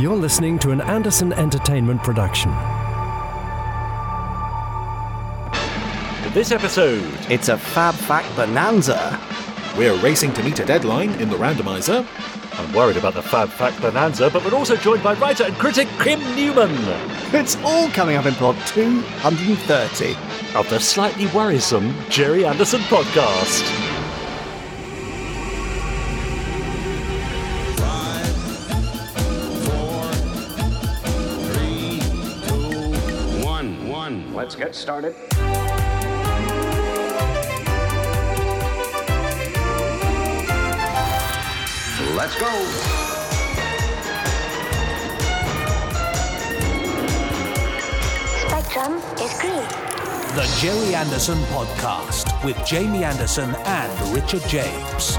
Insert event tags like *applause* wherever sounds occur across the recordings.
You're listening to an Anderson Entertainment production. This episode, It's a Fab Fact Bonanza. We're racing to meet a deadline in the randomizer. I'm worried about the Fab Fact Bonanza, but we're also joined by writer and critic Kim Newman It's all coming up in plot 230. of the slightly worrisome Gerry Anderson podcast. Get started. Let's go. Spectrum is green. The Gerry Anderson Podcast with Jamie Anderson and Richard James.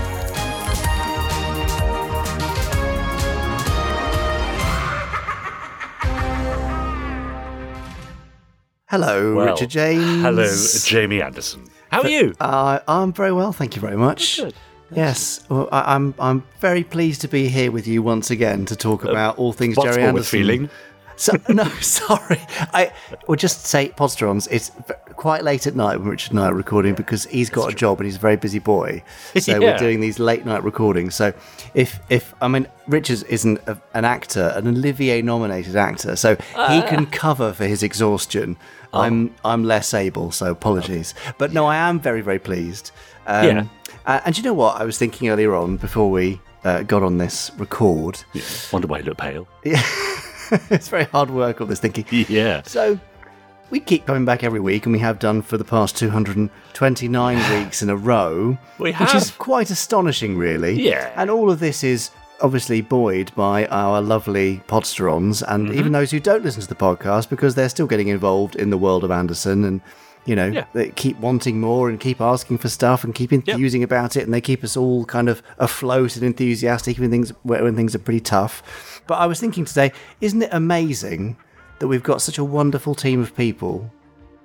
Hello, Well, Richard James. Hello, Jamie Anderson. How are you? Uh, I'm very well, thank you very much. Good. Yes, well, I, I'm I'm very pleased to be here with you once again to talk about all things Uh, Gerry Anderson. feeling? So, *laughs* no, *laughs* sorry. I will just say, Podsterons, it's quite late at night when Richard and I are recording because he's got a job and he's a very busy boy. *laughs* So Yeah. we're doing these late night recordings. So if if I mean Richard isn't an actor, an Olivier nominated actor, so he can cover for his exhaustion. I'm I'm less able, so apologies. But no, I am very very pleased. Um, Yeah. uh, and you know what? I was thinking earlier on before we uh, got on this record. Yeah. Wonder why you look pale. Yeah. *laughs* it's very hard work all this thinking. Yeah. So we keep coming back every week, and we have done for the past 229 *sighs* weeks in a row, We have. which is quite astonishing, really. Yeah. And all of this is obviously buoyed by our lovely podsterons, and Mm-hmm. even those who don't listen to the podcast because they're still getting involved in the world of Anderson and. You know, Yeah. they keep wanting more and keep asking for stuff and keep enthusing about it, and they keep us all kind of afloat and enthusiastic when things when things are pretty tough. But I was thinking today, isn't it amazing that we've got such a wonderful team of people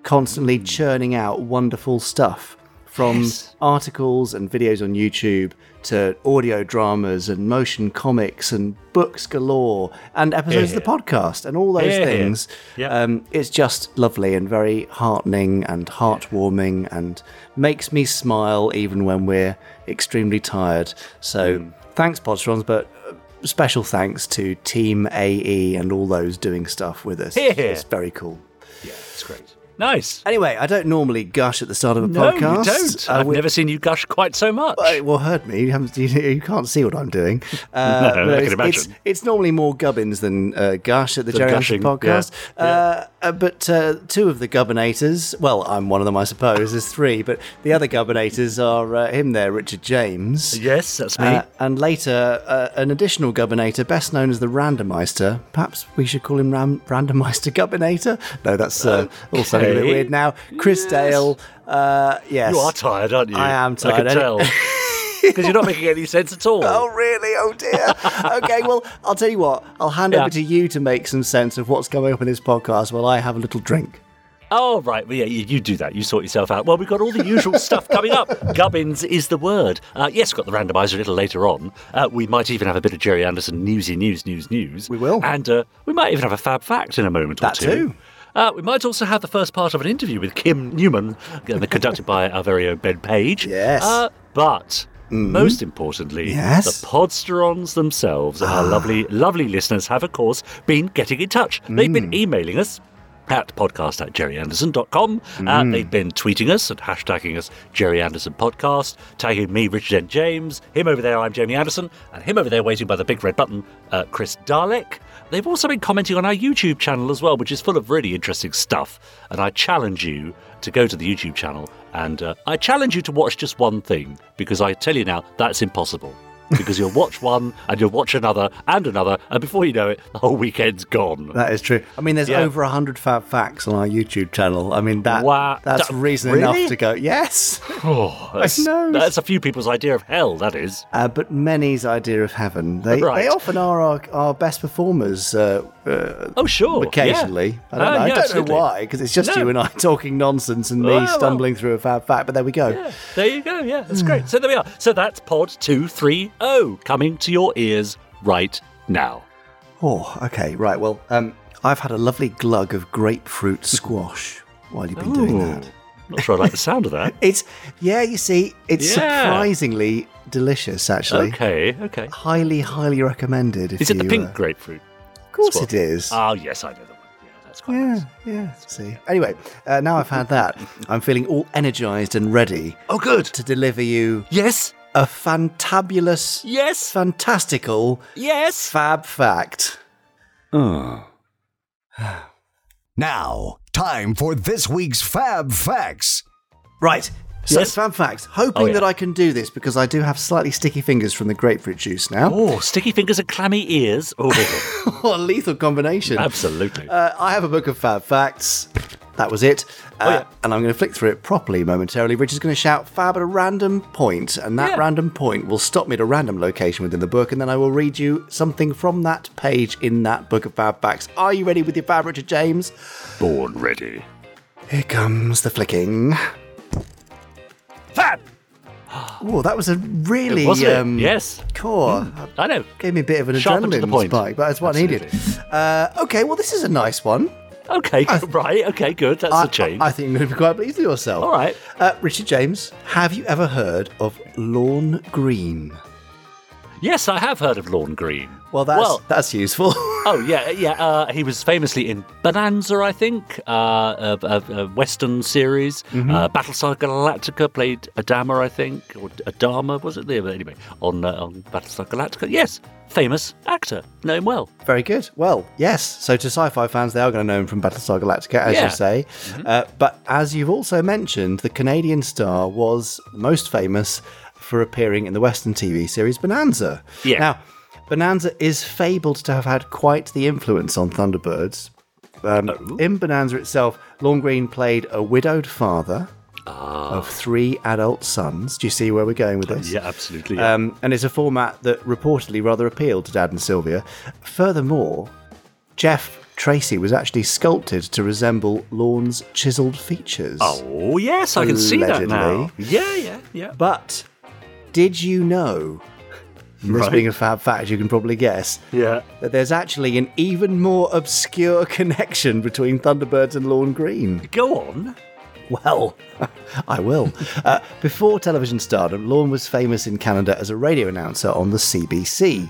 constantly churning out wonderful stuff from Yes. articles and videos on YouTube to audio dramas and motion comics and books galore and episodes of the podcast and all those Yeah. things. Yeah. Um, it's just lovely and very heartening and heartwarming and makes me smile even when we're extremely tired. So Mm. thanks, Podsterons, but uh, special thanks to Team AE and all those doing stuff with us. Yeah. It's very cool. Yeah, it's great. Nice. Anyway, I don't normally gush at the start of a No, podcast. No, you don't. Uh, I've we- never seen you gush quite so much. Uh, well, heard me. You, haven't, you, you can't see what I'm doing. *laughs* Uh, No, I can it's, imagine. It's, it's normally more gubbins than uh, gush at the Than Jerry gushing, podcast. yeah, Uh, uh, but uh, two of the gubbinators, well, I'm one of them, I suppose. There's three, but the other gubbinators are uh, him there, Richard James. yes, that's me. Uh, and later, uh, an additional gubbinator, best known as the Randomizer. Perhaps we should call him Ram- Randomizer Gubbinator. No, that's uh, a bit weird now. Chris Dale. Uh, yes. you are tired, aren't you? I am tired. I can tell. *laughs* Because you're not making any sense at all. Oh, really? Oh, dear. okay, well, I'll tell you what. I'll hand Yeah. over to you to make some sense of what's coming up in this podcast while I have a little drink. Oh, right. Well, yeah, you, you do that. You sort yourself out. Well, we've got all the usual stuff coming up. *laughs* Gubbins is the word. Uh, yes, we've got the randomizer a little later on. Uh, we might even have a bit of Gerry Anderson newsy news, news, news. We will. And uh, we might even have a fab fact in a moment That or two. too. Uh, we might also have the first part of an interview with Kim Newman, uh, conducted by our very own Ben Page. Yes. Uh, but most importantly, Yes. Ah. the podsterons themselves, our lovely, lovely listeners, have, of course, been getting in touch. They've Mm. been emailing us at podcast at gerryanderson.com. Uh, Mm. they've been tweeting us and hashtagging us Gerry Anderson Podcast, tagging me, Richard N. James, him over there, I'm Jamie Anderson, and him over there waiting by the big red button, uh, Chris Dalek. They've also been commenting on our YouTube channel as well, which is full of really interesting stuff. And I challenge you to go to the YouTube channel and uh, I challenge you to watch just one thing because I tell you now, that's impossible. Because you'll watch one and you'll watch another and another, and before you know it, the whole weekend's gone. That is true. I mean, there's Yeah. over 100 fab facts on our YouTube channel. I mean, that Wow. that's Da- reason really? enough to go, yes. Oh, that's, know. that's a few people's idea of hell, that is. Uh, but many's idea of heaven. They, Right. they often are our, our best performers uh, uh, Oh, sure. yeah. occasionally. I don't, Ah, know. I don't absolutely. know why, because it's just No. you and I *laughs* talking nonsense and me Well, well. stumbling through a fab fact, but there we go. Yeah, there you go. Yeah, that's great. So there we are. So that's Pod 230 coming to your ears right now. Oh, okay, right. Well, um, I've had a lovely glug of grapefruit squash while you've been doing Ooh. that. Not sure I like the sound of that. *laughs* It's yeah, you see, it's Yeah. surprisingly delicious. Actually, Okay, okay. highly, highly recommended. If Is it the you, pink uh, grapefruit? Of course, Swap? it is. Oh, yes, I know the one. Yeah, that's quite yeah, nice. yeah. See. Anyway, uh, now I've had that, I'm feeling all energized and ready Oh, good. to deliver you Yes, a fantabulous, yes, fantastical yes. fab fact. Oh. *sighs* Now, time for this week's Fab Facts. Right. So, Yes. fab facts. Hoping Oh, yeah. that I can do this because I do have slightly sticky fingers from the grapefruit juice now. Oh, sticky fingers and clammy ears. Oh, *laughs* what a lethal combination. absolutely. Uh, I have a book of fab facts. That was it. Uh, Oh, yeah. And I'm going to flick through it properly momentarily. Rich is going to shout fab at a random point, and that Yeah. random point will stop me at a random location within the book, and then I will read you something from that page in that book of fab facts. Are you ready with your fab, Richard James? Born ready. Here comes the flicking. Fab! Oh, that was a really Wasn't it? um, Yes, core. I know. Gave me a bit of an Sharp and to the adrenaline point. spike, but that's what I needed. Uh, okay, well, this is a nice one. Okay, *laughs* right. Okay, good. That's I, a change. I think you're going to be quite pleased with yourself. All right. Uh, Richard James, have you ever heard of Lorne Greene? yes, I have heard of Lorne Greene. Well, that's Well, that's useful. *laughs* Oh yeah, yeah. Uh, he was famously in Bonanza, I think, uh, a, a, a Western series. Mm-hmm. Uh, Battlestar Galactica played Adama, I think, or Adama was it? There, but anyway, on uh, on Battlestar Galactica. Yes, famous actor, know him well. Very good. Well, yes. So to sci-fi fans, they are going to know him from Battlestar Galactica, as Yeah. you say. Uh, but as you've also mentioned, the Canadian star was most famous for appearing in the Western TV series Bonanza. Yeah. Now, Bonanza is fabled to have had quite the influence on Thunderbirds. Um, In Bonanza itself, Lorne Greene played a widowed father of three adult sons. Do you see where we're going with this? Yeah, absolutely. Yeah. Um, and it's a format that reportedly rather appealed to Dad and Sylvia. Furthermore, Jeff Tracy was actually sculpted to resemble Lorne's chiselled features. oh yes, I can see that now. Yeah, yeah, yeah. But did you know, *laughs* this Right. being a fab fact, you can probably guess, Yeah. that there's actually an even more obscure *laughs* connection between Thunderbirds and Lorne Greene? Go on. Well, *laughs* I will. Uh, before television stardom, Lorne was famous in Canada as a radio announcer on the CBC.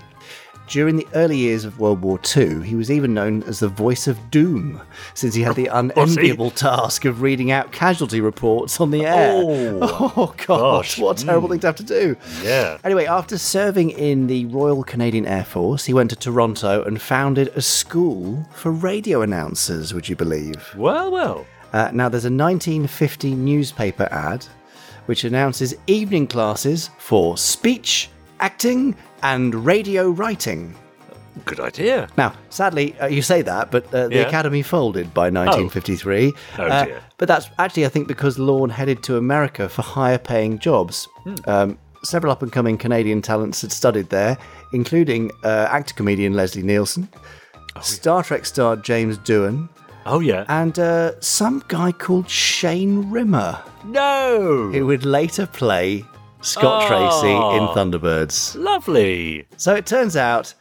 During the early years of World War II, he was even known as the voice of doom, since he had the *laughs* unenviable task of reading out casualty reports on the air. Oh, *laughs* Oh, gosh, gosh. what a terrible thing to have to do. Yeah. Anyway, after serving in the Royal Canadian Air Force, he went to Toronto and founded a school for radio announcers, would you believe? Well, well. Uh, now, there's a 1950 newspaper ad which announces evening classes for speech, acting, and radio writing. Good idea. Now, sadly, uh, you say that, but uh, the Yeah. Academy folded by 1953. Oh, Uh, dear. But that's actually, I think, because Lorne headed to America for higher paying jobs. Hmm. Um, several up and coming Canadian talents had studied there, including uh, actor comedian Leslie Nielsen, Star Trek star James Doohan, Oh yeah. and uh, some guy called Shane Rimmer, no. who would later play Scott Oh. Tracy in Thunderbirds. Lovely. So it turns out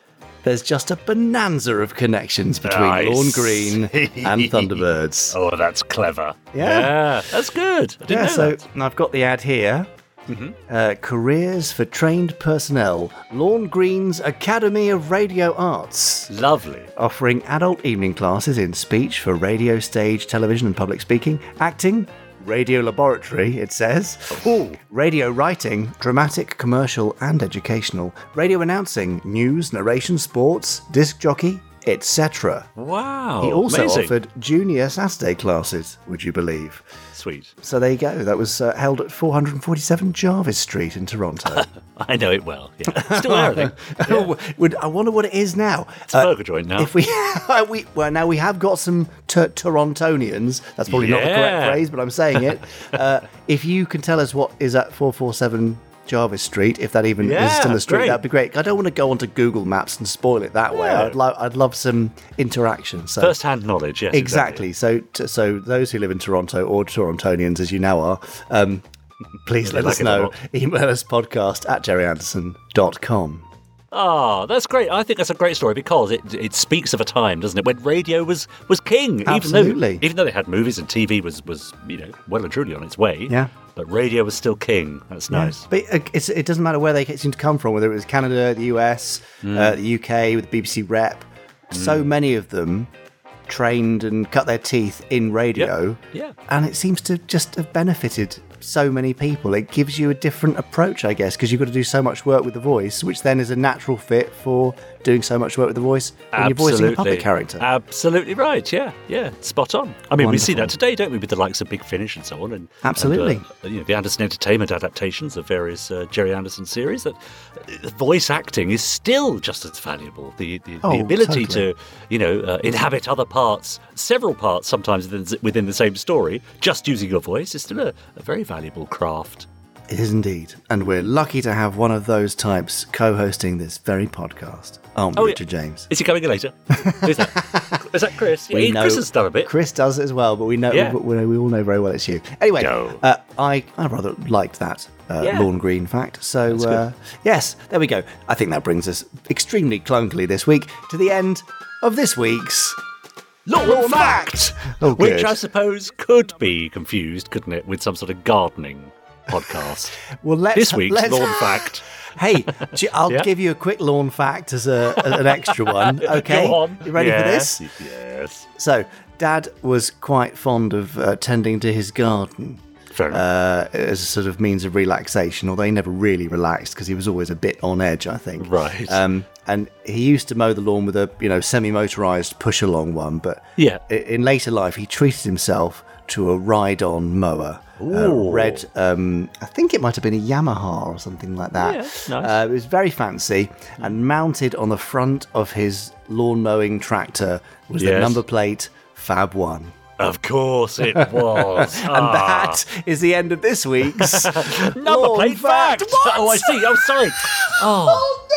there's just a bonanza of connections between I Lorne Greene and *laughs* Thunderbirds. Oh, that's clever. Yeah. that's good. I didn't yeah, know so that. Mm-hmm. I've got the ad here. Uh, careers for trained personnel. Lorne Greene's Academy of Radio Arts. Lovely. offering adult evening classes in speech for radio, stage, television, and public speaking, acting, radio laboratory, it says, Oh. radio writing, dramatic, commercial, and educational, radio announcing, news, narration, sports, disc jockey, etc. Wow. He also amazing. offered junior Saturday classes, would you believe? Sweet. So there you go. That was uh, held at 447 Jarvis Street in Toronto. *laughs* I know it well. Yeah. Still there, I think. I wonder what it is now. It's a burger joint now. If we, *laughs* we well, now we have got some t- Torontonians. That's probably not the correct phrase, but I'm saying it. *laughs* uh, if you can tell us what is at 447 Jarvis Street, if that even is Yeah, still a street, great. that'd be great. I don't want to go onto Google Maps and spoil it that way. I'd, lo- I'd love some interaction. So First-hand knowledge. Yes. exactly. So, t- so those who live in Toronto or Torontonians, as you now are. Um, Please let us like or know. Email us podcast at gerryanderson.com. Ah, that's great. I think that's a great story because it it speaks of a time, doesn't it, when radio was was king. Even Absolutely. though even though they had movies and TV was was you know well and truly on its way. Yeah. But radio was still king. That's nice. But uh, it's, it doesn't matter where they seem to come from, whether it was Canada, the US, Mm. uh, the UK with the BBC rep. So many of them trained and cut their teeth in radio. Yeah. And it seems to just have benefited so many people. It gives you a different approach, I guess, because you've got to do so much work with the voice, which then is a natural fit for doing so much work with the voice when you're voicing a puppet character. Absolutely right. Yeah, yeah, spot on. I mean, we see that today, don't we, with the likes of Big Finish and so on, and Absolutely. and, uh, you know, the Anderson Entertainment adaptations of various uh, Gerry Anderson series. That uh, voice acting is still just as valuable. The the, Oh, the ability totally. to you know uh, inhabit other parts, several parts, sometimes within, within the same story, just using your voice is still a, a very valuable craft. It is indeed. And we're lucky to have one of those types co hosting this very podcast. Aren't we, Oh, yeah. Richard James? Is he coming in later? *laughs* Who's that? Is that Chris? We know- Chris has done a bit. Chris does it as well, but we know Yeah. we, we all know very well it's you. Anyway, uh, I I rather liked that uh, Yeah. lawn green fact. So uh, yes, there we go. I think that brings us extremely clunkily this week to the end of this week's. Lawn fact, Oh, which. I suppose could be confused, couldn't it, with some sort of gardening podcast. *laughs* Well, let's this week's let's, lawn fact. Hey, I'll *laughs* Yeah. give you a quick lawn fact as, a, as an extra one. *laughs* Okay, Go on. you ready Yes, for this? Yes. So, Dad was quite fond of uh, tending to his garden. Uh, as a sort of means of relaxation, although he never really relaxed because he was always a bit on edge, I think. Right. Um, and he used to mow the lawn with a you know semi-motorized push-along one, but Yeah. in later life he treated himself to a ride-on mower. Uh, red, um, I think it might have been a Yamaha or something like that. Yeah, nice. Uh, it was very fancy and mounted on the front of his lawn mowing tractor was the Yes. number plate Fab One. of course it *laughs* was. And Ah. that is the end of this week's *laughs* number lawn plate fact. What? Oh, I see. Oh, sorry. *laughs* Oh,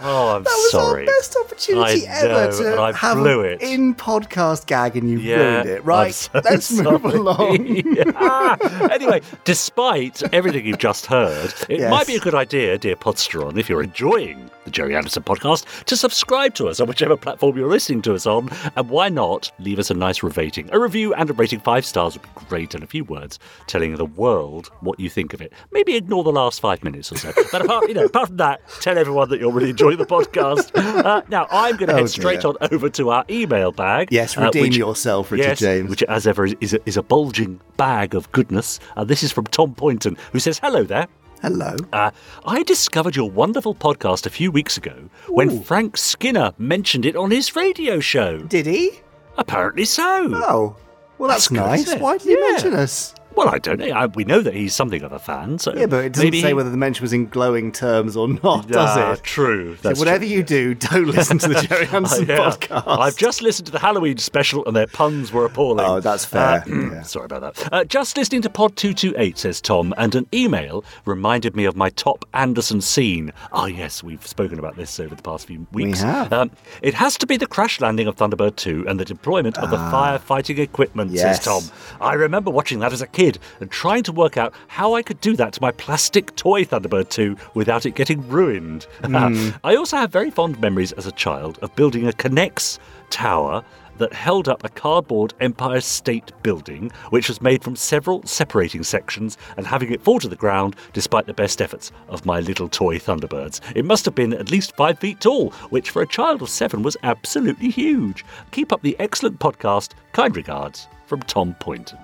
Oh! I'm that was sorry. our best opportunity I ever know, to I have blew it. in podcast gag, and you yeah. ruined it. Right, so let's move *laughs* along. *laughs* Anyway, despite everything you've just heard, it Yes. might be a good idea, dear Podsteron, if you're enjoying the Gerry Anderson podcast, to subscribe to us on whichever platform you're listening to us on. And why not leave us a nice rating? A review and a rating five stars would be great, and a few words telling the world what you think of it. Maybe ignore the last five minutes or so. But apart, you know, apart from that, tell everyone that you're really enjoying *laughs* the podcast. Uh, now, I'm going *laughs* to Oh, head straight on over to our email bag. Yes, uh, redeem which- yourself, Richard yes, James. Which, as ever, is- is a, is a bulging bag of goodness. Uh, this is from Tom Poynton, who says, Hello there. Hello. Uh, I discovered your wonderful podcast a few weeks ago when Frank Skinner mentioned it on his radio show. Did he? Apparently so. Oh, well, that's, That's nice. Why did he Yeah. mention us? Well, I don't know. I, we know that he's something of a fan, so Yeah, but it doesn't say he- whether the mention was in glowing terms or not, does Ah, it? True. So whatever true, you do, don't listen to the *laughs* Jerry Hansen Yeah. podcast. I've just listened to the Halloween special and their puns were appalling. Oh, that's fair. Uh, *clears throat* Yeah. Sorry about that. Uh, just listening to Pod 228, says Tom, and an email reminded me of my top Anderson scene. Ah, yes, we've spoken about this over the past few weeks. We have. Um, it has to be the crash landing of Thunderbird 2 and the deployment of the firefighting equipment, Ah. Yes. says Tom. I remember watching that as a kid and trying to work out how I could do that to my plastic toy Thunderbird 2 without it getting ruined. Hmm. *laughs* I also have very fond memories as a child of building a K'Nex tower that held up a cardboard Empire State Building, which was made from several separating sections, and having it fall to the ground despite the best efforts of my little toy Thunderbirds. It must have been at least five feet tall, which for a child of seven was absolutely huge. Keep up the excellent podcast. Kind regards from Tom Poynton.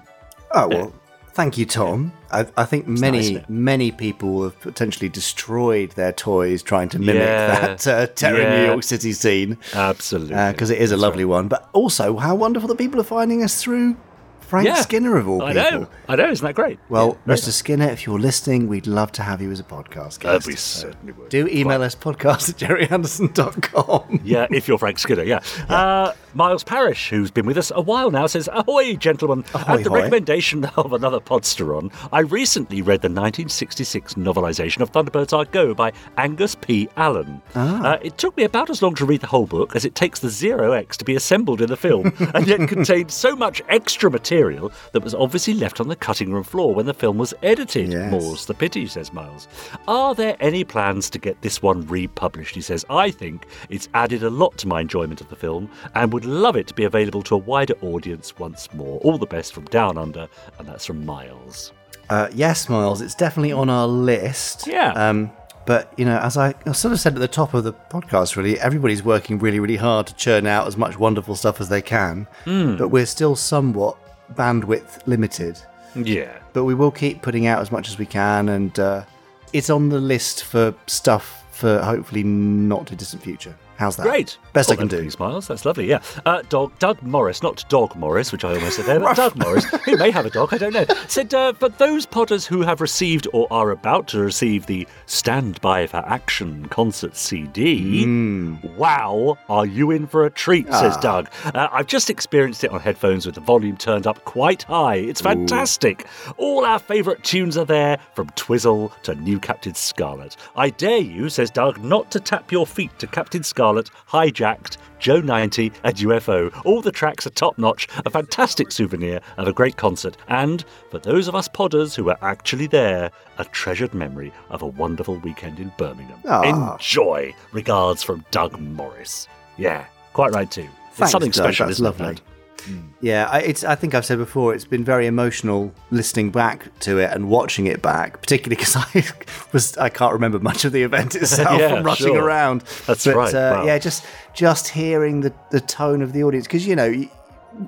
Oh well, thank you, Tom. I, I think many nice, many people have potentially destroyed their toys trying to mimic Yeah. that uh, Terror New York City scene Absolutely. because it is a lovely one. But also, how wonderful that people are finding us through Frank Yeah. Skinner of all I people. know. I know. Isn't that great? Well, Yeah, Mr. Skinner, if you're listening, we'd love to have you as a podcast Uh, guest. we certainly would. Do email us podcast at gerryanderson.com. Yeah, if you're Frank Skinner, *laughs* yeah. Uh, Miles Parrish, who's been with us a while now, says, Ahoy, gentlemen. Ahoy, At the recommendation *laughs* of another podsteron, I recently read the 1966 novelisation of Thunderbirds Are Go by Angus P. Allan. Ah. Uh, it took me about as long to read the whole book as it takes the Zero X to be assembled in the film, and yet contained so much extra material material that was obviously left on the cutting room floor when the film was edited. Yes. More's the pity, says Miles. Are there any plans to get this one republished? He says, I think it's added a lot to my enjoyment of the film and would love it to be available to a wider audience once more. All the best from Down Under, and that's from Miles. Uh, yes, Miles, it's definitely on our list. Yeah. Um, but you know, as I sort of said at the top of the podcast, really, everybody's working really, really hard to churn out as much wonderful stuff as they can. Hmm. But we're still somewhat bandwidth limited. Yeah. But we will keep putting out as much as we can, and uh, it's on the list for stuff for hopefully not too distant future. How's that? Great. Best I can do. Please, Miles. That's lovely. Yeah. Uh, dog, Doug Morris, not Dog Morris, which I almost said there, but *laughs* Doug Morris, who may have a dog, I don't know, said, uh, but those podders who have received or are about to receive the Stand By for Action concert CD, Hmm. wow, are you in for a treat, Ah. says Doug. Uh, I've just experienced it on headphones with the volume turned up quite high. It's fantastic. All our favourite tunes are there, from Twizzle to New Captain Scarlet. I dare you, says Doug, not to tap your feet to Captain Scarlet, Hijacked, Joe 90, and UFO. All the tracks are top notch, a fantastic souvenir of a great concert, and, for those of us podders who were actually there, a treasured memory of a wonderful weekend in Birmingham. Ah. Enjoy. Regards from Doug Morris. Yeah, quite right too. Thanks, it's something Doug, special, isn't lovely. it? Matt? Yeah, I, it's. I think I've said before. It's been very emotional listening back to it and watching it back, particularly *laughs* because I was. I can't remember much of the event *laughs* itself Yeah, from rushing sure. around. That's but, right, Uh, wow. Yeah, just just hearing the the tone of the audience because you know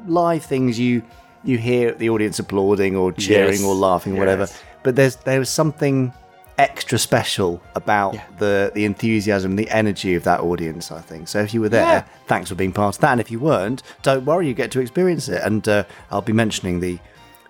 live things you you hear the audience applauding or cheering Yes, or laughing or whatever, but there's there was something extra special about the the enthusiasm, the energy of that audience. I think so. If you were there, Yeah. thanks for being part of that. And if you weren't, don't worry, you get to experience it. And uh, I'll be mentioning the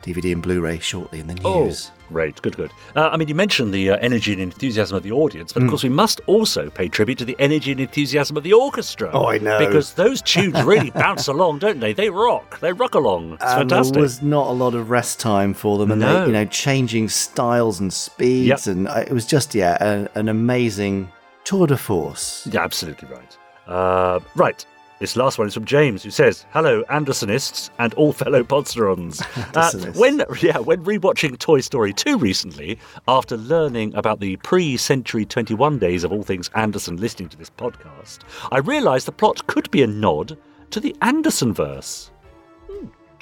DVD and Blu-ray shortly in the news. Oh, great, good, good. Uh, I mean, you mentioned the uh, energy and enthusiasm of the audience, but Hmm. of course, we must also pay tribute to the energy and enthusiasm of the orchestra. Oh, I know. Because those tunes really *laughs* bounce along, don't they? They rock. They rock along. It's and fantastic. there was not a lot of rest time for them, and No. they, you know, changing styles and speeds, Yep. and uh, it was just yeah, a, an amazing tour de force. Yeah, absolutely right. Uh, right. This last one is from James, who says, "Hello, Andersonists and all fellow Podsterons. *laughs* uh, when yeah, when rewatching Toy Story 2 recently, after learning about the pre-Century 21 days of all things Anderson, listening to this podcast, I realised the plot could be a nod to the Anderson verse."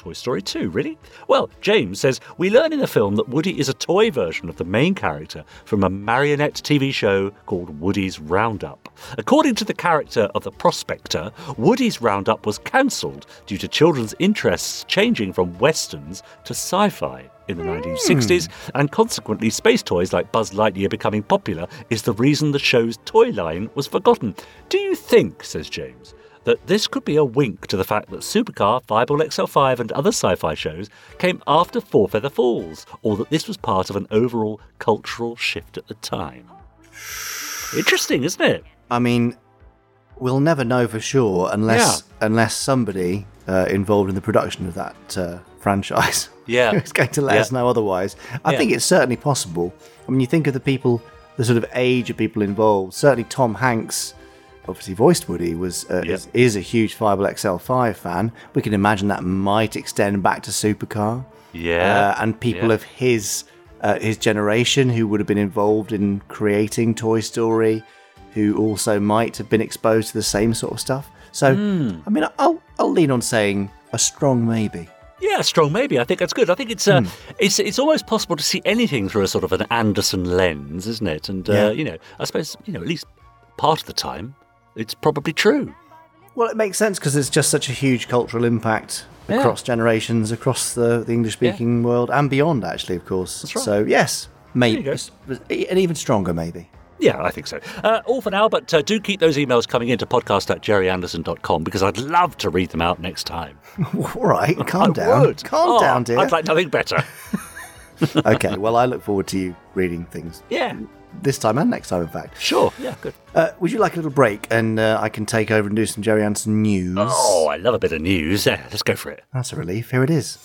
Toy Story 2, really? Well, James says we learn in the film that Woody is a toy version of the main character from a marionette TV show called Woody's Roundup. According to the character of the prospector, Woody's Roundup was cancelled due to children's interests changing from westerns to sci fi. In the 1960s, hmm. and consequently, space toys like Buzz Lightyear becoming popular is the reason the show's toy line was forgotten. Do you think, says James, that this could be a wink to the fact that Supercar, Fireball XL5, and other sci fi shows came after Four Feather Falls, or that this was part of an overall cultural shift at the time. Interesting, isn't it? I mean, we'll never know for sure unless unless somebody uh, involved in the production of that uh, franchise *laughs* Yeah. is going to let Yeah. us know otherwise. I Yeah. think it's certainly possible. I mean, you think of the people, the sort of age of people involved. Certainly, Tom Hanks, obviously voiced Woody, was uh, Yeah. is, is a huge Fireball XL5 fan. We can imagine that might extend back to Supercar. Yeah. uh, and people Yeah. of his uh, his generation who would have been involved in creating Toy Story, who also might have been exposed to the same sort of stuff. So, Hmm. I mean, I'll I'll lean on saying a strong maybe. Yeah, strong maybe. I think that's good. I think it's uh, it's it's almost possible to see anything through a sort of an Anderson lens, isn't it? And uh, Yeah. you know, I suppose you know at least part of the time, it's probably true. Well, it makes sense because it's just such a huge cultural impact Yeah. across generations, across the, the English speaking world, and beyond, actually, of course. That's right. So, yes, maybe. There you An even stronger maybe. Yeah, I think so. Uh, all for now, but uh, do keep those emails coming in to podcast at gerryanderson.com because I'd love to read them out next time. *laughs* All right, *laughs* calm I down. would. Calm Oh, down, dear. I'd like nothing better. *laughs* okay, well, I look forward to you reading things yeah, this time and next time, in fact. sure. Yeah, good. Uh, would you like a little break and uh, I can take over and do some Gerry Anderson news? Oh, I love a bit of news. Yeah, let's go for it. That's a relief. Here it is.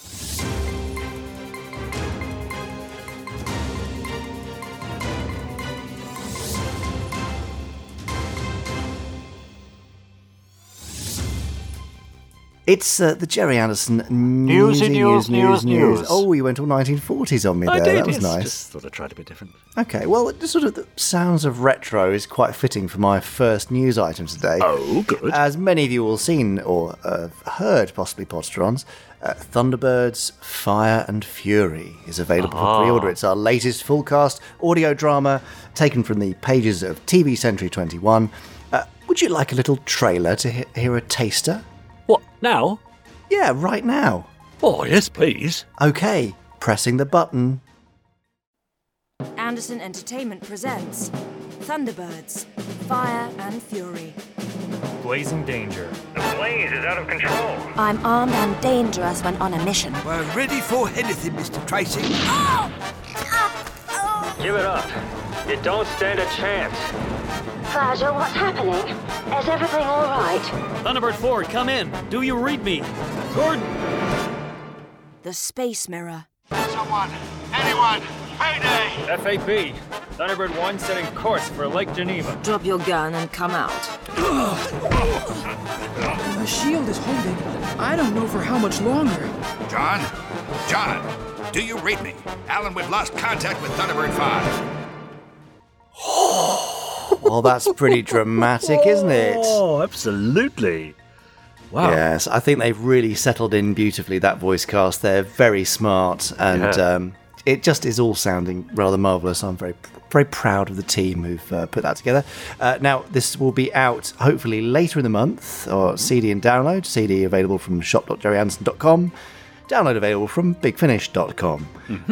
It's uh, the Gerry Anderson Newsy news, news, news, news. Oh, you went all 1940s on me there. I did. that was yes. nice. Just thought I'd try to be different. Okay, well, the sort of the sounds of retro is quite fitting for my first news item today. Oh, good. As many of you will have seen or uh, heard, possibly Podsterons, uh, Thunderbirds Fire and Fury is available for pre order. It's our latest full cast audio drama taken from the pages of TV Century 21. Uh, would you like a little trailer to he- hear a taster? What now? Yeah, right now. Oh, yes, please. Okay, pressing the button. Anderson Entertainment presents Thunderbirds Fire and Fury. Blazing danger. The blaze is out of control. I'm armed and dangerous when on a mission. We're ready for anything, Mr. Tracy. *gasps* Ah! Ah! Give it up. You don't stand a chance. Virgil, what's happening? Is everything all right? Thunderbird 4, come in. Do you read me? Gordon! The Space Mirror. Someone, anyone, payday! FAB. Thunderbird 1 setting course for Lake Geneva. Drop your gun and come out. The shield is holding. I don't know for how much longer. John? John, do you read me? Alan, we've lost contact with Thunderbird 5. *laughs* Well, that's pretty dramatic, isn't it? Oh, absolutely. Wow. Yes, I think they've really settled in beautifully that voice cast. They're very smart, and Yeah. um, it just is all sounding rather marvelous. I'm very, very proud of the team who've uh, put that together. Uh, now, this will be out hopefully later in the month, or CD and download. CD available from shop.gerryanderson.com. Download available from bigfinish.com.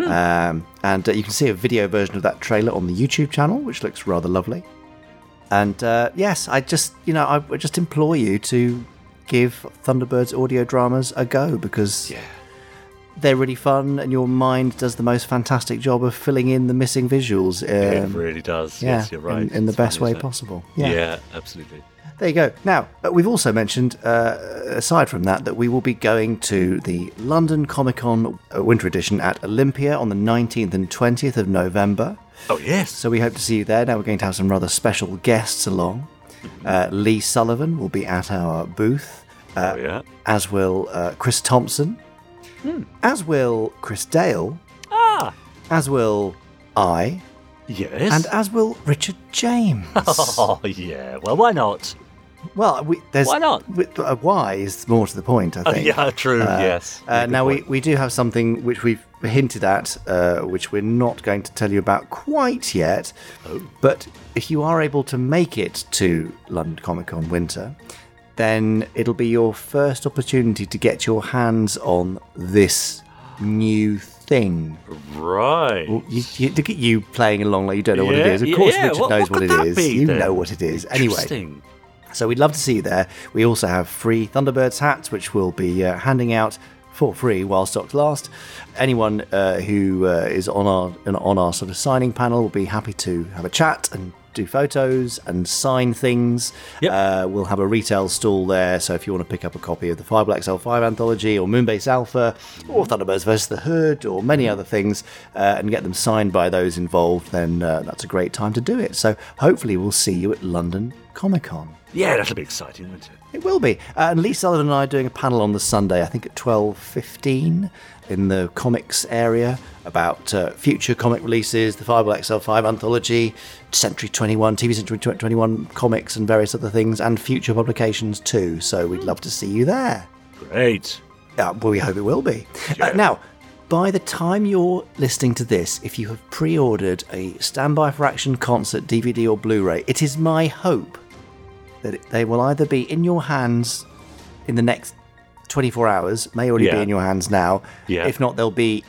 Um, and uh, you can see a video version of that trailer on the YouTube channel, which looks rather lovely. And uh, yes, I just, you know, I just implore you to give Thunderbirds audio dramas a go because they're really fun and your mind does the most fantastic job of filling in the missing visuals. it um, really does. yeah, yes, you're right. In, in the It's best way possible. Yeah. Yeah. absolutely. There you go. Now, uh, we've also mentioned, uh, aside from that, that we will be going to the London Comic Con uh, Winter Edition at Olympia on the 19th and 20th of November. Oh, yes. So we hope to see you there. Now we're going to have some rather special guests along. Uh, Lee Sullivan will be at our booth, uh, oh, yeah. as will uh, Chris Thompson, as will Chris Dale, Ah, as will I, yes. and as will Richard James. *laughs* oh, yeah. Well, why not? well, we, there's Why not? we- uh, why is more to the point. I Oh, think. yeah, true. yes. Uh, now we, point. we do have something which we've hinted at, uh, which we're not going to tell you about quite yet. Oh. But if you are able to make it to London Comic Con Winter, then it'll be your first opportunity to get your hands on this new thing. right. Well, you, you, look at you playing along like you don't know what it is. Of course, yeah. Richard What- knows what what, it is. be You then? know what it is. Anyway, so we'd love to see you there. We also have free Thunderbirds hats, which we'll be uh, handing out for free while stocks last. Anyone uh, who uh, is on our on our sort of signing panel will be happy to have a chat and do photos and sign things. Yep. Uh, we'll have a retail stall there, so if you want to pick up a copy of the Fireball XL5 anthology or Moonbase Alpha or Thunderbirds vs. the Hood or many other things uh, and get them signed by those involved, then uh, that's a great time to do it. So hopefully we'll see you at London Comic Con. Yeah, that'll be exciting, won't it? It will be. Uh, and Lee Sullivan and I are doing a panel on the Sunday, I think at 12.15 in the comics area about uh, future comic releases, the Fireball XL5 anthology, Century 21, TV Century 21 comics and various other things, and future publications too. So we'd love to see you there. Great. Uh, well, we hope it will be. Uh, now, by the time you're listening to this, if you have pre ordered a Standby for Action concert DVD or Blu ray, it is my hope that they will either be in your hands in the next 24 hours, may already Yeah. be in your hands now. Yeah. If not, they'll be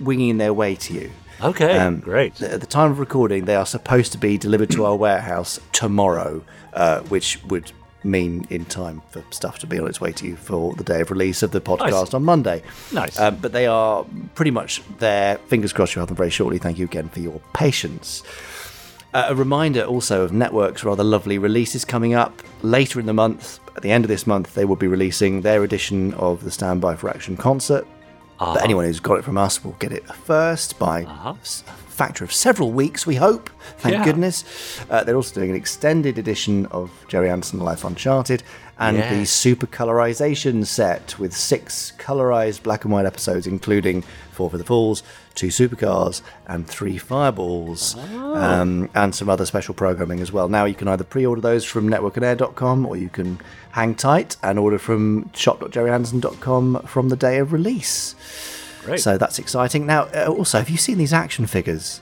winging their way to you. Okay, Um, great. At the time of recording, they are supposed to be delivered to our *clears throat* warehouse tomorrow, uh, which would mean in time for stuff to be on its way to you for the day of release of the podcast Nice. on Monday. Nice. Um, but they are pretty much there. Fingers crossed you'll have them very shortly. Thank you again for your patience. Uh, a reminder also of Network's rather lovely releases coming up later in the month. At the end of this month, they will be releasing their edition of the Standby for Action concert. But anyone who's got it from us will get it first by s- factor of several weeks, we hope. Thank Yeah. goodness. Uh, they're also doing an extended edition of Gerry Anderson Life Uncharted and the super colorization set with six colorized black and white episodes, including Four Feather Falls, two supercars, and three fireballs, um, and some other special programming as well. Now you can either pre-order those from networkonair.com or you can hang tight and order from shop.gerryanderson.com from the day of release. Great. So that's exciting. Now, uh, also, have you seen these action figures?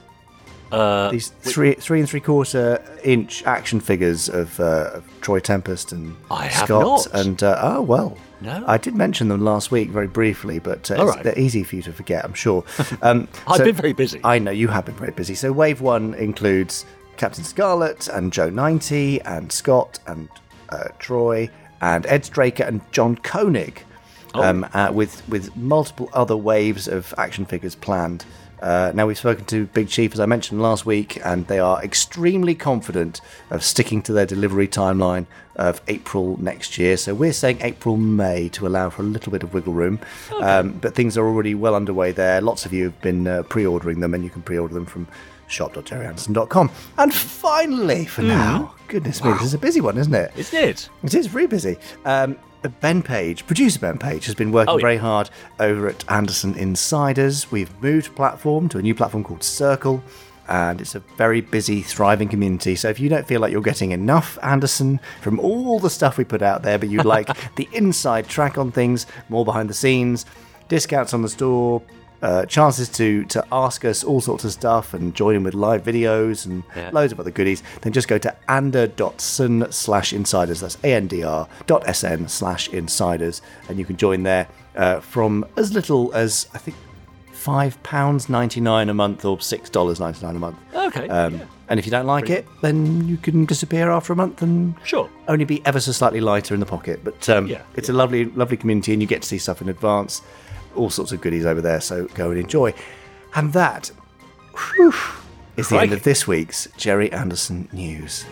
Uh, These three, three and three quarter inch action figures of, uh, of Troy Tempest and I have Scott. not. And uh, oh well, No. I did mention them last week very briefly, but uh, right. they're easy for you to forget, I'm sure. *laughs* Um, I've so- been very busy. I know you have been very busy. So Wave One includes Captain Scarlet and Joe Ninety and Scott and uh, Troy and Ed Straker and John Koenig, Oh. um, uh, with with multiple other waves of action figures planned. Uh, now we've spoken to Big Chief as I mentioned last week, and they are extremely confident of sticking to their delivery timeline of April next year. So we're saying April May to allow for a little bit of wiggle room. Um, but things are already well underway there. Lots of you have been uh, pre-ordering them, and you can pre-order them from shop.gerryanderson.com. And finally, for now, goodness me, this is a busy one, isn't it? Isn't it? It is very busy. Um, Uh, ben Page, producer Ben Page, has been working Oh, yeah. very hard over at Anderson Insiders. We've moved platform to a new platform called Circle, and it's a very busy, thriving community. So if you don't feel like you're getting enough Anderson from all the stuff we put out there, but you'd like *laughs* the inside track on things, more behind the scenes, discounts on the store, uh, chances to to ask us all sorts of stuff and join in with live videos and Yeah. loads of other goodies, then just go to andr.sn slash insiders. That's A-N-D-R dot S-N slash insiders. And you can join there uh, from as little as, I think, £5.99 a month or $6.99 a month. Okay. Um, yeah. And if you don't like it, then you can disappear after a month and Sure. only be ever so slightly lighter in the pocket. But um, Yeah, it's a lovely, lovely community, and you get to see stuff in advance. All sorts of goodies over there, so go and enjoy. And that whew, is the end of this week's Gerry Anderson news.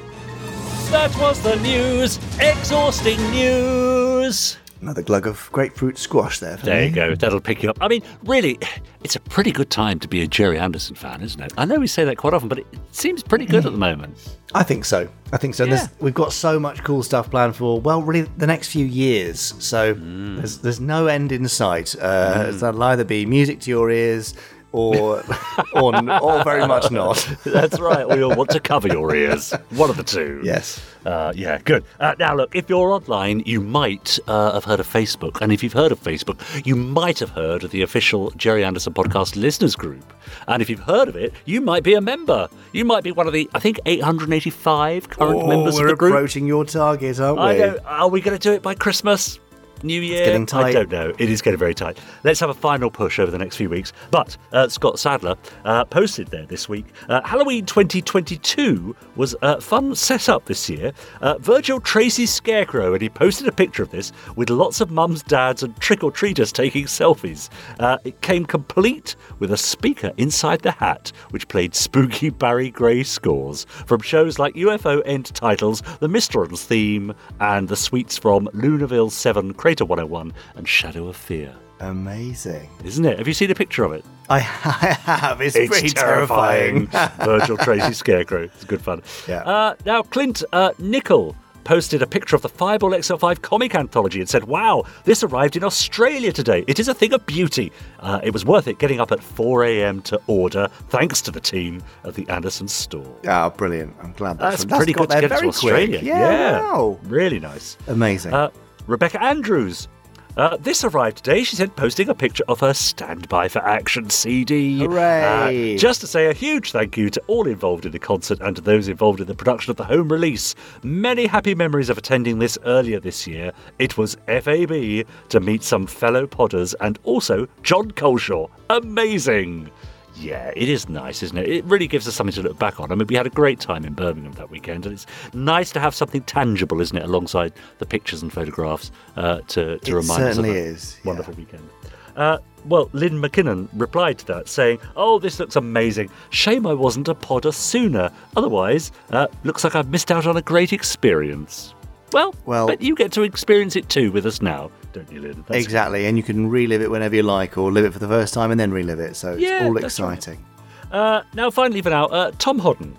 That was the news. Exhausting news. Another glug of grapefruit squash there. There me. you go. That'll pick you up. I mean, really, it's a pretty good time to be a Gerry Anderson fan, isn't it? I know we say that quite often, but it seems pretty good at the moment. I think so. I think so. Yeah. We've got so much cool stuff planned for well, really the next few years. So Mm. there's there's no end in sight. Uh, That'll either be music to your ears or *laughs* or, or very much not. That's right. We you'll want to cover your ears. One of the two. Yes. Uh, yeah, good. Uh, now, look, if you're online, you might uh, have heard of Facebook. And if you've heard of Facebook, you might have heard of the official Gerry Anderson Podcast Listeners Group. And if you've heard of it, you might be a member. You might be one of the, I think, 885 current Oh, members of the group. We're approaching your target, aren't we? Are we going to do it by Christmas? New Year? getting I don't know. It is getting very tight. Let's have a final push over the next few weeks. But uh, Scott Sadler uh, posted there this week uh, Halloween 2022 was a fun setup this year. Uh, Virgil Tracy's Scarecrow, and he posted a picture of this with lots of mums, dads, and trick or treaters taking selfies. Uh, it came complete with a speaker inside the hat, which played spooky Barry Gray scores from shows like UFO End Titles, The Mysterons theme, and the suites from Lunarville 7, Crater 101, and Shadow of Fear. Amazing. Isn't it? Have you seen a picture of it? I *laughs* have. It's, It's pretty terrifying. terrifying. *laughs* *laughs* Virgil Tracy Scarecrow. It's good fun. Yeah. Uh, now, Clint uh, Nickel posted a picture of the Fireball XL5 comic anthology and said, Wow, this arrived in Australia today. It is a thing of beauty. Uh, it was worth it getting up at 4 a.m. to order, thanks to the team at the Anderson store. Ah, brilliant. I'm glad that's, That's, pretty good to get it to Australia. quick. Yeah. wow. Really nice. Amazing. Uh, Rebecca Andrews. Uh, this arrived today. She said, posting a picture of her Standby for Action CD. Hooray. Uh, just to say a huge thank you to all involved in the concert and to those involved in the production of the home release. Many happy memories of attending this earlier this year. It was FAB to meet some fellow podders and also Jon Culshaw. Amazing. Yeah, it is nice, isn't it? It really gives us something to look back on. I mean, we had a great time in Birmingham that weekend, and it's nice to have something tangible, isn't it, alongside the pictures and photographs uh, to, to It remind us of certainly a is, yeah. wonderful weekend. Uh, well, Lynn McKinnon replied to that, saying, "Oh, this looks amazing. Shame I wasn't a podder sooner. Otherwise, uh, looks like I've missed out on a great experience." Well, Well- but you get to experience it too with us now, don't? That's- exactly. And you can relive it whenever you like or live it for the first time and then relive it. So it's all that's right. exciting. Uh, now, finally, for now, uh, Tom Hodden.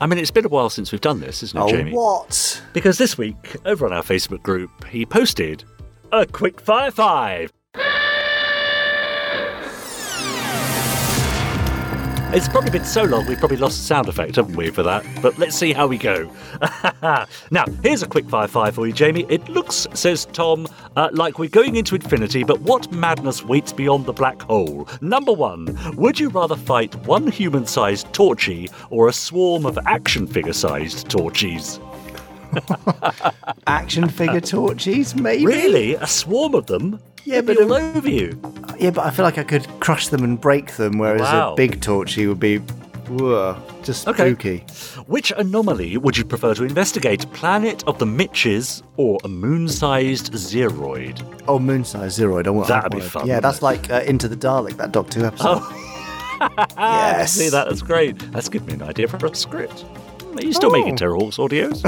I mean, it's been a while since we've done this, isn't it, Oh, Jamie? what? Because this week, over on our Facebook group, he posted a quick fire five. It's probably been so long, we've probably lost the sound effect, haven't we, for that? But let's see how we go. *laughs* now, here's a quick fire five for you, Jamie. It looks, says Tom, uh, like we're going into infinity, but what madness waits beyond the black hole? Number one, would you rather fight one human sized Torchy or a swarm of *laughs* action figure sized Torchies? Action figure torches, maybe? Really? A swarm of them? Yeah, but all over you. Yeah, but I feel like I could crush them and break them, whereas Wow. a big torchy would be whoa, just Okay. spooky. Which anomaly would you prefer to investigate? Planet of the Mitches or a moon-sized Zeroid? Oh, moon size zeroid. I want That'd I be want- fun, Yeah, wouldn't that's it? like uh, Into the Dalek, that Doctor Who episode. *laughs* yes. See that? That's great. That's given me an idea for a script. Are you still making Oh. Terrahawks audios?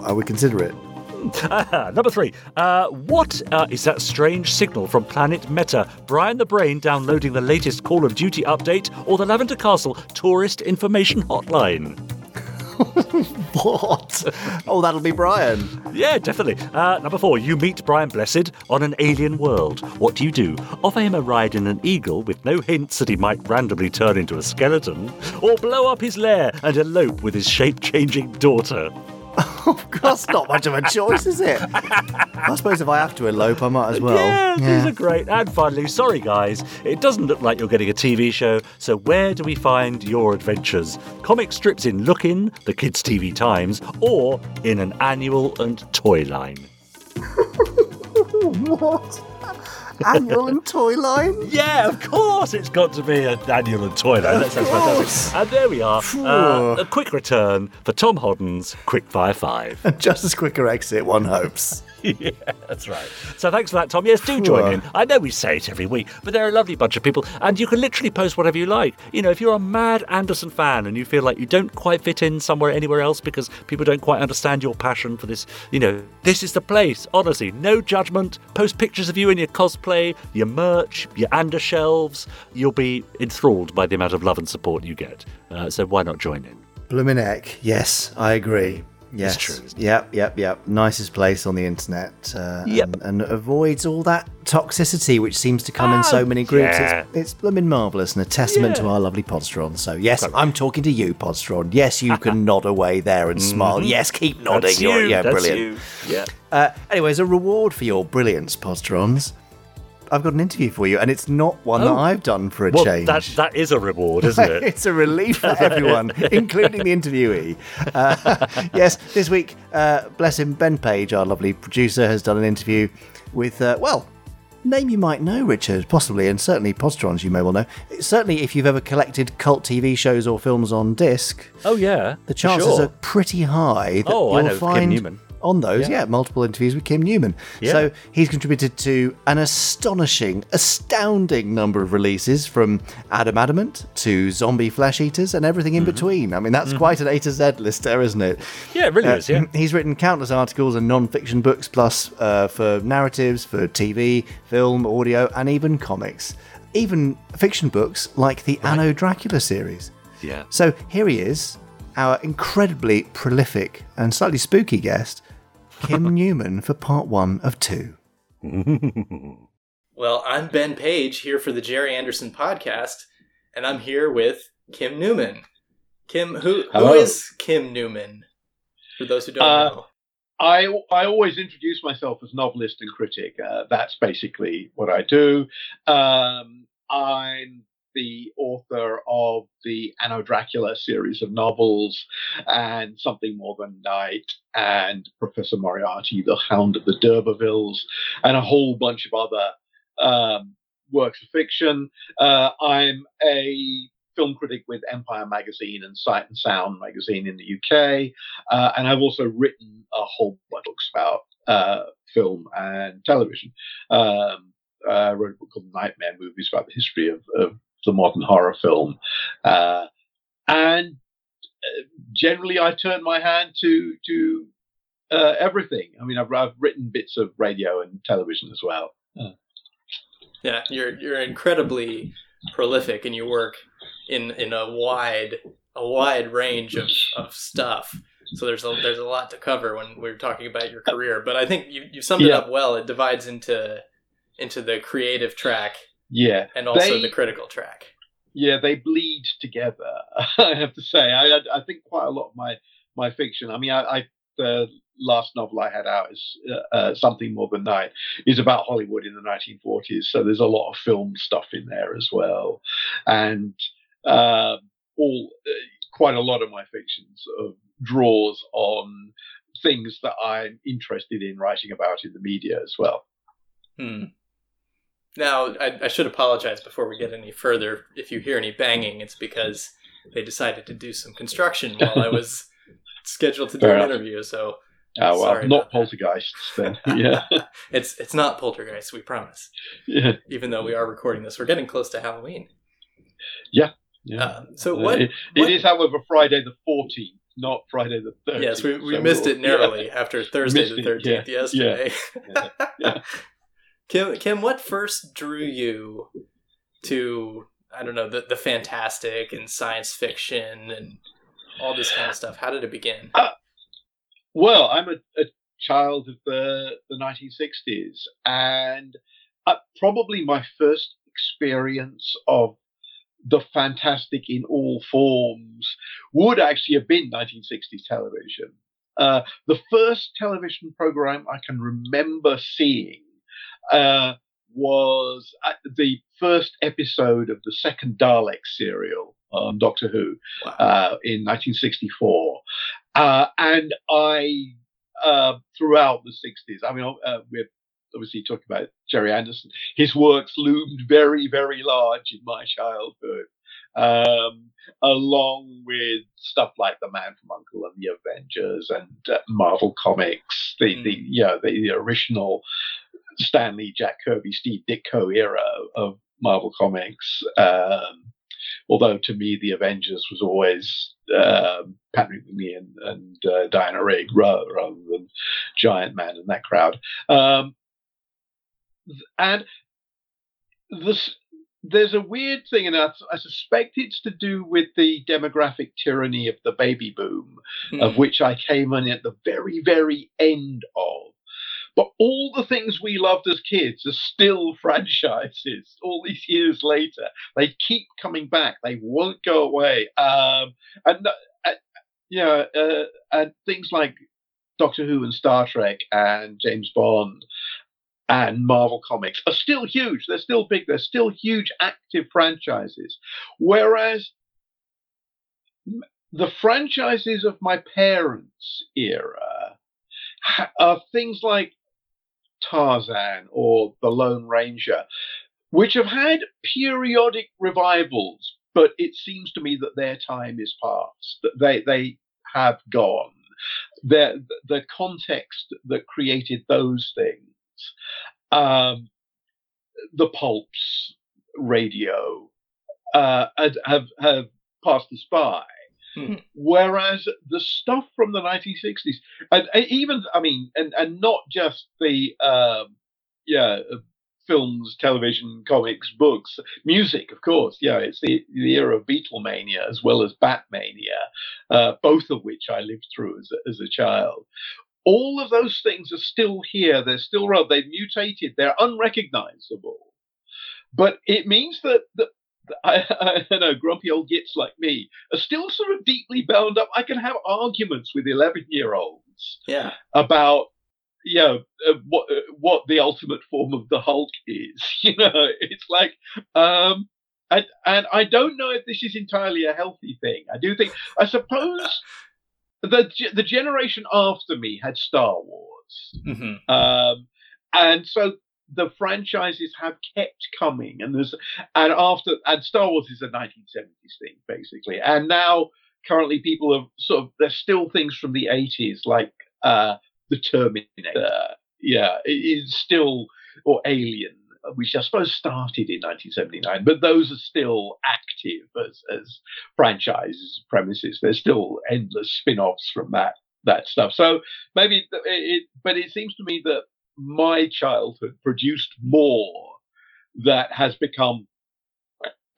*laughs* I would consider it. *laughs* Number three. Uh, what uh, is that strange signal from Planet Meta? Brian the Brain downloading the latest Call of Duty update or the Lavender Castle tourist information hotline? *laughs* What? oh, that'll be Brian. Yeah, definitely. Uh, number four, you meet Brian Blessed on an alien world. What do you do? Offer him a ride in an eagle with no hints that he might randomly turn into a skeleton? Or blow up his lair and elope with his shape changing daughter? *laughs* That's not much of a choice, is it? I suppose if I have to elope, I might as well. yeah, these are great. And finally, sorry guys, it doesn't look like you're getting a TV show, so where do we find your adventures? Comic strips in Lookin', the Kids TV Times, or in an annual and toy line? *laughs* what? Annual *laughs* and toy line? Yeah, of course it's got to be an annual and toy line. That sounds fantastic. And there we are. Uh, a quick return for Tom Hodden's Quickfire 5. And *laughs* Just as quicker exit, one hopes. *laughs* yeah, that's right. So thanks for that, Tom. Yes, do join in. I know we say it every week, but they're a lovely bunch of people, and you can literally post whatever you like. You know, if you're a mad Anderson fan and you feel like you don't quite fit in somewhere anywhere else because people don't quite understand your passion for this, you know, this is the place. Honestly, no judgment. Post pictures of you in your cosplay, your merch, your Ander shelves. You'll be enthralled by the amount of love and support you get. Uh, so why not join in? Bloomin' Yes, I agree. Yes. true, isn't Yep, yep, yep. Nicest place on the internet. Uh, Yep. And, and avoids all that toxicity which seems to come in so Oh, many groups. yeah. It's, it's blooming marvellous and a testament to our lovely Podsteron. So, yes, I'm talking to you, Podsteron. Yes, you can *laughs* nod away there and smile. Yes, keep nodding. Mm-hmm. That's You're, you, yeah, that's brilliant. you. Yeah. Uh, anyway, as a reward for your brilliance, Podsterons, I've got an interview for you, and it's not one that Oh. I've done for a Well, change. that, that is a reward, isn't it? *laughs* it's a relief for everyone, *laughs* including the interviewee. Uh, *laughs* yes, this week, uh, bless him, Ben Page, our lovely producer, has done an interview with, uh, well, name you might know, Richard, possibly, and certainly Podsterons you may well know. Certainly, if you've ever collected cult TV shows or films on disc, Oh, yeah. the chances sure. are pretty high that Oh, I you'll find Newman. On those, Yeah. yeah. multiple interviews with Kim Newman. Yeah. So he's contributed to an astonishing, astounding number of releases from Adam Adamant to Zombie Flesh Eaters and everything in between. I mean, that's quite an A to Z list there, isn't it? Mm-hmm. Yeah, it really Uh, is, yeah. He's written countless articles and non-fiction books, plus uh, for narratives, for TV, film, audio, and even comics. Even fiction books like the Anno Dracula series. Yeah. So here he is, our incredibly prolific and slightly spooky guest, Kim *laughs* Newman, for part one of two. *laughs* Well, I'm Ben Page here for the Gerry Anderson podcast, and I'm here with Kim Newman. Kim, who who Hello. is Kim Newman? For those who don't Uh, know, I I always introduce myself as novelist and critic. Uh, that's basically what I do. Um, I'm the author of the Anno Dracula series of novels and Something More Than Night and Professor Moriarty, The Hound of the D'Urbervilles, and a whole bunch of other um, works of fiction. Uh, I'm a film critic with Empire Magazine and Sight and Sound Magazine in the UK, uh, and I've also written a whole bunch of books about uh, film and television. Um, uh, I wrote a book called Nightmare Movies about the history of, of the modern horror film, uh, and uh, generally I turn my hand to to uh, everything. I mean, I've, I've written bits of radio and television as well. Uh, yeah, you're you're incredibly prolific and you work in in a wide a wide range of, of stuff. So there's a there's a lot to cover when we're talking about your career. But I think you you summed it up well. It divides into into the creative track Yeah, and also They- the critical track. yeah, they bleed together. *laughs* I have to say, I I think quite a lot of my my fiction. I mean, I, I the last novel I had out is uh, uh, something more than night is about Hollywood in the 1940s. So there's a lot of film stuff in there as well, and uh, all uh, quite a lot of my fiction sort of draws on things that I'm interested in writing about in the media as well. Hmm. Now, I, I should apologize before we get any further. If you hear any banging, it's because they decided to do some construction while I was *laughs* scheduled to do Fair an enough. interview. So, Oh well, sorry not poltergeists then. *laughs* yeah, it's it's not poltergeists. We promise. yeah, Even though we are recording this, we're getting close to Halloween. yeah. yeah. Uh, so what? it- what- it is, however, Friday the 14th, not Friday the 13th. Yes, we, we so missed we'll- it narrowly yeah. after Thursday Missed the thirteenth yeah, yesterday. yeah. *laughs* Kim, Kim, what first drew you to I don't know the the fantastic and science fiction and all this kind of stuff? How did it begin? Well, I'm a, a child of the, the 1960s, and uh, probably my first experience of the fantastic in all forms would actually have been 1960s television. Uh, the first television program I can remember seeing uh, was uh, the first episode of the second Dalek serial on Doctor Who uh, in 1964. Uh, and I, uh, throughout the 60s, I mean, uh, we're obviously talking about Gerry Anderson, his works loomed very, very large in my childhood. Um, along with stuff like The Man from Uncle and the Avengers and uh, Marvel Comics, the, the, you know, the, the original Stan Lee, Jack Kirby, Steve Ditko era of Marvel Comics. Um, although to me, the Avengers was always um Patrick Macnee and, and uh, Diana Rigg rather, than Giant Man and that crowd. Um, and this, there's a weird thing, and I, I suspect it's to do with the demographic tyranny of the baby boom, of Hmm. which I came in at the very, very end of. But all the things we loved as kids are still *laughs* franchises all these years later. They keep coming back. They won't go away. Um, and uh, yeah, uh, and things like Doctor Who and Star Trek and James Bond and Marvel Comics are still huge. They're still big. They're still huge active franchises. Whereas the franchises of my parents' era are things like Tarzan or The Lone Ranger, which have had periodic revivals, but it seems to me that their time is past. That they they have gone. The the context that created those things, um, the pulps, radio, uh, have have passed us by. Whereas the stuff from the 1960s, and and even I mean, and and not just the um, yeah uh, films, television, comics, books, music, of course. Yeah, it's the the era of Beatlemania as well as Batmania, uh, both of which I lived through as a, as a child. All of those things are still here. They're still around. They've mutated. They're unrecognizable. But it means that that *laughs* I, I know grumpy old gits like me are still sort of deeply bound up. I can have arguments with 11 year olds Yeah. about you know uh, what uh, what the ultimate form of the Hulk is. *laughs* You know, it's like um and and I don't know if this is entirely a healthy thing. I do think I suppose *laughs* the the generation after me had Star Wars. Mm-hmm. Um, and so the franchises have kept coming, and there's and after and Star Wars is a 1970s thing basically, and now currently people have sort of there's still things from the 80s like uh, the Terminator, yeah, it is still or Alien, which I suppose started in 1979, but those are still active as as franchises premises. There's still endless spin-offs from that that stuff. So maybe it, it but it seems to me that my childhood produced more that has become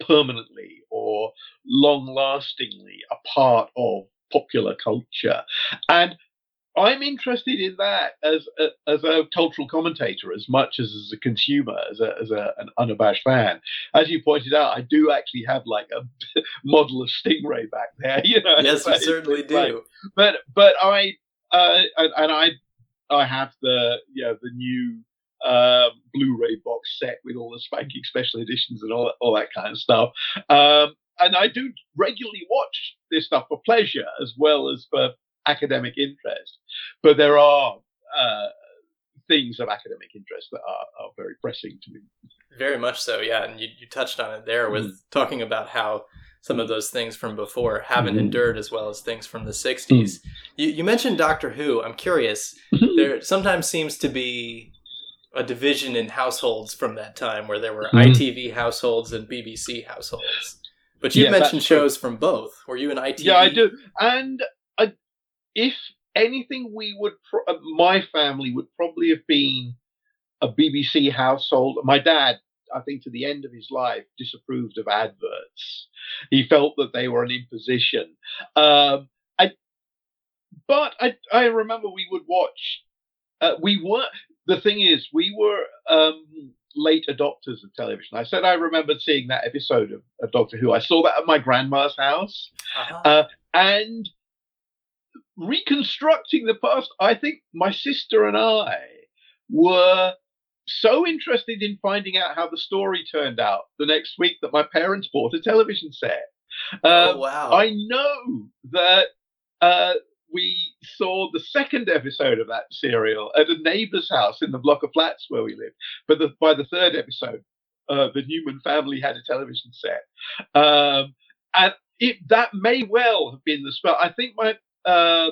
permanently or long lastingly a part of popular culture. And I'm interested in that as a, as a cultural commentator as much as as a consumer, as a as a, an unabashed fan. As you pointed out, I do actually have like a *laughs* model of Stingray back there. *laughs* You know, yes, you certainly do. Like, but but I uh, and, and I I have the you know the new uh, Blu-ray box set with all the spanking special editions and all that, all that kind of stuff. Um, and I do regularly watch this stuff for pleasure as well as for academic interest. But there are uh, things of academic interest that are, are, very pressing to me. Very much so, yeah. And you, you touched on it there with mm. talking about how some of those things from before haven't mm. endured as well as things from the 60s. Mm. You, you mentioned Doctor Who. I'm curious. there sometimes seems to be a division in households from that time where there were mm-hmm. ITV households and BBC households. But you mentioned shows from both. Were you an ITV? Yeah, I do. And I, if anything, we would, pro- uh, my family would probably have been a BBC household. My dad, I think, to the end of his life, disapproved of adverts. He felt that they were an imposition. Um, I, but I, I remember we would watch. Uh, we were the thing is, we were um, late adopters of television. I said I remembered seeing that episode of, of Doctor Who. I saw that at my grandma's house, uh-huh. uh, and reconstructing the past. I think my sister and I were so interested in finding out how the story turned out the next week that my parents bought a television set. oh um, wow! I know that uh, we saw the second episode of that serial at a neighbor's house in the block of flats where we lived. But the, by the third episode, uh, the Newman family had a television set. Um, and it, that may well have been the spell. I think my uh,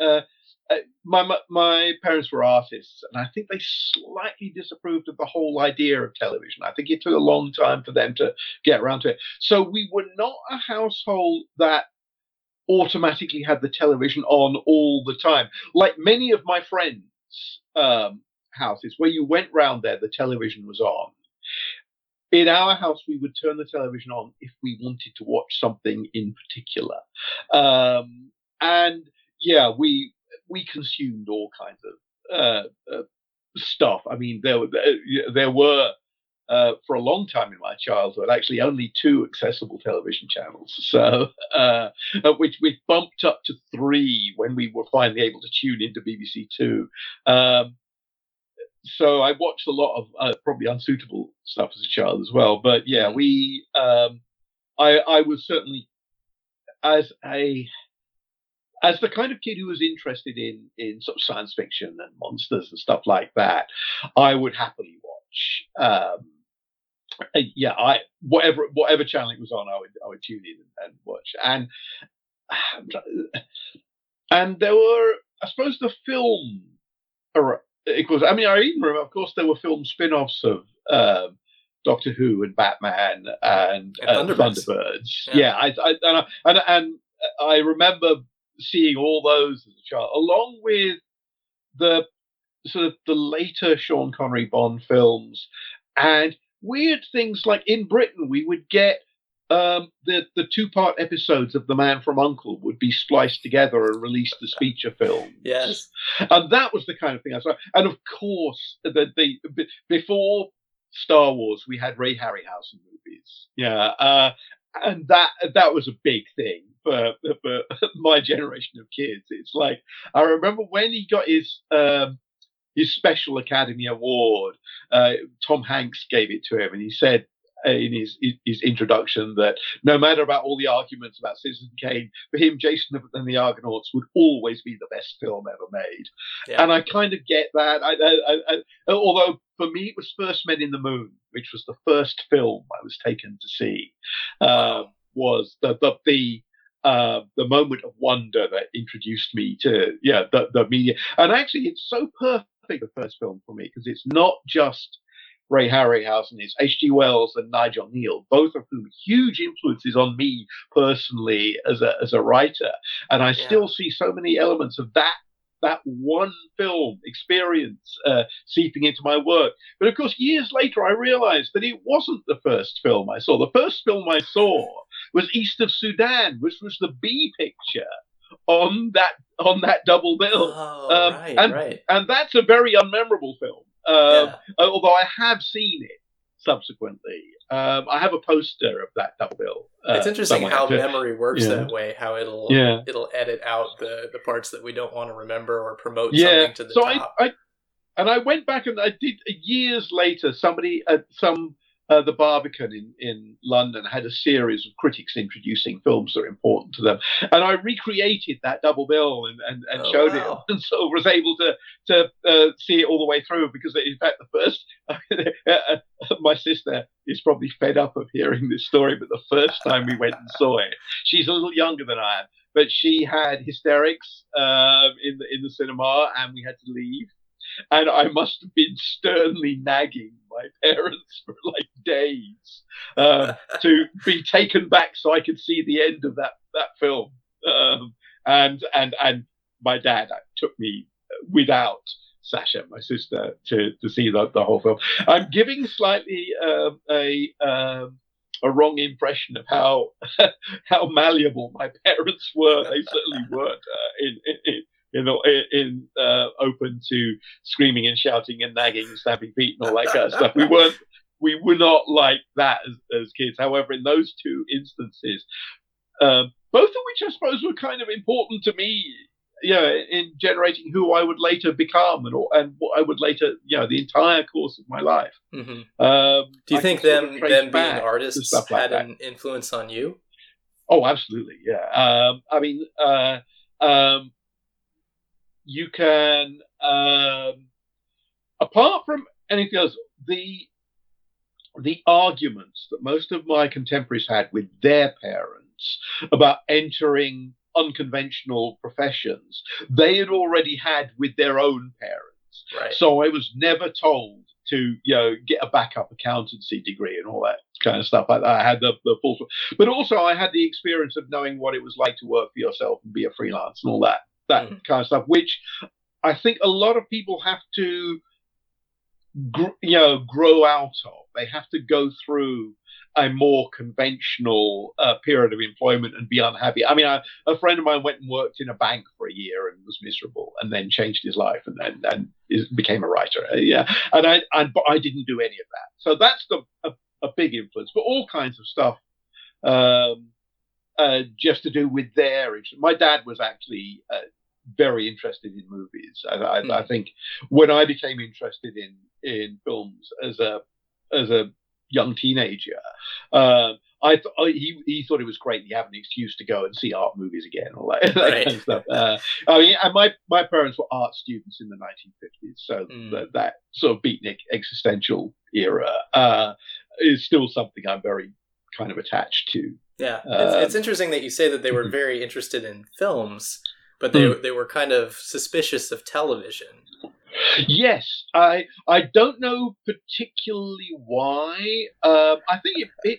uh, my my parents were artists, and I think they slightly disapproved of the whole idea of television. I think it took a long time for them to get around to it. So we were not a household that automatically had the television on all the time. Like many of my friends' um, houses, where you went round there, the television was on. In our house, we would turn the television on if we wanted to watch something in particular. Um, and yeah, we we consumed all kinds of uh, uh, stuff. I mean, there there were uh, for a long time in my childhood, actually only two accessible television channels. So, *laughs* uh, uh, which we bumped up to three when we were finally able to tune into BBC Two. Um, so I watched a lot of uh, probably unsuitable stuff as a child as well. But yeah, we, um, I, I was certainly as a as the kind of kid who was interested in in sort of science fiction and monsters and stuff like that, I would happily watch. Um, uh, yeah, I whatever whatever channel it was on, I would I would tune in and, and watch. And *sighs* and there were, I suppose, the film. It was. I mean, I even remember. Of course, there were film spin-offs of um, Doctor Who and Batman and, and uh, Thunderbirds. Thunderbirds. Yeah, yeah I, I, and, I, and, and I remember seeing all those as a child, along with the sort of the later Sean Connery Bond films, and weird things like in Britain, we would get um, the the two part episodes of The Man from Uncle would be spliced together and released as feature films. Yes, and that was the kind of thing I saw. And of course, the, the before Star Wars, we had Ray Harryhausen movies. Yeah, uh, and that that was a big thing for for *laughs* my generation of kids. It's like I remember when he got his um, his Special Academy Award. Uh, Tom Hanks gave it to him, and he said in his his introduction that no matter about all the arguments about Citizen Kane, for him, Jason and the Argonauts would always be the best film ever made. Yeah. And I kind of get that. I, I, I, although for me, it was First Men in the Moon, which was the first film I was taken to see. Uh, was the the, the uh, the moment of wonder that introduced me to yeah the, the media and actually it's so perfect the first film for me because it's not just Ray Harryhausen, it's H.G. Wells and Nigel Kneale, both of whom huge influences on me personally as a as a writer, and I yeah. still see so many elements of that that one film experience uh, seeping into my work. But of course, years later, I realized that it wasn't the first film I saw. The first film I saw was East of Sudan, which was the B picture on that on that double bill. Oh, um, right, and, right. and that's a very unmemorable film. Um, Although I have seen it subsequently. Um, I have a poster of that double bill. uh, it's interesting how *laughs* memory works yeah. that way. How it'll Yeah. it'll edit out the the parts that we don't want to remember or promote yeah. something to the so top. I, I and I went back and I did years later. Somebody at some uh, the Barbican in in London had a series of critics introducing films that are important to them, and I recreated that double bill and and, and Oh, showed wow. it, *laughs* and so was able to to uh, see it all the way through because in fact the first *laughs* my sister is probably fed up of hearing this story, but the first time we went and saw it, she's a little younger than I am, but she had hysterics um, in the in the cinema, and we had to leave. And I must have been sternly nagging my parents for like days um, *laughs* to be taken back so I could see the end of that that film. Um, and and and my dad took me without Sasha, my sister, to to see the, the whole film. I'm giving slightly um, a um, a wrong impression of how *laughs* how malleable my parents were. They certainly *laughs* weren't uh, in, in, in you know, in, uh, open to screaming and shouting and nagging and stamping feet and all that kind of stuff. We weren't, we were not like that as, as kids. However, in those two instances, um, both of which I suppose were kind of important to me, you know, in generating who I would later become and and what I would later, you know, the entire course of my life. Mhm. Um, Do you I think can sort of them them being artists like had that. an influence on you? Oh, absolutely, yeah. Um, I mean, uh, um, you can, um, apart from anything else, the the arguments that most of my contemporaries had with their parents about entering unconventional professions, they had already had with their own parents. Right. So I was never told to, you know, get a backup accountancy degree and all that kind of stuff like that. I had the, the full, but also I had the experience of knowing what it was like to work for yourself and be a freelance and all that, that kind of stuff, which I think a lot of people have to, gr- you know, grow out of. They have to go through a more conventional uh, period of employment and be unhappy. I mean, I, a friend of mine went and worked in a bank for a year and was miserable, and then changed his life and and, and is, became a writer. Uh, yeah, and I and but I didn't do any of that. So that's the a, a big influence. But all kinds of stuff. Um, uh, just to do with their. My dad was actually uh, very interested in movies. I, I, I think when I became interested in in films as a as a young teenager, um, I th- I- he he thought it was great. You have an excuse to go and see art movies again, all that, *laughs* that Right. kind of stuff. Uh, I mean, and my my parents were art students in the 1950s, so that, that sort of beatnik existential era uh, is still something I'm very kind of attached to. Yeah, it's, Um, it's interesting that you say that they were *clears throat* very interested in films, but they Mm. they were kind of suspicious of television. Yes, I I don't know particularly why. Um, I think it, it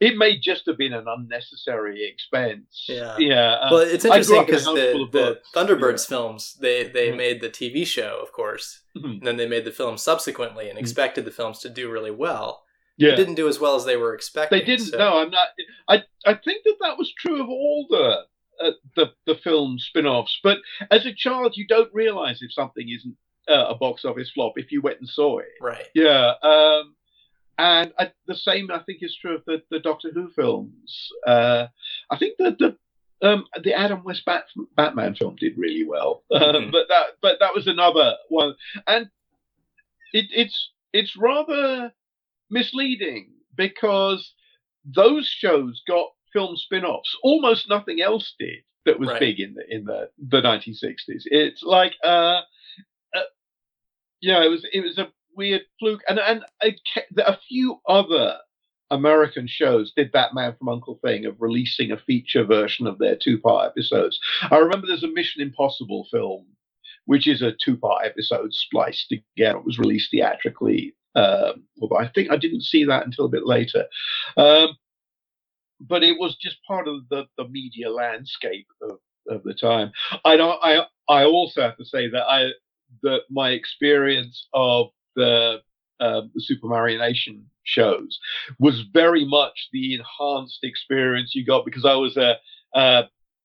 it may just have been an unnecessary expense. Yeah, yeah. uh, well, it's interesting in because the, the. Thunderbirds films they they Mhm. made the TV show, of course, Mhm. and then they made the film subsequently and expected the films to do really well. Yeah. They didn't do as well as they were expecting. They didn't. so- No, I'm not. I I think that that was true of all the uh, the the film spin-offs. But as a child, you don't realize if something isn't uh, a box office flop if you went and saw it. Right. Yeah. Um, and I, the same, I think, is true of the, the Doctor Who films. Uh, I think that the um, the Adam West Bat- Batman film did really well, um, *laughs* but that but that was another one, and it, it's it's rather misleading because those shows got film spin-offs. Almost nothing else did that was Right. big in the in the the 1960s. It's like uh, uh yeah, it was it was a weird fluke, and and ca- a few other American shows did that Man from Uncle thing of releasing a feature version of their two-part episodes. I remember there's a Mission Impossible film, which is a two-part episode spliced together. It was released theatrically, um, although I think I didn't see that until a bit later. Um, but it was just part of the, the media landscape of of the time. I know. I I also have to say that I that my experience of the uh, the Supermarionation shows was very much the enhanced experience you got because I was a uh,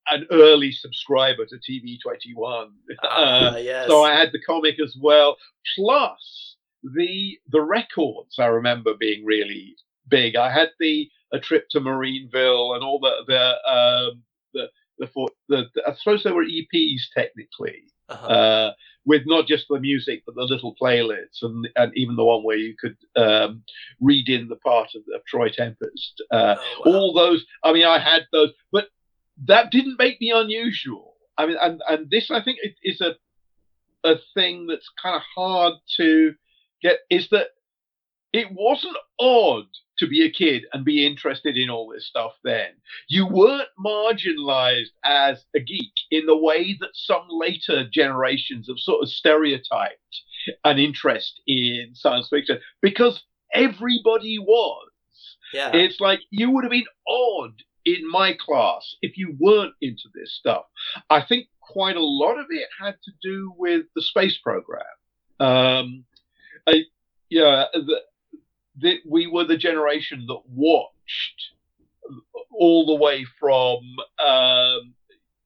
an early subscriber to TV Twenty One. Ah, uh, yes. So I had the comic as well, plus the the records. I remember being really big. I had the a trip to Marineville and all the the um, the the, the, the I suppose they were EPs technically. Uh-huh. Uh, with not just the music but the little playlists and, and even the one where you could um, read in the part of, of Troy Tempest. Uh, oh, wow. All those, I mean, I had those, but that didn't make me unusual. I mean, and, and this I think is a a thing that's kind of hard to get is that it wasn't odd to be a kid and be interested in all this stuff then. You weren't marginalized as a geek in the way that some later generations have sort of stereotyped an interest in science fiction because everybody was. Yeah. It's like you would have been odd in my class if you weren't into this stuff. I think quite a lot of it had to do with the space program. Um, I, yeah, the, that we were the generation that watched all the way from um,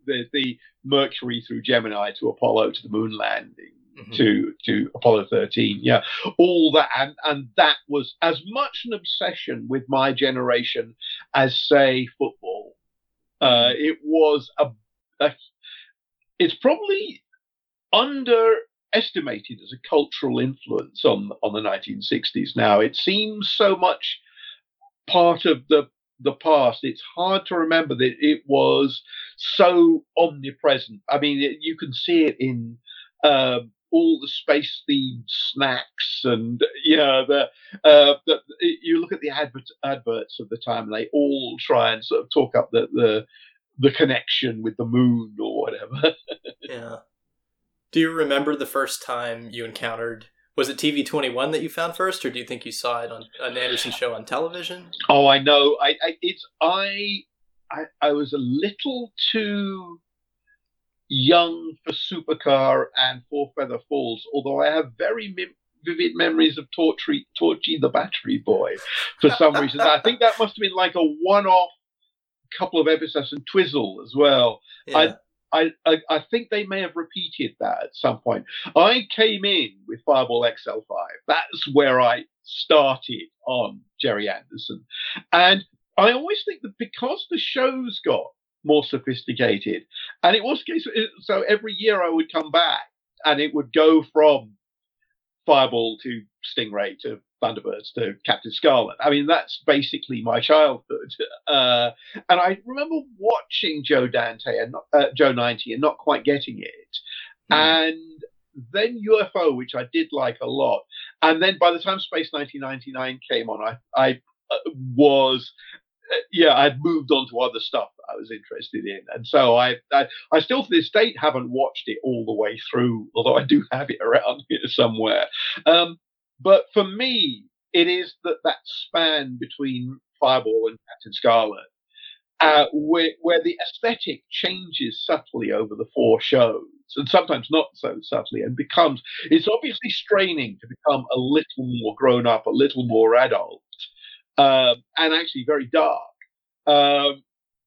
the, the Mercury through Gemini to Apollo to the moon landing mm-hmm. to to Apollo 13. Yeah, all that and and that was as much an obsession with my generation as say football. Uh, it was a, a it's probably under estimated as a cultural influence on on the 1960s. Now it seems so much part of the the past. It's hard to remember that it was so omnipresent. I mean, it, you can see it in um, all the space themed snacks and you know the, uh, the you look at the advert, adverts of the time and they all try and sort of talk up the the, the connection with the moon or whatever. *laughs* yeah. Do you remember the first time you encountered? Was it TV twenty one that you found first, or do you think you saw it on an Anderson show on television? Oh, I know. I, I it's I, I I was a little too young for Supercar and Four Feather Falls, although I have very mim- vivid memories of Torchy, Torchy the Battery Boy for some reason. I think that must have been like a one off couple of episodes and Twizzle as well. Yeah. I, I, I, I think they may have repeated that at some point. I came in with Fireball XL5. That's where I started on Gerry Anderson. And I always think that because the shows got more sophisticated, and it was so every year I would come back and it would go from Fireball to Stingray to Thunderbirds to Captain Scarlet. I mean, that's basically my childhood. *laughs* Uh, and I remember watching Joe Dante and uh, Joe 90 and not quite getting it. Mm. And then UFO, which I did like a lot. And then by the time Space 1999 came on, I, I uh, was yeah, I'd moved on to other stuff that I was interested in, and so I, I, I still to this date haven't watched it all the way through, although I do have it around *laughs* here somewhere. Um, but for me, it is that that span between Fireball and Captain Scarlet, uh, where, where the aesthetic changes subtly over the four shows, and sometimes not so subtly, and becomes it's obviously straining to become a little more grown up, a little more adult um, and actually very dark um,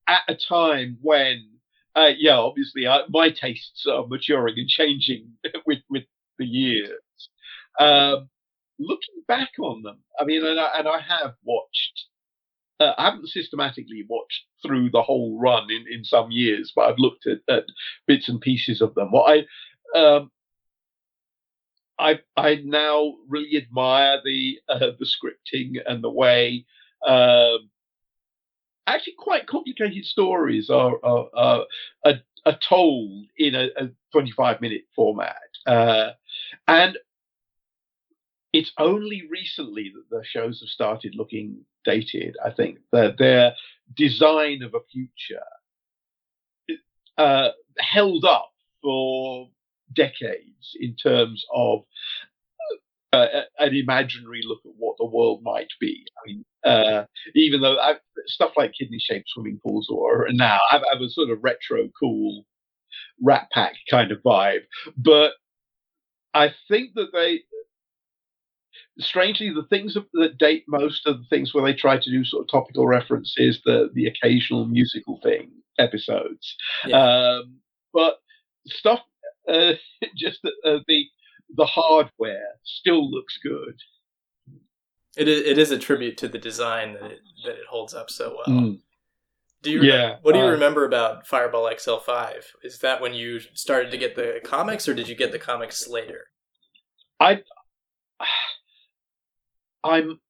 at a time when, uh, yeah, obviously uh, my tastes are maturing and changing *laughs* with with the years. Um, looking back on them, I mean, and I, and I have watched. Uh, I haven't systematically watched through the whole run in, in some years, but I've looked at, at bits and pieces of them. What I um, I I now really admire the uh, the scripting and the way um, actually quite complicated stories are are, are, are, are told in a, a 25 minute format, uh, and it's only recently that the shows have started looking dated. I think that their design of a future uh, held up for decades in terms of uh, an imaginary look at what the world might be. I mean, uh, even though I, stuff like kidney-shaped swimming pools or now I have a sort of retro cool Rat Pack kind of vibe. But I think that they, strangely, the things that date most are the things where they try to do sort of topical references, the the occasional musical thing episodes. Yeah. Um, but stuff, uh, *laughs* just the, uh, the the hardware still looks good. It is, it is a tribute to the design that it, that it holds up so well. Mm. Do you Yeah, what do you uh, remember about Fireball XL5? Is that when you started to get the comics, or did you get the comics later? I, I'm.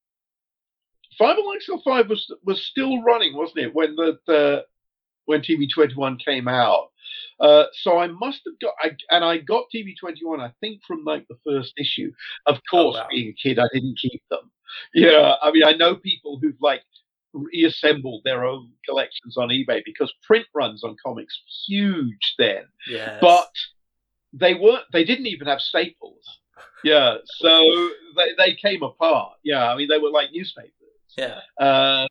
Fireball XL5 was was still running, wasn't it, when the, the when TV Twenty One came out? Uh, so I must have got, I, and I got TV Twenty One, I think, from like the first issue. Of course, being a kid, I didn't keep them. Yeah, I mean, I know people who've like reassembled their own collections on eBay because print runs on comics were huge then. Yes. But they weren't. They didn't even have staples. Yeah, so they they came apart. Yeah, I mean they were like newspapers. Yeah. Uh,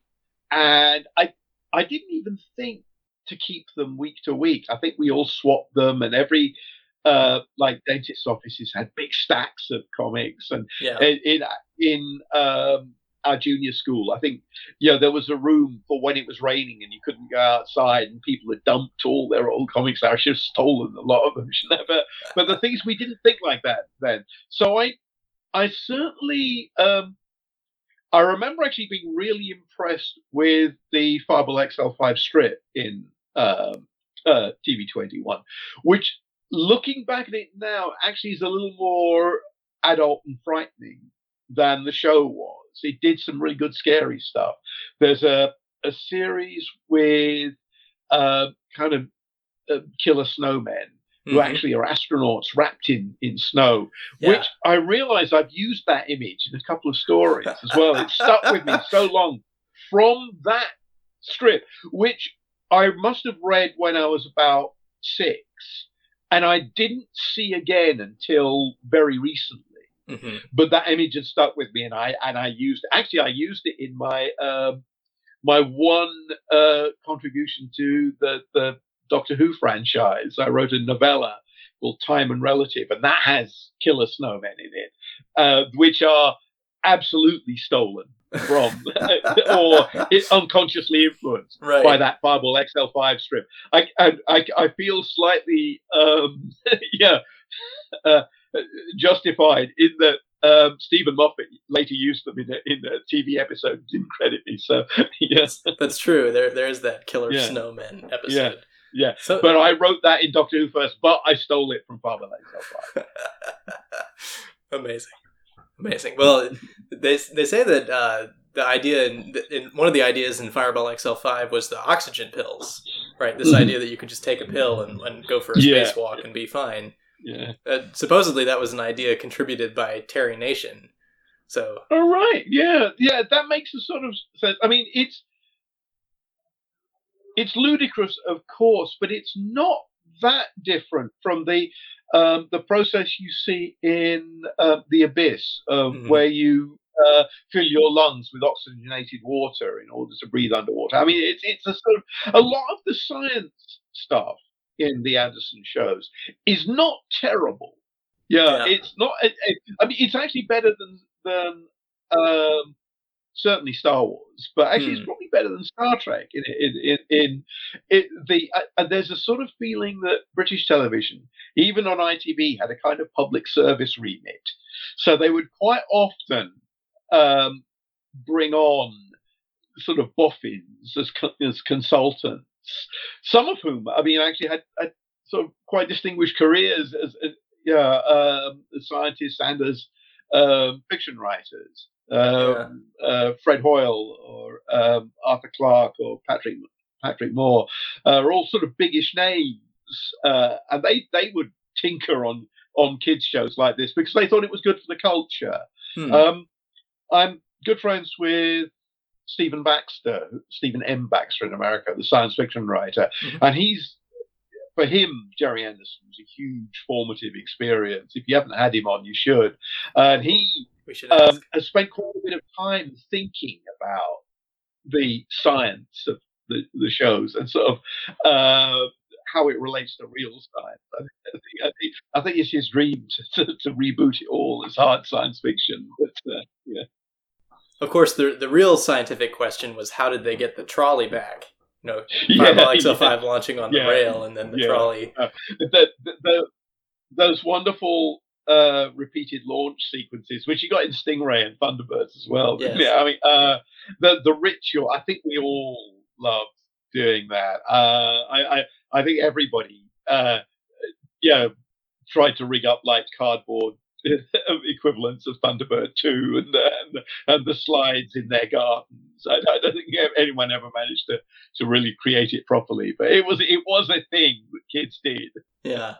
and I I didn't even think to keep them week to week. I think we all swapped them, and every uh, like dentist offices had big stacks of comics, and Yeah. in in, in um, our junior school, I think you know there was a room for when it was raining and you couldn't go outside, and people had dumped all their old comics. I should have stolen a lot of them, *laughs* But but the things we didn't think like that then. So I I certainly um, I remember actually being really impressed with the Fireball XL5 strip in um, uh, TV21, which looking back at it now actually is a little more adult and frightening than the show was. It did some really good scary stuff. There's a a series with uh, kind of uh, killer snowmen who Mhm. actually are astronauts wrapped in in snow, Yeah. which I realize I've used that image in a couple of stories as well. It stuck with me so *laughs* long from that strip, which I must have read when I was about six, and I didn't see again until very recently. Mhm. But that image had stuck with me, and I and I used actually I used it in my um, my one uh, contribution to the the Doctor Who franchise. I wrote a novella called Time and Relative, and that has killer snowmen in it, uh, which are absolutely stolen from *laughs* *laughs* or unconsciously influenced Right. by that Fireball XL5 strip. I I, I, I feel slightly um, *laughs* yeah uh, justified in that um, Steven Moffat later used them in a, in a TV episode and didn't credit me. So *laughs* yes, That's true. There there's that killer Yeah. snowman episode. yeah. So- but I wrote that in Doctor Who first, but I stole it from Fireball *laughs* XL5. Amazing, amazing. Well, they they say that uh, the idea in, in one of the ideas in Fireball XL5 was the oxygen pills, right? This Mhm. idea that you could just take a pill and, and go for a Yeah. spacewalk and be fine. Yeah. Uh, supposedly, that was an idea contributed by Terry Nation. So All right. Yeah. Yeah. That makes a sort of sense. I mean, it's it's ludicrous, of course, but it's not that different from the um, the process you see in uh, the abyss, of Mhm. where you uh, fill your lungs with oxygenated water in order to breathe underwater. I mean, it's it's a sort of a lot of the science stuff in the Anderson shows is not terrible. Yeah, Yeah. it's not. It, it- I mean, it's actually better than than um, certainly Star Wars, but actually Hmm. it's probably better than Star Trek. In in in, in it, the uh, uh, there's a sort of feeling that British television, even on ITV, had a kind of public service remit, so they would quite often um, bring on sort of boffins as as consultants, some of whom, I mean, actually had, had sort of quite distinguished careers as, as yeah, um, as scientists and as um, fiction writers. Um, uh, Fred Hoyle or um, Arthur Clarke or Patrick Patrick Moore uh, are all sort of biggish names, uh, and they they would tinker on on kids shows like this because they thought it was good for the culture. Hmm. Um, I'm good friends with Stephen Baxter, Stephen M. Baxter in America, the science fiction writer, Mhm. and he's for him, Gerry Anderson was a huge formative experience. If you haven't had him on, you should. And he should um, has spent quite a bit of time thinking about the science of the, the shows and sort of uh, how it relates to real science. I think, I think, I think it's his dream to, to, to, reboot it all as hard science fiction. But uh, yeah. Of course, the the real scientific question was how did they get the trolley back? You know, *laughs* yeah, XL5 yeah. launching on the yeah, rail and then the trolley. Uh, the, the, the, those wonderful uh, repeated launch sequences, which you got in Stingray and Thunderbirds as well. Yes. Yeah, I mean, uh, the the ritual. I think we all loved doing that. Uh, I, I I think everybody, uh, yeah, tried to rig up like cardboard *laughs* equivalents of Thunderbird 2 and the, and the, and the slides in their gardens. I, I, don't think anyone ever managed to, to really create it properly, but it was it was a thing that kids did. Yeah.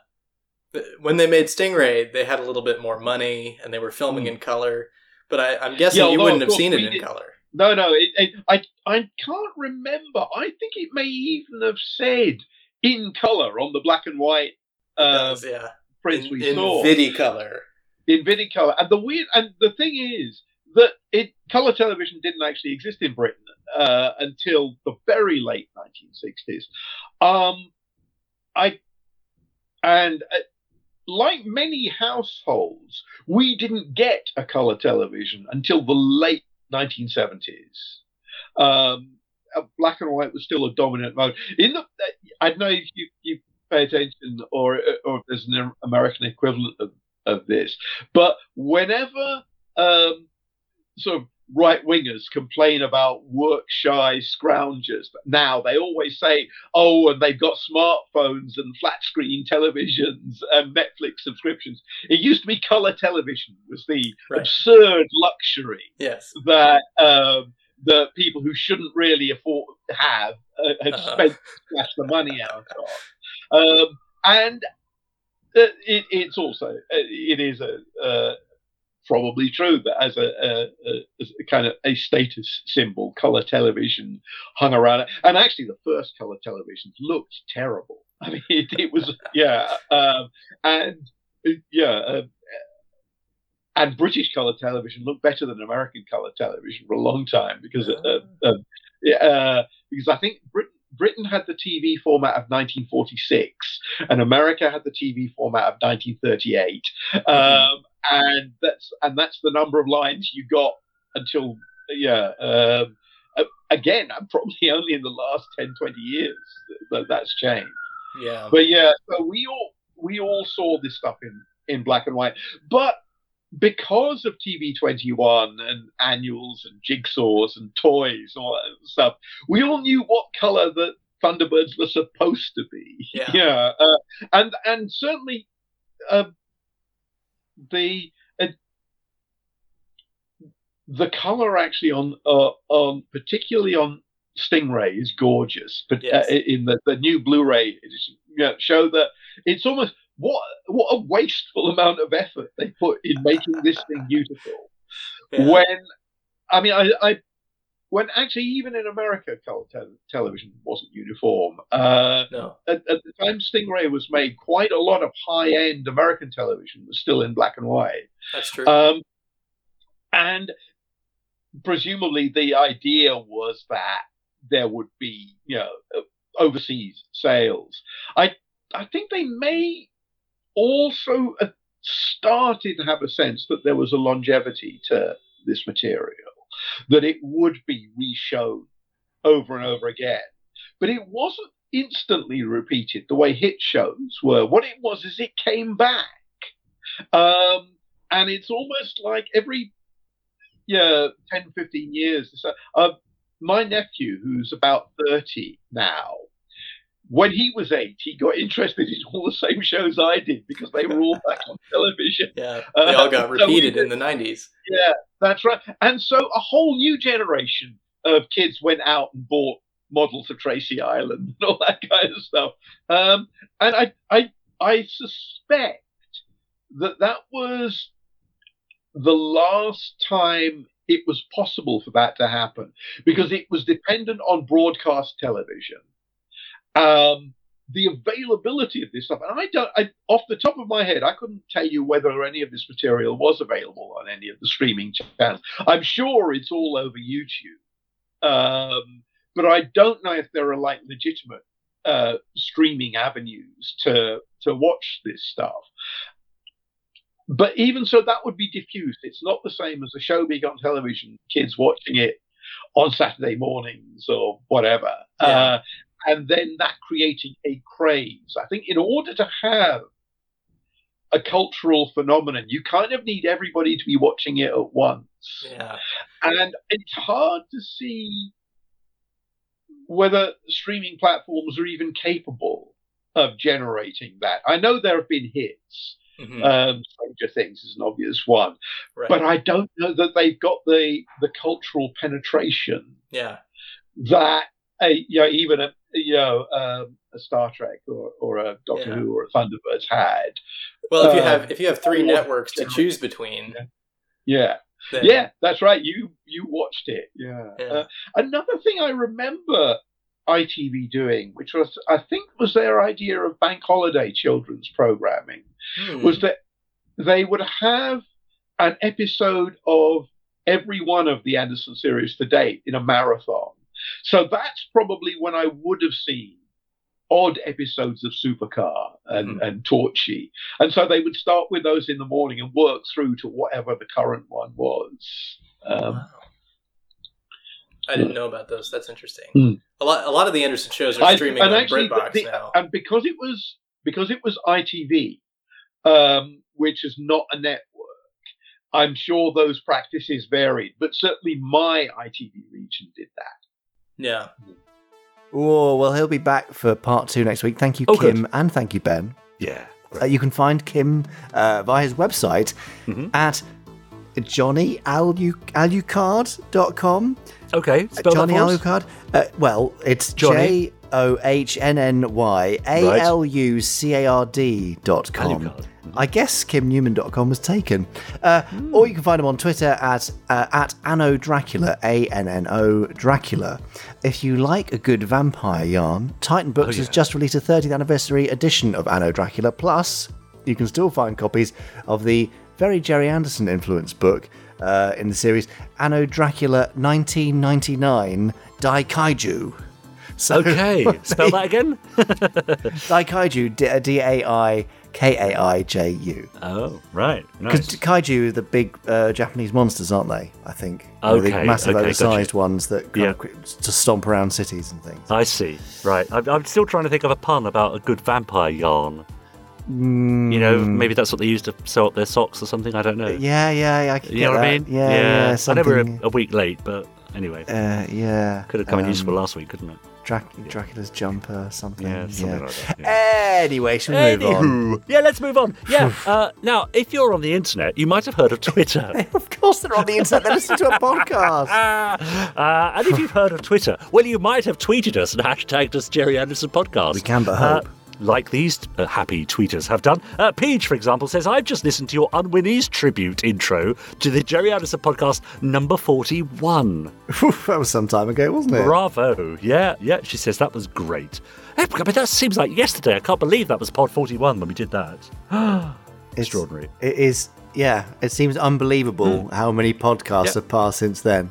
When they made Stingray, they had a little bit more money and they were filming mm. in color. But I, am guessing yeah, you wouldn't have seen it in did, color. No, no, it, it, I I can't remember. I think it may even have said in color on the black and white. Uh, does, yeah. Prints in, we in saw. In Videcolor. And the weird and the thing is that it color television didn't actually exist in Britain uh, until the very late 1960s. Um, I and uh, like many households, we didn't get a color television until the late 1970s. Um, black and white was still a dominant mode. In the, I don't know if you, you pay attention or or if there's an American equivalent of of this. But whenever um, sort of right wingers complain about work shy scroungers, now they always say, oh, and they've got smartphones and flat screen televisions and Netflix subscriptions. It used to be color television was the right. absurd luxury yes. that. Um, the people who shouldn't really afford have uh, had uh-huh. spent the money out of. Um, and it, it's also uh, it is a uh, probably true that as a, a, a, kind of a status symbol, color television hung around it. And actually, the first color televisions looked terrible. *laughs* I mean, it, it was yeah, um, and yeah. Uh, and British color television looked better than American color television for a long time because uh, uh, because I think Britain Britain had the TV format of 1946, and America had the TV format of 1938, mm-hmm. um, and that's and that's the number of lines you got until yeah. Um, again, I'm probably only in the last 10, 20 years that that's changed. Yeah. But yeah, so we all we all saw this stuff in in black and white, but because of TV21 and annuals and jigsaws and toys and all that stuff, we all knew what color the Thunderbirds were supposed to be. Yeah, *laughs* yeah uh, and and certainly uh, the uh, the color actually on uh, on particularly on Stingray is gorgeous, but uh, yes. in the, the new Blu-ray edition, you know, show that it's almost what what a wasteful *laughs* amount of effort they put in making this thing beautiful. Yeah. When I mean, I, I when actually even in America, color te- television wasn't uniform. Uh, no. At, at, the time Stingray was made, quite a lot of high-end American television was still in black and white. That's true. Um, and presumably the idea was that there would be, you know, overseas sales. I I think they may also started to have a sense that there was a longevity to this material, that it would be reshown over and over again. But it wasn't instantly repeated the way hit shows were. What it was is it came back. Um, and it's almost like every yeah, 10, 15 years. Uh, my nephew, who's about 30 now, when he was eight, he got interested in all the same shows I did because they were all back on television. *laughs* Yeah, they all got *laughs* uh, repeated so in the 90s. Yeah, that's right. And so a whole new generation of kids went out and bought models of Tracy Island and all that kind of stuff. Um, and I, I, I suspect that that was the last time it was possible for that to happen because it was dependent on broadcast television um, the availability of this stuff. And I don't, I, off the top of my head, I couldn't tell you whether any of this material was available on any of the streaming channels. I'm sure it's all over YouTube, um, but I don't know if there are like legitimate uh, streaming avenues to to watch this stuff. But even so, that would be diffused. It's not the same as a show being on television, kids watching it on Saturday mornings or whatever. Yeah. Uh, and then that creating a craze. I think in order to have a cultural phenomenon, you kind of need everybody to be watching it at once. Yeah. And it's hard to see whether streaming platforms are even capable of generating that. I know there have been hits. Mhm. Um, Stranger Things is an obvious one, Right. but I don't know that they've got the the cultural penetration yeah. that a you know even a you know um, a Star Trek or, or a Doctor Yeah. Who or a Thunderbirds had. Well, if you Uh, have if you have three networks to choose between, Yeah. then Yeah, that's right. You you watched it. Yeah. Yeah. Uh, another thing I remember ITV doing, which was I think was their idea of bank holiday children's programming, Hmm. was that they would have an episode of every one of the Anderson series to date in a marathon. So that's probably when I would have seen odd episodes of Supercar and, and Torchy. And so they would start with those in the morning and work through to whatever the current one was. Um, I didn't know about those. That's interesting. Hmm. A lot a lot of the Anderson shows are I- streaming and on actually, BritBox the- now. and because it was because it was ITV, um, which is not a network, I'm sure those practices varied. But certainly, my ITV region did that. Yeah. Oh, well, he'll be back for part two next week. Thank you, Oh, Kim, good. and thank you, Ben. Yeah. Uh, you can find Kim uh, via his website Mm-hmm. at johnnyAlucard.com. Okay, spell Johnny that for. Alucard. Uh, well, it's Johnny. J O H N N Y A L U C A R D dot com. I guess KimNewman.com was taken. Uh, Or you can find him on Twitter at uh, at Anno Dracula, A N N O Dracula. If you like a good vampire yarn, Titan Books has just released a 30th anniversary edition of Anno Dracula. Plus, you can still find copies of the very Gerry Anderson influenced book uh, in the series Anno Dracula 1999 Daikaiju. So, Okay, *laughs* spell that again. *laughs* Daikaiju, D- D A I K A I J U. Oh, right. Because Nice. kaiju are the big uh, Japanese monsters, aren't they? I think. Know, the Okay, massive, okay, oversized gotcha. ones that kind Yeah. of qu- to stomp around cities and things. I see. Right. I'm, I'm still trying to think of a pun about a good vampire yarn. You know, maybe that's what they use to sew up their socks or something. I don't know. Mm. Yeah, yeah, yeah. I You know what I mean? Yeah, yeah. I know we're a, a week late, but anyway. Uh, yeah. Could have come in um, useful last week, couldn't it? Drac- Dracula's jumper, something. Yeah, something yeah. like that. Anyway, shall we move on? Yeah, let's move on. Yeah. *sighs* uh, now, if you're on the internet, you might have heard of Twitter. *laughs* of course, they're on the internet. They listen to a podcast. *laughs* Uh, and if you've heard of Twitter, well, you might have tweeted us and hashtagged us Gerry Anderson Podcast. We can but Uh, hope. Like these uh, happy tweeters have done. Uh, Peach, for example, says, I've just listened to your Unwinnie's tribute intro to the Gerry Anderson podcast number 41. that was some time ago, wasn't it? Bravo. Yeah, yeah. She says that was great. Eh, mean, that seems like yesterday. I can't believe that was pod 41 when we did that. *gasps* Extraordinary. It is. Yeah, it seems unbelievable how many podcasts Yep. have passed since then.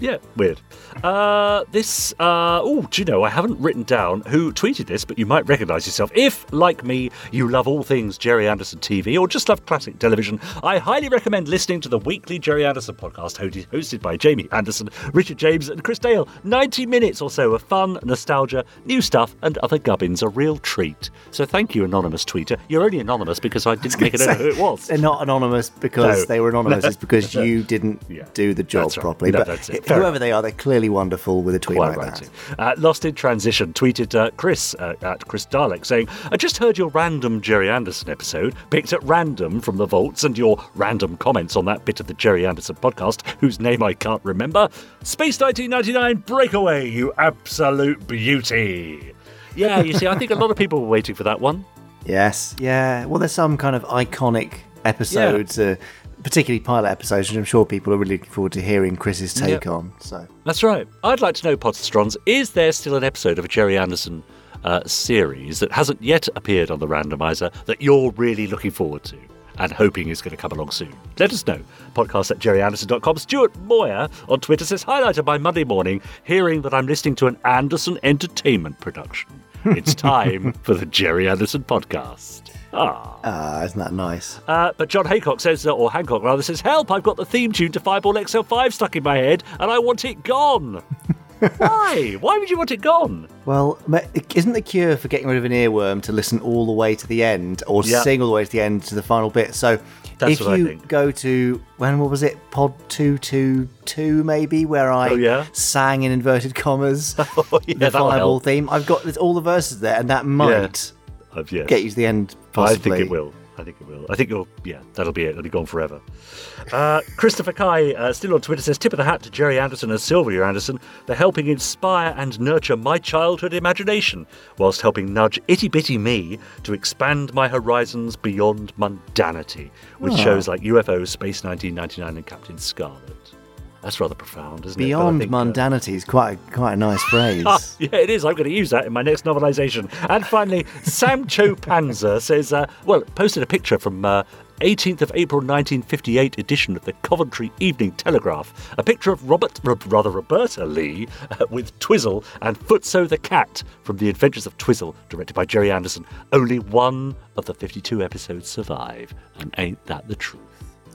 Yeah, weird. Uh, this, uh, oh, do you know, I haven't written down who tweeted this, but you might recognise yourself. If, like me, you love all things Gerry Anderson TV or just love classic television, I highly recommend listening to the weekly Gerry Anderson podcast hosted hosted by Jamie Anderson, Richard James, and Chris Dale. 90 minutes or so of fun, nostalgia, new stuff, and other gubbins. A real treat. So thank you, anonymous tweeter. You're only anonymous because I didn't make it know who it was. They're not anonymous because No. they were anonymous. It's because *laughs* you didn't Yeah. do the job right. properly. No, but that's it. it- Fair whoever enough. they are, they're clearly wonderful with a tweet Quite like right. that. Uh, Lost in Transition tweeted uh, Chris uh, at Chris Dalek saying, I just heard your random Gerry Anderson episode, picked at random from the vaults, and your random comments on that bit of the Gerry Anderson podcast, whose name I can't remember. Space 1999 Breakaway, you absolute beauty. Yeah, you see, I think a lot of people were waiting for that one. *laughs* Yes. Yeah. Well, there's some kind of iconic episodes, uh, particularly pilot episodes, which I'm sure people are really looking forward to hearing Chris's take Yep. on. So That's right. I'd like to know, Podsterons, is there still an episode of a Gerry Anderson uh, series that hasn't yet appeared on the randomizer that you're really looking forward to and hoping is going to come along soon? Let us know. Podcast at gerryanderson.com. Stuart Moyer on Twitter says, highlighted by Monday morning, hearing that I'm listening to an Anderson Entertainment production. *laughs* it's time for the Gerry Anderson podcast. Ah. Ah, isn't that nice? Uh, but John Haycock says, uh, or Hancock rather, says, Help, I've got the theme tune to Fireball XL5 stuck in my head and I want it gone. *laughs* Why? Why would you want it gone? Well, isn't the cure for getting rid of an earworm to listen all the way to the end or Yeah. sing all the way to the end to the final bit? So That's if what I you go to, when what was it? Pod 222 maybe, where I Oh, yeah? sang in inverted commas *laughs* yeah, the Fireball theme. I've got all the verses there and that might Uh, yes. get you to the end possibly. I think it will. I think it will. I think it'll, yeah, that'll be it. It'll be gone forever. Uh, Christopher Kai, uh, still on Twitter, says tip of the hat to Gerry Anderson and Sylvia Anderson. They're helping inspire and nurture my childhood imagination, whilst helping nudge itty bitty me to expand my horizons beyond mundanity with Ah. shows like UFO, Space 1999, and Captain Scarlet. That's rather profound, isn't it? Beyond uh, mundanity is quite a, quite a nice *laughs* phrase. Ah, yeah, it is. I'm going to use that in my next novelisation. And finally, Sam Cho Panzer *laughs* says, uh, well, posted a picture from uh, 18th of April 1958 edition of the Coventry Evening Telegraph. A picture of Robert, r- rather Roberta Lee, uh, with Twizzle and Footso the Cat from The Adventures of Twizzle, directed by Gerry Anderson. Only one of the 52 episodes survive, and ain't that the truth?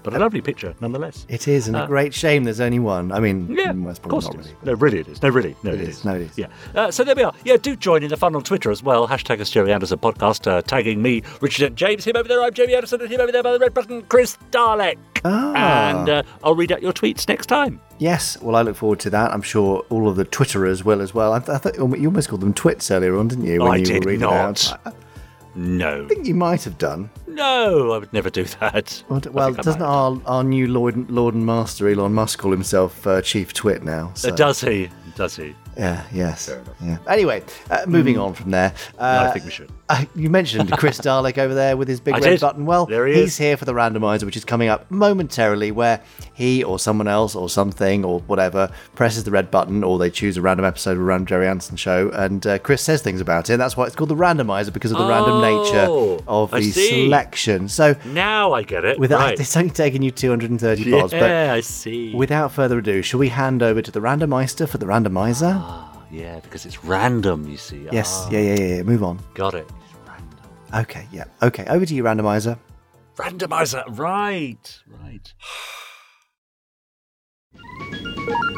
But a lovely picture, nonetheless. It is, and Uh, a great shame there's only one. I mean, Yeah, of course not it is. really. No, really it is. No, really. No, It it is. is. No, it is. Yeah. Uh, so there we are. Yeah, do join in the fun on Twitter as well. Hashtag us Gerry Anderson podcast, uh, tagging me, Richard and James. Him over there, I'm Jamie Anderson, and him over there by the red button, Chris Dalek. Ah. And uh, I'll read out your tweets next time. Yes, well, I look forward to that. I'm sure all of the Twitterers will as well. I, th- I thought you almost called them twits earlier on, didn't you? I you did were reading not. out? I think you might have done. No, I would never do that. Well, d- I well doesn't our, our new Lord, Lord and Master Elon Musk call himself uh, Chief Twit now? Uh, So. does he? Does he? Yeah, yes. Yeah. Anyway, uh, moving on from there. Uh, I think we should. Uh, you mentioned Chris *laughs* Dalek over there with his big I red did. button. Well, There he he's is. here for the randomizer, which is coming up momentarily, where he or someone else or something or whatever presses the red button, or they choose a random episode of a random Gerry Anderson show, and uh, Chris says things about it. And that's why it's called the randomizer because of the random nature Oh, of I the see. selection. So, Now I get it. without right. *laughs* it's only taken you 230 yeah, pods, but I see. without further ado, shall we hand over to the randomizer for the randomizer? Ah, yeah, because it's random, you see. yes, Ah, yeah, yeah, yeah, yeah. Move on. Got it. Okay, yeah. Okay, over to you, randomizer. Randomizer. Right. Right.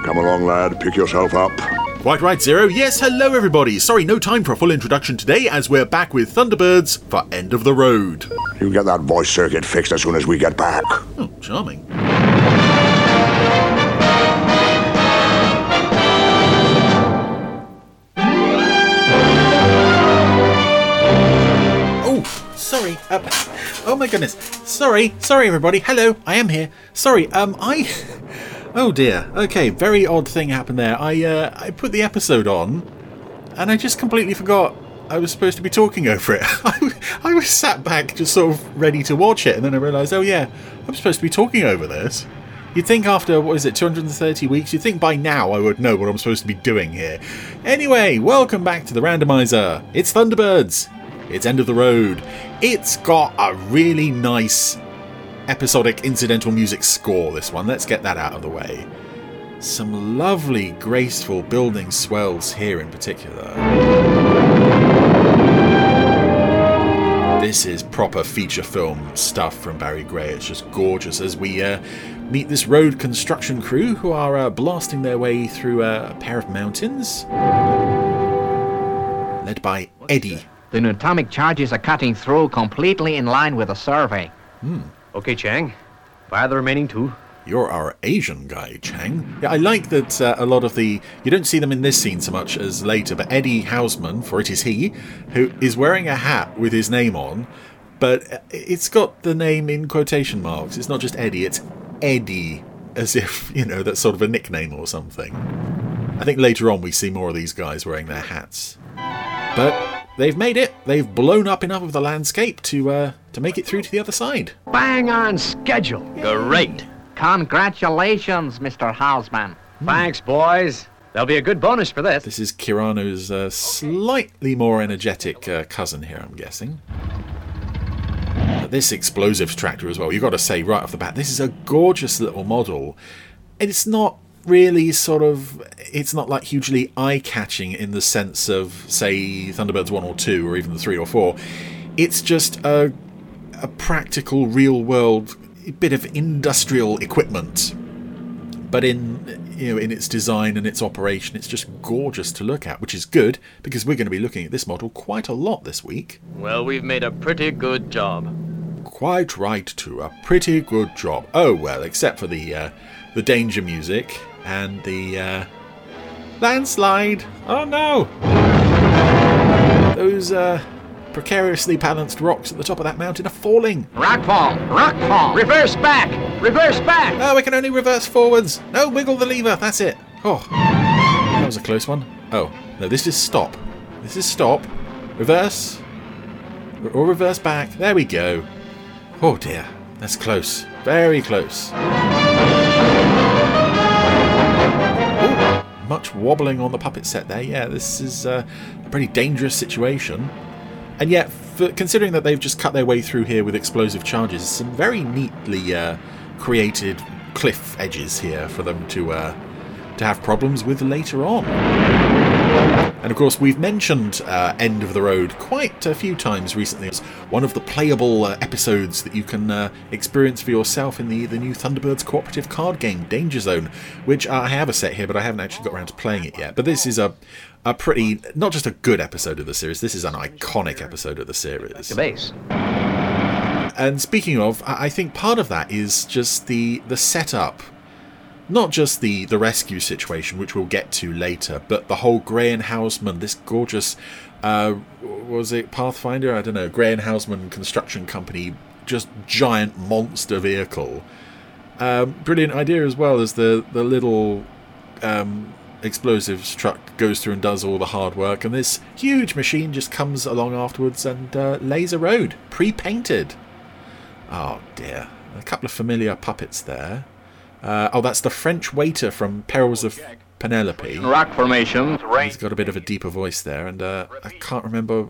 Come along, lad. Pick yourself up. Quite right, Zero. Yes, hello everybody. Sorry, no time for a full introduction today as we're back with Thunderbirds for End of the Road. You get that voice circuit fixed as soon as we get back. Oh, charming. Sorry. Uh, oh my goodness. Sorry. Sorry, everybody. Hello. I am here. Sorry. Um, I. *laughs* Oh dear. Okay. Very odd thing happened there. I uh, I put the episode on, and I just completely forgot I was supposed to be talking over it. *laughs* I, I was sat back, just sort of ready to watch it, and then I realised, oh yeah, I'm supposed to be talking over this. You'd think after, what is it, 230 weeks, you'd think by now I would know what I'm supposed to be doing here. Anyway, welcome back to the randomizer. It's Thunderbirds. It's End of the Road. It's got a really nice episodic incidental music score, this one. Let's get that out of the way. Some lovely, graceful building swells here in particular. This is proper feature film stuff from Barry Gray. It's just gorgeous as we uh, meet this road construction crew who are uh, blasting their way through uh, a pair of mountains. Led by Eddie. The atomic charges are cutting through completely in line with the survey. Hmm. Okay, Chang. Fire the remaining two. You're our Asian guy, Chang. Yeah, I like that uh, a lot of the. You don't see them in this scene so much as later, but Eddie Houseman, for it is he, who is wearing a hat with his name on, but uh, it's got the name in quotation marks. It's not just Eddie, it's Eddie, as if, you know, that's sort of a nickname or something. I think later on we see more of these guys wearing their hats. But they've made it. They've blown up enough of the landscape to uh, to make it through to the other side. Bang on schedule. Great. Congratulations, Mr. Houseman. Thanks, boys. There'll be a good bonus for this. This is Kirano's uh, slightly more energetic uh, cousin here, I'm guessing. But this explosives tractor as well, you've got to say right off the bat, this is a gorgeous little model. It's not really sort of it's not like hugely eye catching in the sense of say Thunderbirds one or two or even the three or four. It's just a a practical, real world bit of industrial equipment, but in you know in its design and its operation, it's just gorgeous to look at, which is good because we're going to be looking at this model quite a lot this week. Well, we've made a pretty good job. Quite right, too. A pretty good job. Oh well, except for the uh, the danger music and the uh, landslide. Oh no! Those uh, precariously balanced rocks at the top of that mountain are falling. Rockfall! Rockfall! Reverse back! Reverse back! Oh, we can only reverse forwards. No, wiggle the lever. That's it. Oh, that was a close one. Oh, no, this is stop. This is stop. Reverse. Or reverse back. There we go. Oh dear. That's close. Very close. Much wobbling on the puppet set there. Yeah, this is uh, a pretty dangerous situation. And yet, for, considering that they've just cut their way through here with explosive charges, some very neatly uh, created cliff edges here for them to uh, to have problems with later on. And of course, we've mentioned uh, End of the Road quite a few times recently as one of the playable uh, episodes that you can uh, experience for yourself in the, the new Thunderbirds cooperative card game, Danger Zone, which I have a set here, but I haven't actually got around to playing it yet. But this is a, a pretty, not just a good episode of the series, this is an iconic episode of the series. The base. And speaking of, I I think part of that is just the the setup not just the, the rescue situation, which we'll get to later, but the whole Gray and Houseman, this gorgeous, uh, was it Pathfinder? I don't know, Gray and Houseman Construction Company, just giant monster vehicle. Um, brilliant idea as well as the, the little um, explosives truck goes through and does all the hard work, and this huge machine just comes along afterwards and uh, lays a road, pre painted. Oh dear. A couple of familiar puppets there. Uh, oh, that's the French waiter from Perils of Penelope. Rock formations. He's got a bit of a deeper voice there, and uh, I can't remember.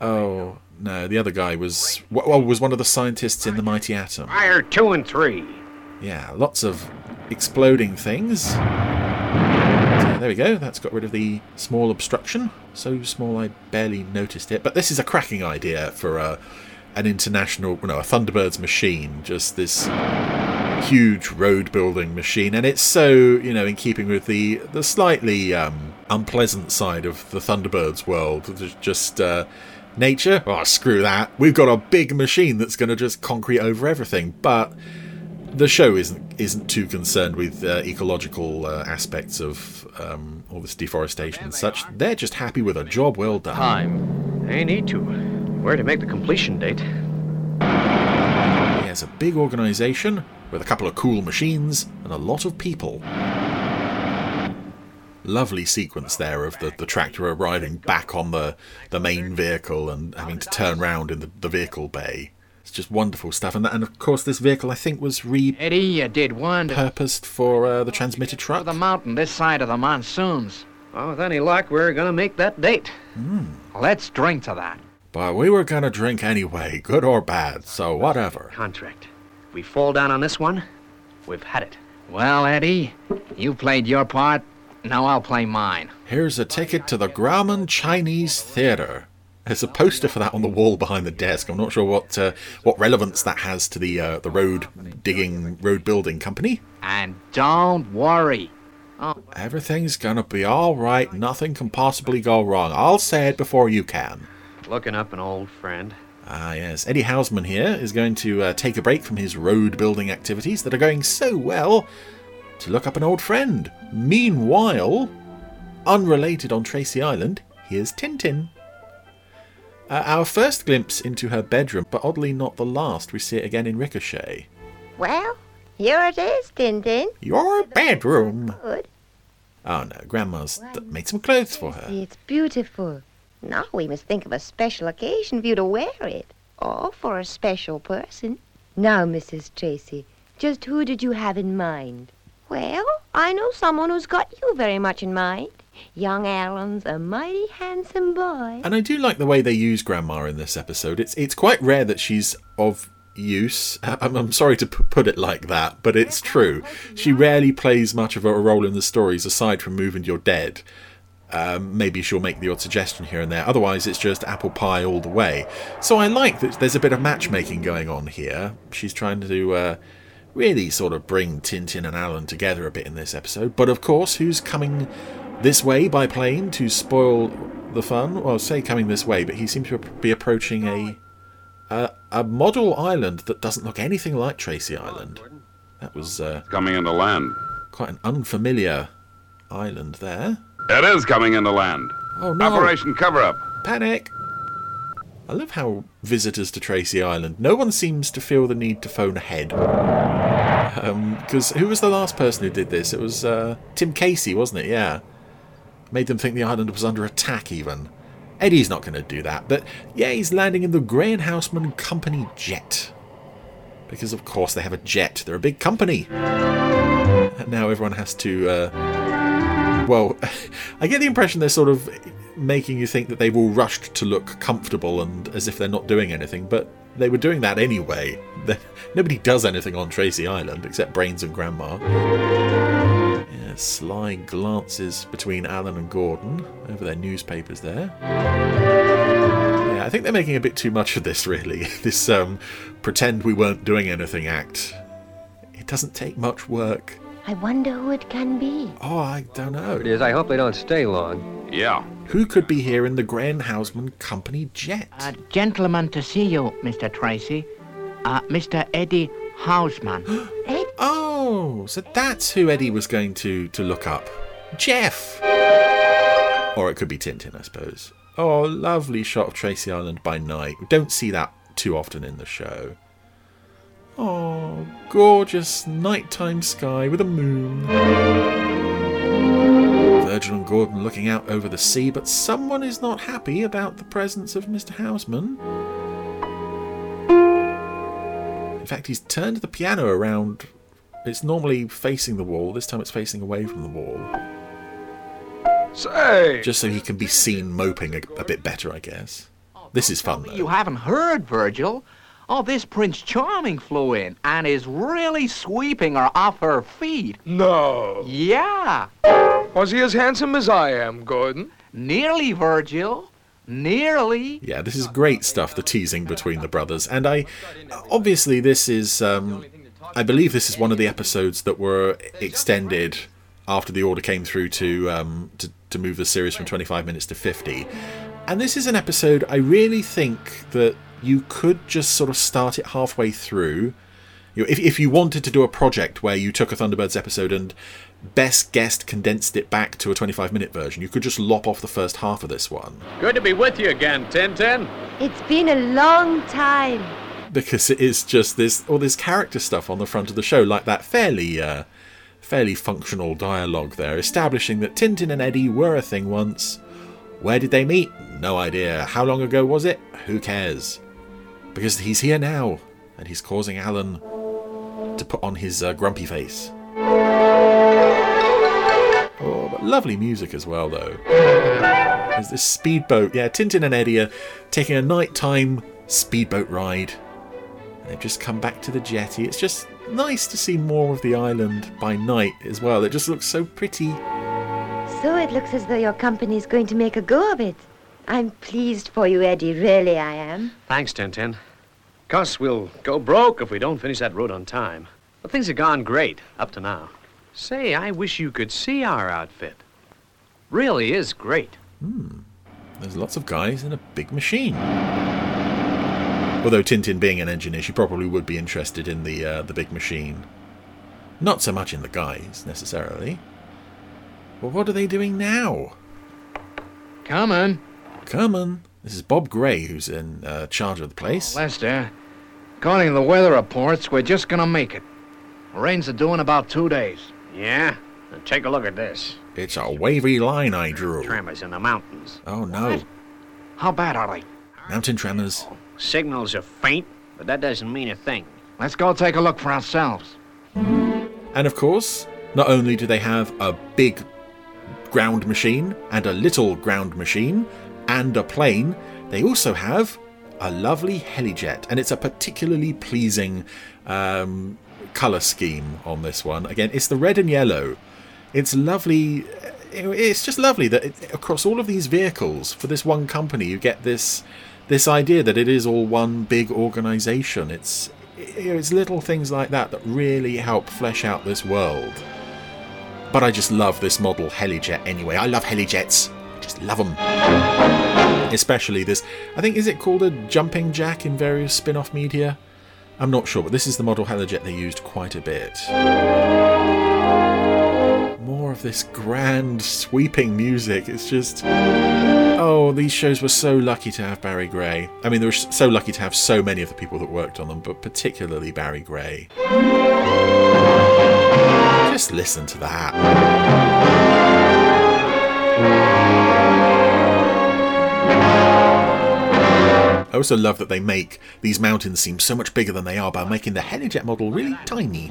Oh no, the other guy was well was one of the scientists in the Mighty Atom. Fire two and three. Yeah, lots of exploding things. So there we go. That's got rid of the small obstruction. So small I barely noticed it. But this is a cracking idea for uh, an international, no, a Thunderbirds machine. Just this huge road building machine, and it's so you know in keeping with the the slightly um, unpleasant side of the Thunderbirds world. There's Just uh, nature. Oh, screw that. We've got a big machine that's going to just concrete over everything, but. The show isn't isn't too concerned with uh, ecological uh, aspects of um, all this deforestation and such. They're just happy with a job well done. Time. They need to. Where to make the completion date? He has a big organization with a couple of cool machines and a lot of people. Lovely sequence there of the, the tractor arriving back on the, the main vehicle and having to turn round in the, the vehicle bay. It's just wonderful stuff. And, and of course, this vehicle I think was re Eddie, you did wonderful. purposed for uh, the transmitter truck. The mountain this side of the monsoons. Well, with any luck, we're gonna make that date. Hmm. Let's drink to that. But we were gonna drink anyway, good or bad, so whatever. Contract. If we fall down on this one, we've had it. Well, Eddie, you played your part. Now I'll play mine. Here's a ticket to the Grauman Chinese Theatre. There's a poster for that on the wall behind the desk. I'm not sure what uh, what relevance that has to the uh, the road digging, road building company. And don't worry. Oh, Everything's gonna be all right. Nothing can possibly go wrong. I'll say it before you can. looking up an old friend. Ah, yes. Eddie Hausman here is going to uh, take a break from his road building activities that are going so well to look up an old friend. Meanwhile, unrelated on Tracy Island, here's Tintin. Uh, our first glimpse into her bedroom, but oddly not the last. We see it again in Ricochet. Well, here it is, Tintin. Your bedroom. Good. Oh no, Grandma's th- made some clothes for her. It's beautiful. Now we must think of a special occasion for you to wear it. Or for a special person. Now, Mrs. Tracy, just who did you have in mind? Well, I know someone who's got you very much in mind. Young Alan's a mighty handsome boy. And I do like the way they use Grandma in this episode. It's it's quite rare that she's of use. *laughs* I'm, I'm sorry to p- put it like that, but it's true. She rarely plays much of a role in the stories aside from Move and You're Dead. Um, maybe she'll make the odd suggestion here and there. Otherwise, it's just apple pie all the way. So I like that there's a bit of matchmaking going on here. She's trying to uh, really sort of bring Tintin and Alan together a bit in this episode. But of course, who's coming this way by plane to spoil the fun? Well, say coming this way, but he seems to be approaching a a, a model island that doesn't look anything like Tracy Island. That was uh, coming into land. Quite an unfamiliar island there. It is coming into land. Oh no! Operation Cover Up. Panic. I love how visitors to Tracy Island, no one seems to feel the need to phone ahead. Because um, who was the last person who did this? It was uh, Tim Casey, wasn't it? Yeah. Made them think the island was under attack, even. Eddie's not going to do that, but yeah, he's landing in the Gray and Houseman Company jet. Because, of course, they have a jet. They're a big company. And now everyone has to. Uh, well, *laughs* I get the impression they're sort of making you think that they've all rushed to look comfortable and as if they're not doing anything, but they were doing that anyway. *laughs* Nobody does anything on Tracy Island except Brains and Grandma. Yeah, sly glances between Alan and Gordon over their newspapers there. Yeah, I think they're making a bit too much of this, really. *laughs* This um, pretend we weren't doing anything act. It doesn't take much work. I wonder who it can be. Oh, I don't know. It is. I hope they don't stay long. Yeah. Who could be here in the Grand Houseman Company jet? Uh, gentleman to see you, Mr. Tracy. Uh, Mr. Eddie Houseman. *gasps* *gasps* Ed? Oh, so that's who Eddie was going to, to look up. Jeff! Or it could be Tintin, I suppose. Oh, lovely shot of Tracy Island by night. We don't see that too often in the show. Oh, gorgeous nighttime sky with a moon. Virgil and Gordon looking out over the sea, but someone is not happy about the presence of Mr. Houseman. In fact, he's turned the piano around. It's normally facing the wall, this time it's facing away from the wall. Say! Just so he can be seen moping a, a bit better, I guess. This is fun, though. You haven't heard, Virgil. Oh, this Prince Charming flew in and is really sweeping her off her feet. No. Yeah. Was he as handsome as I am, Gordon? Nearly, Virgil. Nearly. Yeah, this is great stuff, the teasing between the brothers. And I. Obviously, this is. Um, I believe this is one of the episodes that were extended after the order came through to, um, to, to move the series from 25 minutes to 50. And this is an episode I really think that you could just sort of start it halfway through. You know, if, if you wanted to do a project where you took a Thunderbirds episode and best guest condensed it back to a 25 minute version, you could just lop off the first half of this one. Good to be with you again, Tintin. It's been a long time. Because it is just this all this character stuff on the front of the show, like that fairly uh, fairly functional dialogue there, establishing that Tintin and Eddie were a thing once. Where did they meet? No idea. How long ago was it? Who cares? Because he's here now, and he's causing Alan to put on his uh, grumpy face. Oh, but lovely music as well, though. There's this speedboat. Yeah, Tintin and Eddie are taking a nighttime speedboat ride. They've just come back to the jetty. It's just nice to see more of the island by night as well. It just looks so pretty. So it looks as though your company's going to make a go of it. I'm pleased for you, Eddie. Really, I am. Thanks, Tintin. Course we'll go broke if we don't finish that road on time. But things have gone great up to now. Say, I wish you could see our outfit. Really is great. Hmm. There's lots of guys in a big machine. Although Tintin being an engineer, she probably would be interested in the uh, the big machine. Not so much in the guys, necessarily. But what are they doing now? Coming. Coming. This is Bob Gray, who's in uh, charge of the place. Oh, Lester, according to the weather reports, we're just gonna make it. Rains are due in about two days. Yeah? And take a look at this. It's a wavy line I drew. Tremors in the mountains. Oh, no. How bad are they? Mountain tremors. Signals are faint, but that doesn't mean a thing. Let's go take a look for ourselves. And of course, not only do they have a big ground machine and a little ground machine and a plane, they also have a lovely helijet, and it's a particularly pleasing um, color scheme on this one. Again, it's the red and yellow. It's lovely. It's just lovely that it, across all of these vehicles for this one company, you get this this idea that it is all one big organization. It's it's little things like that that really help flesh out this world. But I just love this model helijet anyway. I love helijets. Love them. Especially this. I think is it called a jumping jack in various spin-off media? I'm not sure, but this is the model helijet they used quite a bit. More of this grand sweeping music. It's just Oh, these shows were so lucky to have Barry Gray. I mean, they were so lucky to have so many of the people that worked on them, but particularly Barry Gray. Just listen to that. I also love that they make these mountains seem so much bigger than they are by making the helijet model really tiny.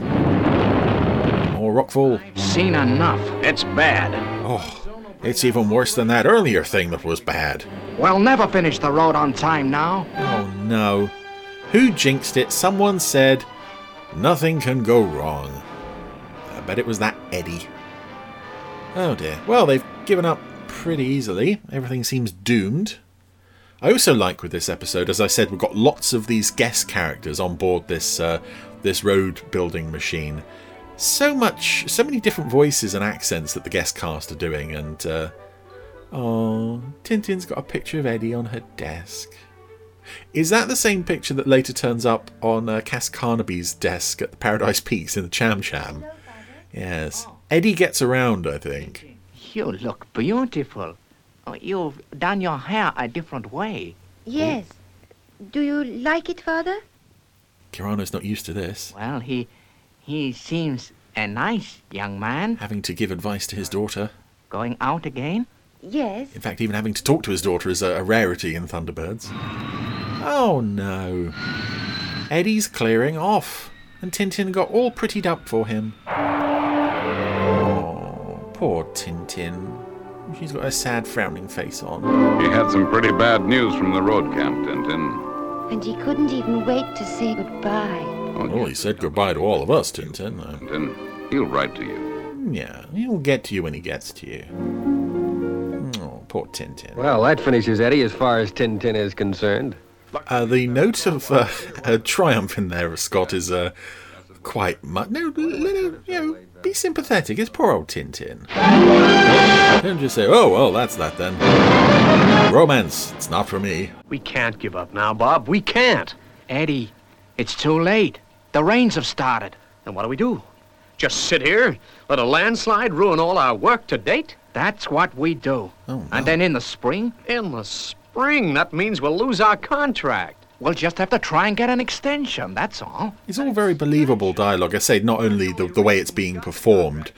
More rockfall. Seen enough. It's bad. Oh, it's even worse than that earlier thing that was bad. We'll never finish the road on time now. Oh no. Who jinxed it? Someone said, nothing can go wrong. I bet it was that Eddie. Oh dear. Well, they've given up pretty easily. Everything seems doomed. I also like with this episode, as I said, we've got lots of these guest characters on board this uh, this road building machine. So much, so many different voices and accents that the guest cast are doing, and uh, oh, Tintin's got a picture of Eddie on her desk. Is that the same picture that later turns up on uh, Cass Carnaby's desk at the Paradise Peaks in the Cham Cham? Yes, Eddie gets around, I think. You look beautiful. Oh, You've done your hair a different way. Yes. Do you like it, Father? Kirano's not used to this. Well, he he seems a nice young man. Having to give advice to his daughter. Going out again? Yes. In fact, even having to talk to his daughter is a, a rarity in Thunderbirds. Oh no. Eddie's clearing off, and Tintin got all prettied up for him. Oh, poor Tintin. She's got a sad, frowning face on. He had some pretty bad news from the road camp, Tintin. And he couldn't even wait to say goodbye. Oh, he said goodbye to all of us, Tintin. Uh, Tintin, he'll write to you. Yeah, he'll get to you when he gets to you. Oh, poor Tintin. Well, that finishes Eddie as far as Tintin is concerned. Uh, the note of uh, *laughs* uh, triumph in there, Scott, is uh, quite much. No, no, no, you know, be sympathetic. It's poor old Tintin. Don't just say, oh, well, that's that then. Romance, it's not for me. We can't give up now, Bob. We can't. Eddie, it's too late. The rains have started. Then what do we do? Just sit here, let a landslide ruin all our work to date? That's what we do. Oh, no. And then in the spring, In the spring, that means we'll lose our contract. We'll just have to try and get an extension, that's all. It's all very believable dialogue. I say not only the, the way it's being performed,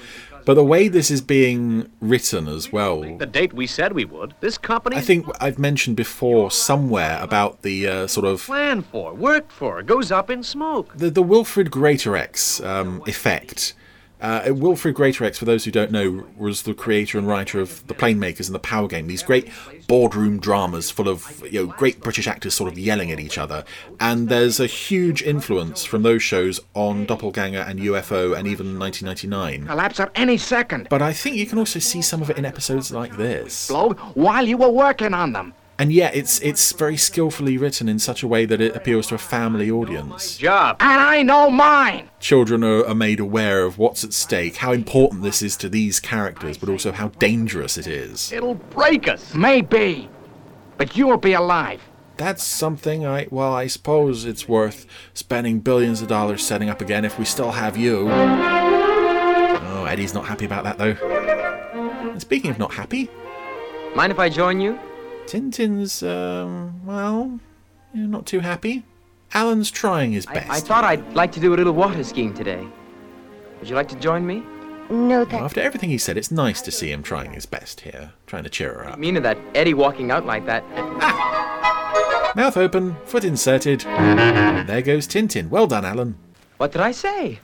but the way this is being written as well. The date we said we would. This company I think I've mentioned before somewhere about the uh, sort of planned for, worked for, goes up in smoke. the, the Wilfred Greatorex um, effect. Uh, Wilfred Greatorex, for those who don't know, was the creator and writer of The Planemakers and The Power Game. These great boardroom dramas full of you know great British actors sort of yelling at each other. And there's a huge influence from those shows on Doppelganger and UFO and even 1999. Collapse at any second. But I think you can also see some of it in episodes like this. Blow while you were working on them. And yet, it's it's very skillfully written in such a way that it appeals to a family audience. Job. And I know mine. Children are, are made aware of what's at stake, how important this is to these characters, but also how dangerous it is. It'll break us. Maybe. But you'll be alive. That's something I, well, I suppose it's worth spending billions of dollars setting up again if we still have you. Oh, Eddie's not happy about that, though. And speaking of not happy, Mind if I join you? Tintin's, um, well, you know, not too happy. Alan's trying his best. I, I thought I'd like to do a little water skiing today. Would you like to join me? No, Well, thank after everything he said, it's nice to see him trying his best here, trying to cheer her up. Meaning that Eddie walking out like that. Mouth open, foot inserted. There goes Tintin. Well done, Alan. What did I say?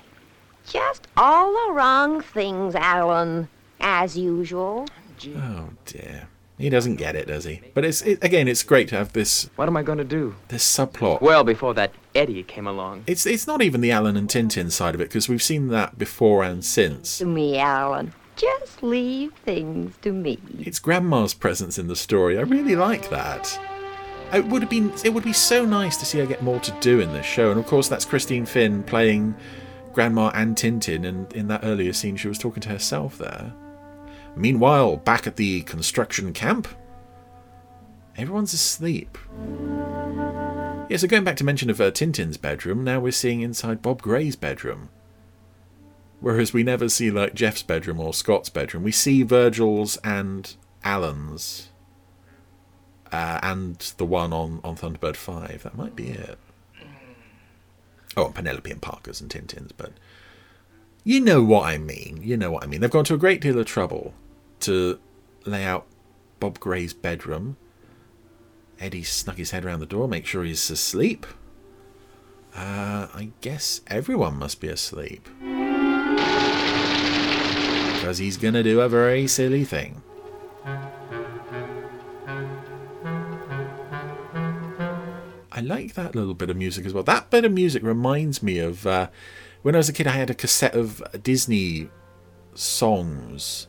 Just all the wrong things, Alan. As usual. Oh dear. He doesn't get it, does he? But it's it, again, it's great to have this. What am I going to do? This subplot. Well, before that Eddie came along. It's it's not even the Alan and Tintin side of it because we've seen that before and since. To me, Alan. Just leave things to me. It's Grandma's presence in the story. I really like that. It would have been it would be so nice to see her get more to do in this show, and of course that's Christine Finn playing Grandma and Tintin, and in that earlier scene she was talking to herself there. Meanwhile, back at the construction camp, everyone's asleep. Yeah, so going back to mention of uh, Tintin's bedroom, now we're seeing inside Bob Gray's bedroom. Whereas we never see like Jeff's bedroom or Scott's bedroom, we see Virgil's and Alan's, uh, and the one on on Thunderbird Five. That might be it. Oh, and Penelope and Parker's and Tintin's, but you know what I mean. You know what I mean. They've gone to a great deal of trouble to lay out Bob Gray's bedroom. Eddie snuck his head around the door, make sure he's asleep. Uh, I guess everyone must be asleep. Because he's going to do a very silly thing. I like that little bit of music as well. That bit of music reminds me of uh, when I was a kid, I had a cassette of Disney songs.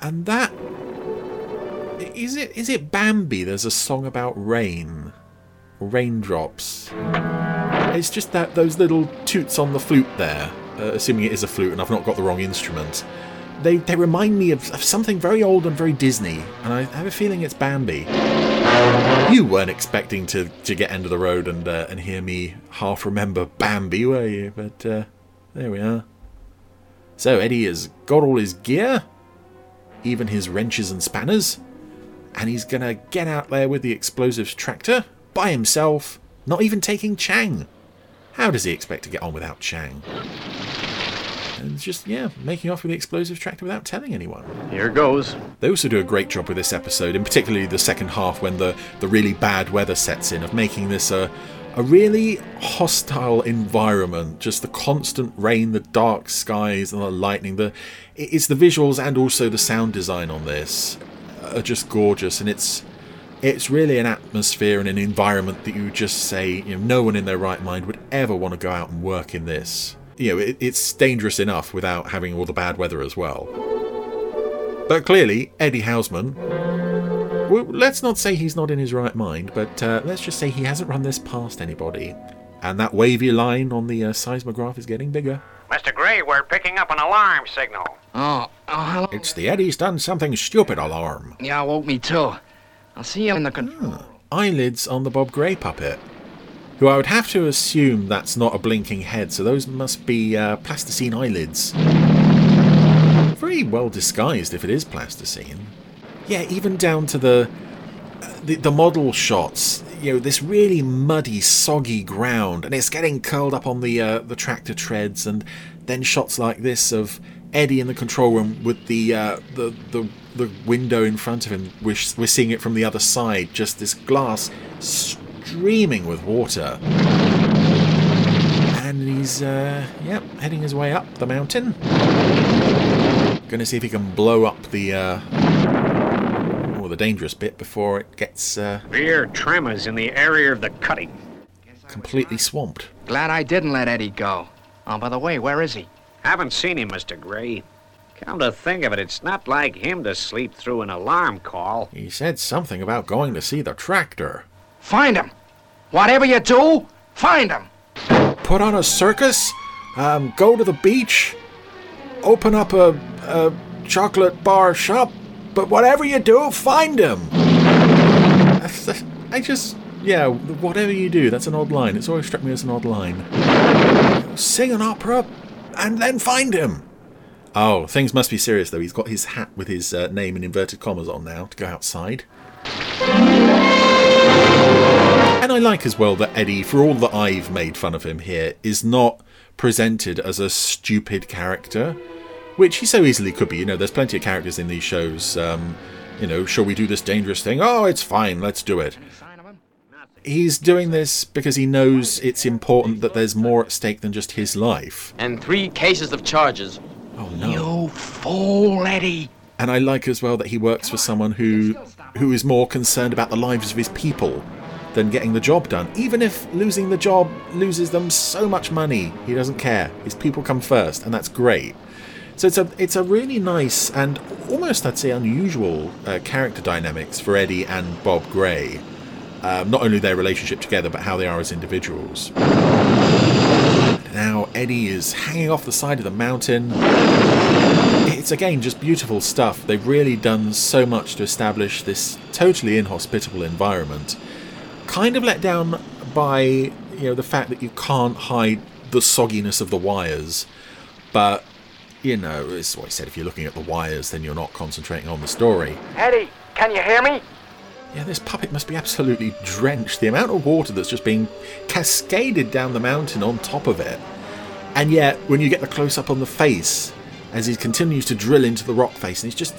And that is it is it Bambi? There's a song about rain. Raindrops. It's just that those little toots on the flute there, uh, assuming it is a flute and I've not got the wrong instrument. They they remind me of, of something very old and very Disney, and I have a feeling it's Bambi. You weren't expecting to, to get end of the road and uh, and hear me half remember Bambi, were you? But uh, there we are. So Eddie has got all his gear, even his wrenches and spanners, and he's gonna get out there with the explosives tractor by himself, not even taking Chang. How does he expect to get on without Chang? And just, yeah, making off with the explosive tractor without telling anyone. Here goes. They also do a great job with this episode, and particularly the second half when the, the really bad weather sets in, of making this a, a really hostile environment. Just the constant rain, the dark skies, and the lightning. The It's the visuals and also the sound design on this are just gorgeous, and it's it's really an atmosphere and an environment that you just say you know no one in their right mind would ever want to go out and work in this you know, it, it's dangerous enough without having all the bad weather as well. But clearly, Eddie Houseman, well, let's not say he's not in his right mind, but uh, let's just say he hasn't run this past anybody. And that wavy line on the uh, seismograph is getting bigger. Mr. Gray, we're picking up an alarm signal. Oh, oh, hello. It's the Eddie's done something stupid alarm. Yeah, woke me too. I'll see you in the control. Eyelids on the Bob Gray puppet who I would have to assume that's not a blinking head, so those must be uh, plasticine eyelids. Very well disguised if it is plasticine. Yeah, even down to the, the the model shots. You know, this really muddy, soggy ground, and it's getting curled up on the uh, the tractor treads, and then shots like this of Eddie in the control room with the uh, the the the window in front of him. We're, we're seeing it from the other side, just this glass streaming with water. And he's, uh, yep, heading his way up the mountain. Gonna see if he can blow up the, uh, or the dangerous bit before it gets, uh, Severe tremors in the area of the cutting. completely swamped. Glad I didn't let Eddie go. Oh, by the way, where is he? Haven't seen him, Mr. Gray. Come to think of it, it's not like him to sleep through an alarm call. He said something about going to see the tractor. Find him. Whatever you do, find him. Put on a circus? Um, go to the beach? Open up a, a chocolate bar shop? But whatever you do, find him! I just, yeah, whatever you do, that's an odd line. It's always struck me as an odd line. Sing an opera and then find him! Oh, things must be serious though. He's got his hat with his uh, name in inverted commas on now to go outside. And I like as well that Eddie, for all that I've made fun of him here, is not presented as a stupid character, which he so easily could be. You know, there's plenty of characters in these shows. Um, you know, shall we do this dangerous thing? Oh, it's fine, let's do it. He's doing this because he knows it's important that there's more at stake than just his life. And three cases of charges. Oh no. You fool, Eddie. And I like as well that he works for someone who who is more concerned about the lives of his people than getting the job done. Even if losing the job loses them so much money, he doesn't care. His people come first, and that's great. So it's a it's a really nice and almost I'd say unusual uh, character dynamics for Eddie and Bob Gray. Um, not only their relationship together, but how they are as individuals. Now Eddie is hanging off the side of the mountain. It's again just beautiful stuff. They've really done so much to establish this totally inhospitable environment. Kind of let down by you know the fact that you can't hide the sogginess of the wires, but you know, it's what I said. If you're looking at the wires, then you're not concentrating on the story. Eddie, can you hear me? Yeah, this puppet must be absolutely drenched. The amount of water that's just being cascaded down the mountain on top of it. And yet, when you get the close up on the face, as he continues to drill into the rock face, and he's just,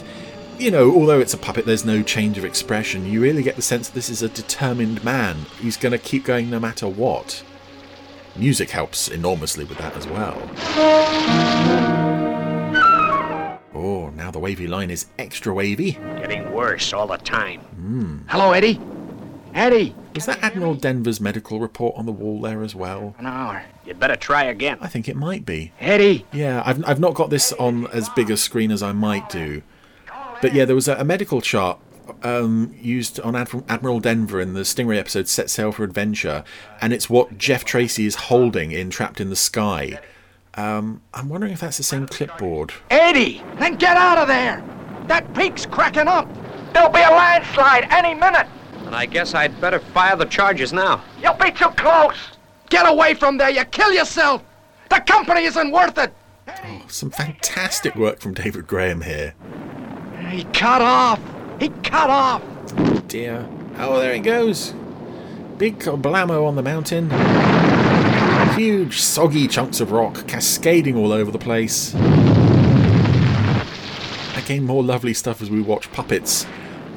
you know, although it's a puppet, there's no change of expression, you really get the sense that this is a determined man. He's going to keep going no matter what. Music helps enormously with that as well. Oh, now the wavy line is extra wavy. Getting worse all the time. Hmm. Hello, Eddie. Eddie. Is that Admiral Denver's medical report on the wall there as well? An hour. You'd better try again. I think it might be. Eddie. Yeah, I've, I've not got this on as big a screen as I might do. But yeah, there was a, a medical chart um, used on Admiral, Admiral Denver in the Stingray episode Set Sail for Adventure, and it's what Jeff Tracy is holding in Trapped in the Sky. Um, I'm wondering if that's the same clipboard. Eddie, then get out of there. That peak's cracking up. There'll be a landslide any minute. And I guess I'd better fire the charges now. You'll be too close. Get away from there. You kill yourself. The company isn't worth it. Oh, some fantastic work from David Graham here. He cut off. He cut off. Dear. Oh, there it goes. Big blammo on the mountain. Huge, soggy chunks of rock cascading all over the place. Again, more lovely stuff as we watch puppets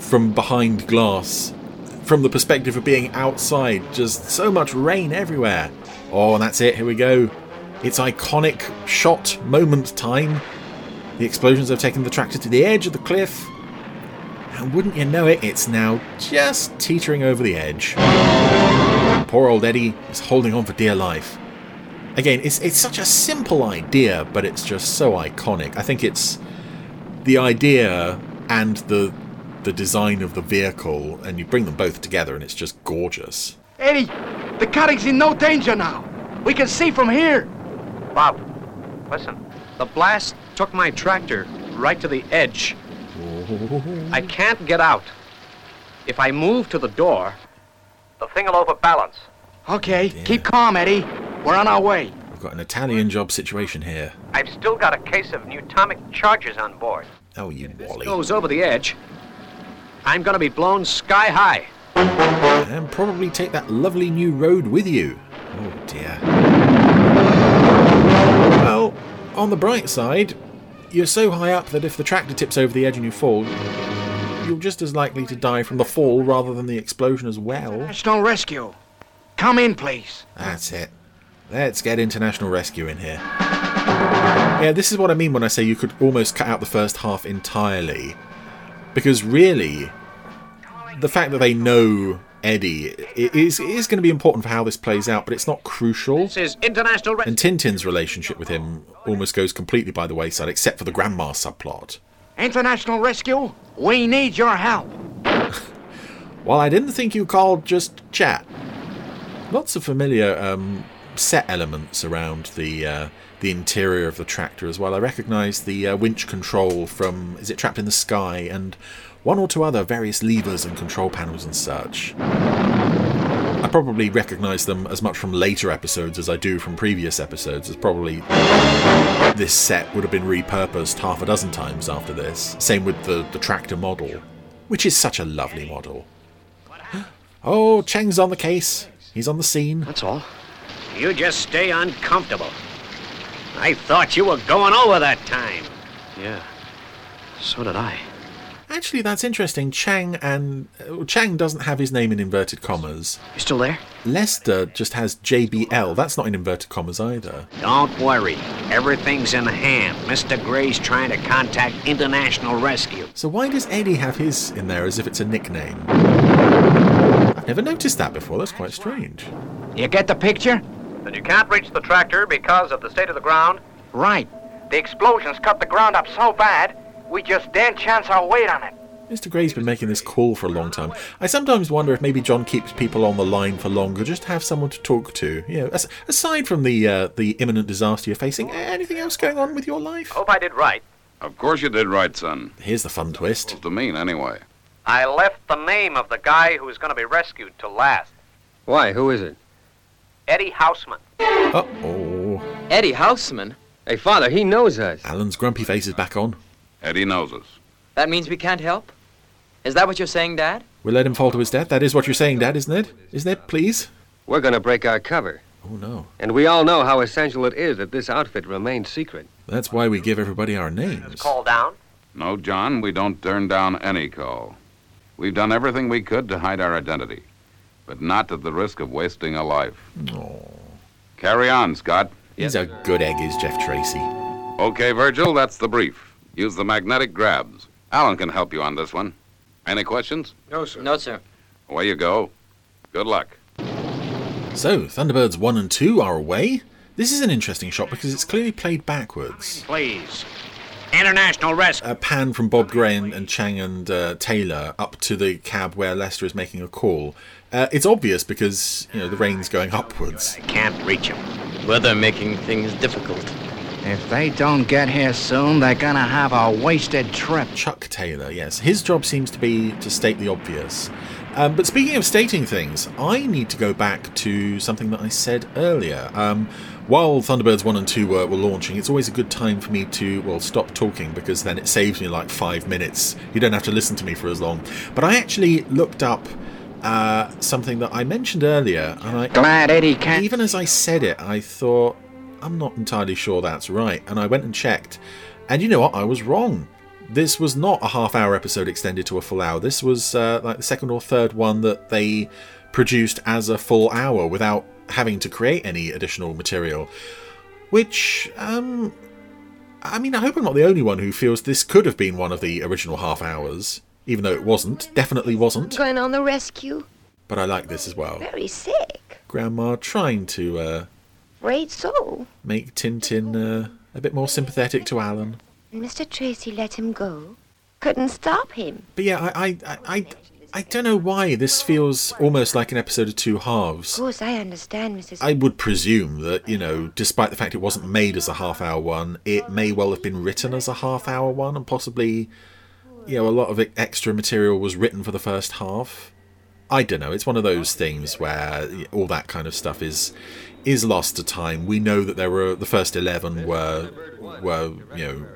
from behind glass. From the perspective of being outside, just so much rain everywhere. Oh, and that's it, here we go. It's iconic shot moment time. The explosions have taken the tractor to the edge of the cliff. And wouldn't you know it, it's now just teetering over the edge. Poor old Eddie is holding on for dear life. Again, it's it's such a simple idea, but it's just so iconic. I think it's the idea and the the design of the vehicle, and you bring them both together, and it's just gorgeous. Eddie, the cutting's in no danger now. We can see from here. Bob, listen. The blast took my tractor right to the edge. Oh. I can't get out. If I move to the door, the thing will overbalance. Okay, keep calm, Eddie. We're on our way. We've got an Italian job situation here. I've still got a case of Newtomic charges on board. Oh, you wally. Goes over the edge. I'm gonna be blown sky high. And probably take that lovely new road with you. Oh dear. Well, on the bright side, you're so high up that if the tractor tips over the edge and you fall, you're just as likely to die from the fall rather than the explosion as well. National Rescue. Come in, please. That's it. Let's get International Rescue in here. Yeah, this is what I mean when I say you could almost cut out the first half entirely. Because really, the fact that they know Eddie is, is going to be important for how this plays out, but it's not crucial. This is International Rescue. And Tintin's relationship with him almost goes completely by the wayside, except for the grandma subplot. International Rescue, we need your help. *laughs* Well, I didn't think you called just chat. Lots of familiar um, set elements around the uh, the interior of the tractor as well. I recognise the uh, winch control from Is It Trapped in the Sky and one or two other various levers and control panels and such. I probably recognise them as much from later episodes as I do from previous episodes, as probably this set would have been repurposed half a dozen times after this. Same with the, the tractor model, which is such a lovely model. *gasps* Oh, Chang's on the case. He's on the scene. That's all. You just stay uncomfortable. I thought you were going over that time. Yeah, so did I. Actually, that's interesting. Chang and uh, Chang doesn't have his name in inverted commas. You still there? Lester just has JBL. That's not in inverted commas either. Don't worry. Everything's in hand. Mr. Gray's trying to contact International Rescue. So why does Eddie have his in there as if it's a nickname? I've never noticed that before. That's quite strange. You get the picture? Then you can't reach the tractor because of the state of the ground? Right. The explosions cut the ground up so bad, we just daren't chance our weight on it. Mr. Gray's been making this call for a long time. I sometimes wonder if maybe John keeps people on the line for longer, just to have someone to talk to. You know, as, aside from the uh, the imminent disaster you're facing, anything else going on with your life? Hope I did right. Of course you did right, son. Here's the fun twist. Supposed to mean, anyway. I left the name of the guy who's going to be rescued to last. Why? Who is it? Eddie Houseman. Uh-oh. Eddie Houseman? Hey, Father, he knows us. Alan's grumpy face is back on. Eddie knows us. That means we can't help? Is that what you're saying, Dad? We'll let him fall to his death. That is what you're saying, Dad, isn't it? Isn't it, please? We're going to break our cover. Oh, no. And we all know how essential it is that this outfit remains secret. That's why we give everybody our names. Call down? No, John, we don't turn down any call. We've done everything we could to hide our identity, but not at the risk of wasting a life. Oh. Carry on, Scott. He's a good egg, is Jeff Tracy. Okay, Virgil, that's the brief. Use the magnetic grabs. Alan can help you on this one. Any questions? No, sir. No, sir. Away you go. Good luck. So, Thunderbirds 1 and 2 are away. This is an interesting shot because it's clearly played backwards. Please. International Rescue. A pan from Bob Gray and, and Chang and uh, Taylor up to the cab where Lester is making a call. Uh, it's obvious because, you know, the rain's going upwards. I can't reach him. Weather making things difficult. If they don't get here soon, they're gonna have a wasted trip. Chuck Taylor, yes. His job seems to be to state the obvious. Um, but speaking of stating things, I need to go back to something that I said earlier. Um, while Thunderbirds 1 and 2 were, were launching, it's always a good time for me to, well, stop talking because then it saves me like five minutes. You don't have to listen to me for as long. But I actually looked up uh, something that I mentioned earlier, and I. Glad Eddie can. Even as I said it, I thought, I'm not entirely sure that's right. And I went and checked. And you know what? I was wrong. This was not a half hour episode extended to a full hour. This was uh, like the second or third one that they produced as a full hour without having to create any additional material. Which, um, I mean, I hope I'm not the only one who feels this could have been one of the original half hours, even though it wasn't. Definitely wasn't. Going on the rescue? But I like this as well. Very sick. Grandma trying to uh, Afraid so. make Tintin uh, a bit more sympathetic to Alan. Mr. Tracy let him go. Couldn't stop him. But yeah, I, I, I, I, I don't know why this feels almost like an episode of two halves. Of course, I understand, Mrs. I would presume that, you know, despite the fact it wasn't made as a half hour one, it may well have been written as a half hour one and possibly, you know, a lot of extra material was written for the first half. I don't know. It's one of those things where all that kind of stuff is is lost to time. We know that there were the first 11 were were, you know,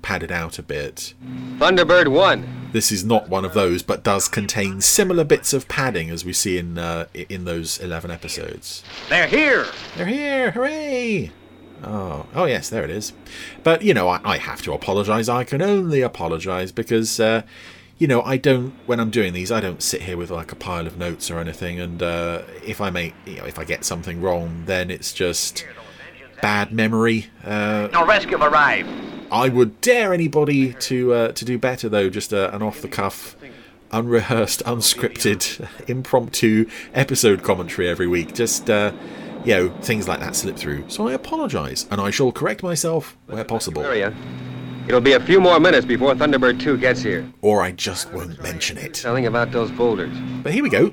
padded out a bit. Thunderbird 1. This is not one of those, but does contain similar bits of padding as we see in uh, in those 11 episodes. They're here. They're here! Hooray! Oh, oh yes, there it is. But you know, I, I have to apologise. I can only apologise because, uh, you know, I don't. When I'm doing these, I don't sit here with like a pile of notes or anything. And uh, if I make, you know, if I get something wrong, then it's just bad memory. Uh, No rescue arrived. I would dare anybody to uh, to do better though. Just uh, an off the cuff, unrehearsed, unscripted, *laughs* impromptu episode commentary every week. Just uh, you know things like that slip through. So I apologise, and I shall correct myself where possible. It'll be a few more minutes before Thunderbird 2 gets here. Or I just won't mention it. Telling about those boulders. But here we go.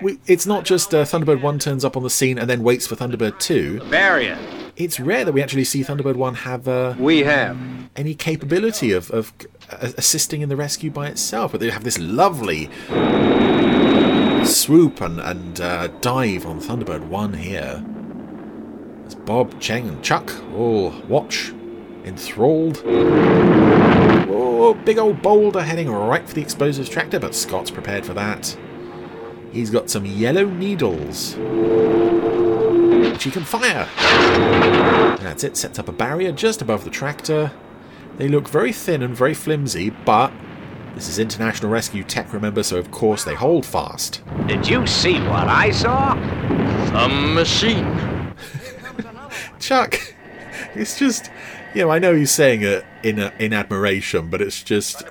We, it's not just uh, Thunderbird 1 turns up on the scene and then waits for Thunderbird 2. Barrier. It's rare that we actually see Thunderbird 1 have uh, We have. any capability of, of uh, assisting in the rescue by itself. But they have this lovely swoop and, and uh, dive on Thunderbird 1 here. As Bob, Chang, and Chuck all watch, enthralled. Oh, big old boulder heading right for the explosives tractor, but Scott's prepared for that. He's got some yellow needles. Which he can fire. That's it, sets up a barrier just above the tractor. They look very thin and very flimsy, but This is International Rescue Tech, remember, so of course they hold fast. Did you see what I saw? A machine. *laughs* Chuck, it's just, you know, I know he's saying it in a, in admiration, but it's just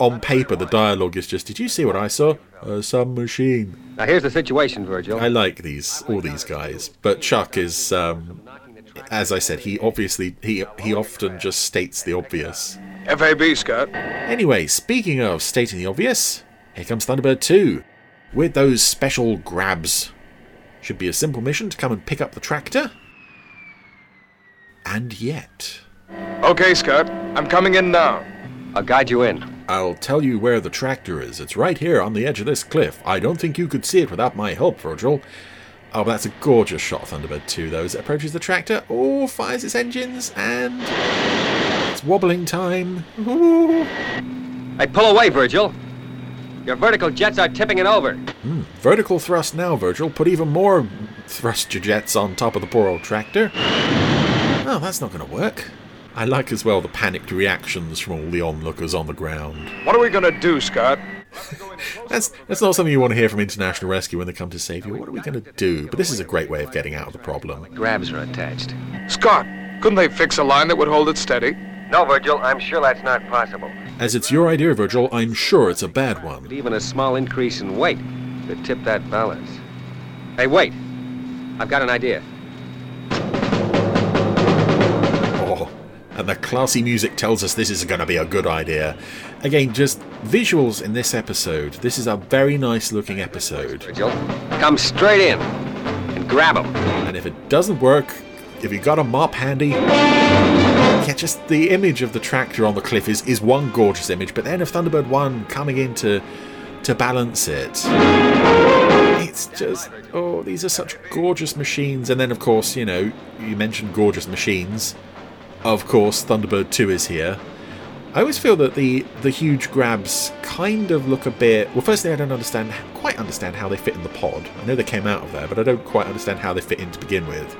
on paper the dialogue is just. Did you see what I saw? Some machine. Now here's the situation, Virgil. I like these all these guys, but Chuck is, um, as I said, he obviously he he often just states the obvious. FAB, Scott. Anyway, speaking of stating the obvious, here comes Thunderbird 2 with those special grabs. Should be a simple mission to come and pick up the tractor. And yet. Okay, Scott. I'm coming in now. I'll guide you in. I'll tell you where the tractor is. It's right here on the edge of this cliff. I don't think you could see it without my help, Virgil. Oh, that's a gorgeous shot, Thunderbird 2, though, as it approaches the tractor. Oh, fires its engines, and it's wobbling time. Ooh. Hey, pull away, Virgil. Your vertical jets are tipping it over. Mm, vertical thrust now, Virgil. Put even more thrust jets on top of the poor old tractor. Oh, that's not going to work. I like as well the panicked reactions from all the onlookers on the ground. What are we going to do, Scott? that's that's not something you want to hear from International Rescue when they come to save you. What are we going to do? But this is a great way of getting out of the problem. Grabs are attached. Scott, couldn't they fix a line that would hold it steady? No, Virgil, I'm sure that's not possible. As it's your idea, Virgil, I'm sure it's a bad one. But even a small increase in weight could tip that balance. Hey, wait. I've got an idea. Oh, and the classy music tells us this is going to be a good idea. Again, just visuals in this episode. This is a very nice looking episode. Virgil, come straight in and grab him. And if it doesn't work, if you got a mop handy, yeah, just the image of the tractor on the cliff is, is one gorgeous image, but then of Thunderbird 1 coming in to, to balance it, it's just, oh, these are such gorgeous machines. And then, of course, you know, you mentioned gorgeous machines. Of course, Thunderbird 2 is here. I always feel that the the huge grabs kind of look a bit. Well, firstly, I don't understand quite understand how they fit in the pod. I know they came out of there, but I don't quite understand how they fit in to begin with.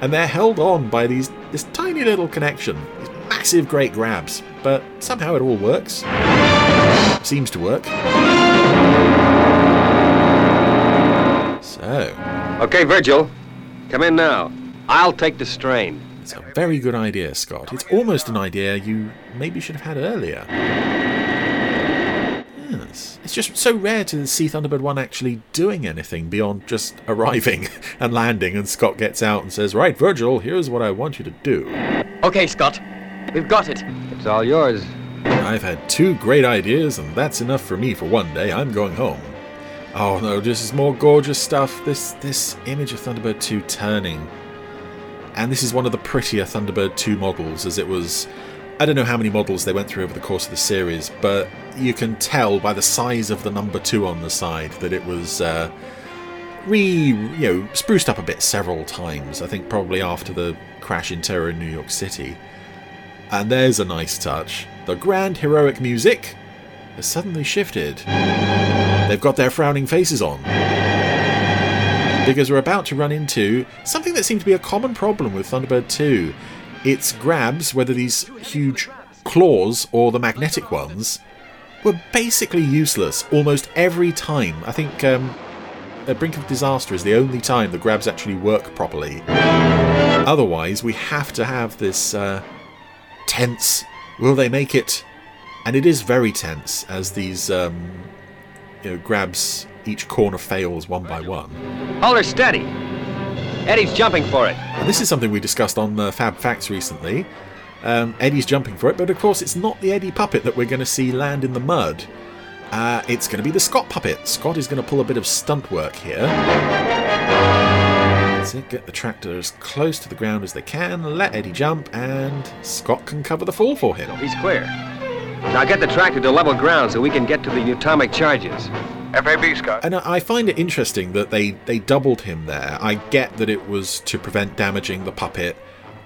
And they're held on by these this tiny little connection, these massive great grabs. But somehow it all works. Seems to work. So. Okay, Virgil, come in now. I'll take the strain. It's a very good idea, Scott. It's almost an idea you maybe should have had earlier. Yes. It's just so rare to see Thunderbird 1 actually doing anything beyond just *laughs* arriving and landing, and Scott gets out and says, Right, Virgil, here's what I want you to do. Okay, Scott. We've got it. It's all yours. I've had two great ideas, and that's enough for me for one day. I'm going home. Oh no, this is more gorgeous stuff. This this image of Thunderbird 2 turning and this is one of the prettier Thunderbird 2 models, as it was. I don't know how many models they went through over the course of the series, but you can tell by the size of the number 2 on the side that it was uh, re, you know, spruced up a bit several times. I think probably after the crash in terror in New York City. And there's a nice touch. The grand heroic music has suddenly shifted. They've got their frowning faces on because we're about to run into something that seemed to be a common problem with Thunderbird 2. Its grabs, whether these huge claws or the magnetic ones, were basically useless almost every time. I think um, a Brink of Disaster is the only time the grabs actually work properly. Otherwise, we have to have this uh, tense. Will they make it? And it is very tense as these um, you know, grabs each corner fails one by one. Hold her steady. Eddie's jumping for it. And this is something we discussed on uh, Fab Facts recently. Um, Eddie's jumping for it, but of course, it's not the Eddie puppet that we're going to see land in the mud. Uh, it's going to be the Scott puppet. Scott is going to pull a bit of stunt work here. That's it. Get the tractor as close to the ground as they can. Let Eddie jump, and Scott can cover the fall for him. He's clear. Now get the tractor to level ground so we can get to the atomic charges. FAB, Scott. And I find it interesting that they, they doubled him there. I get that it was to prevent damaging the puppet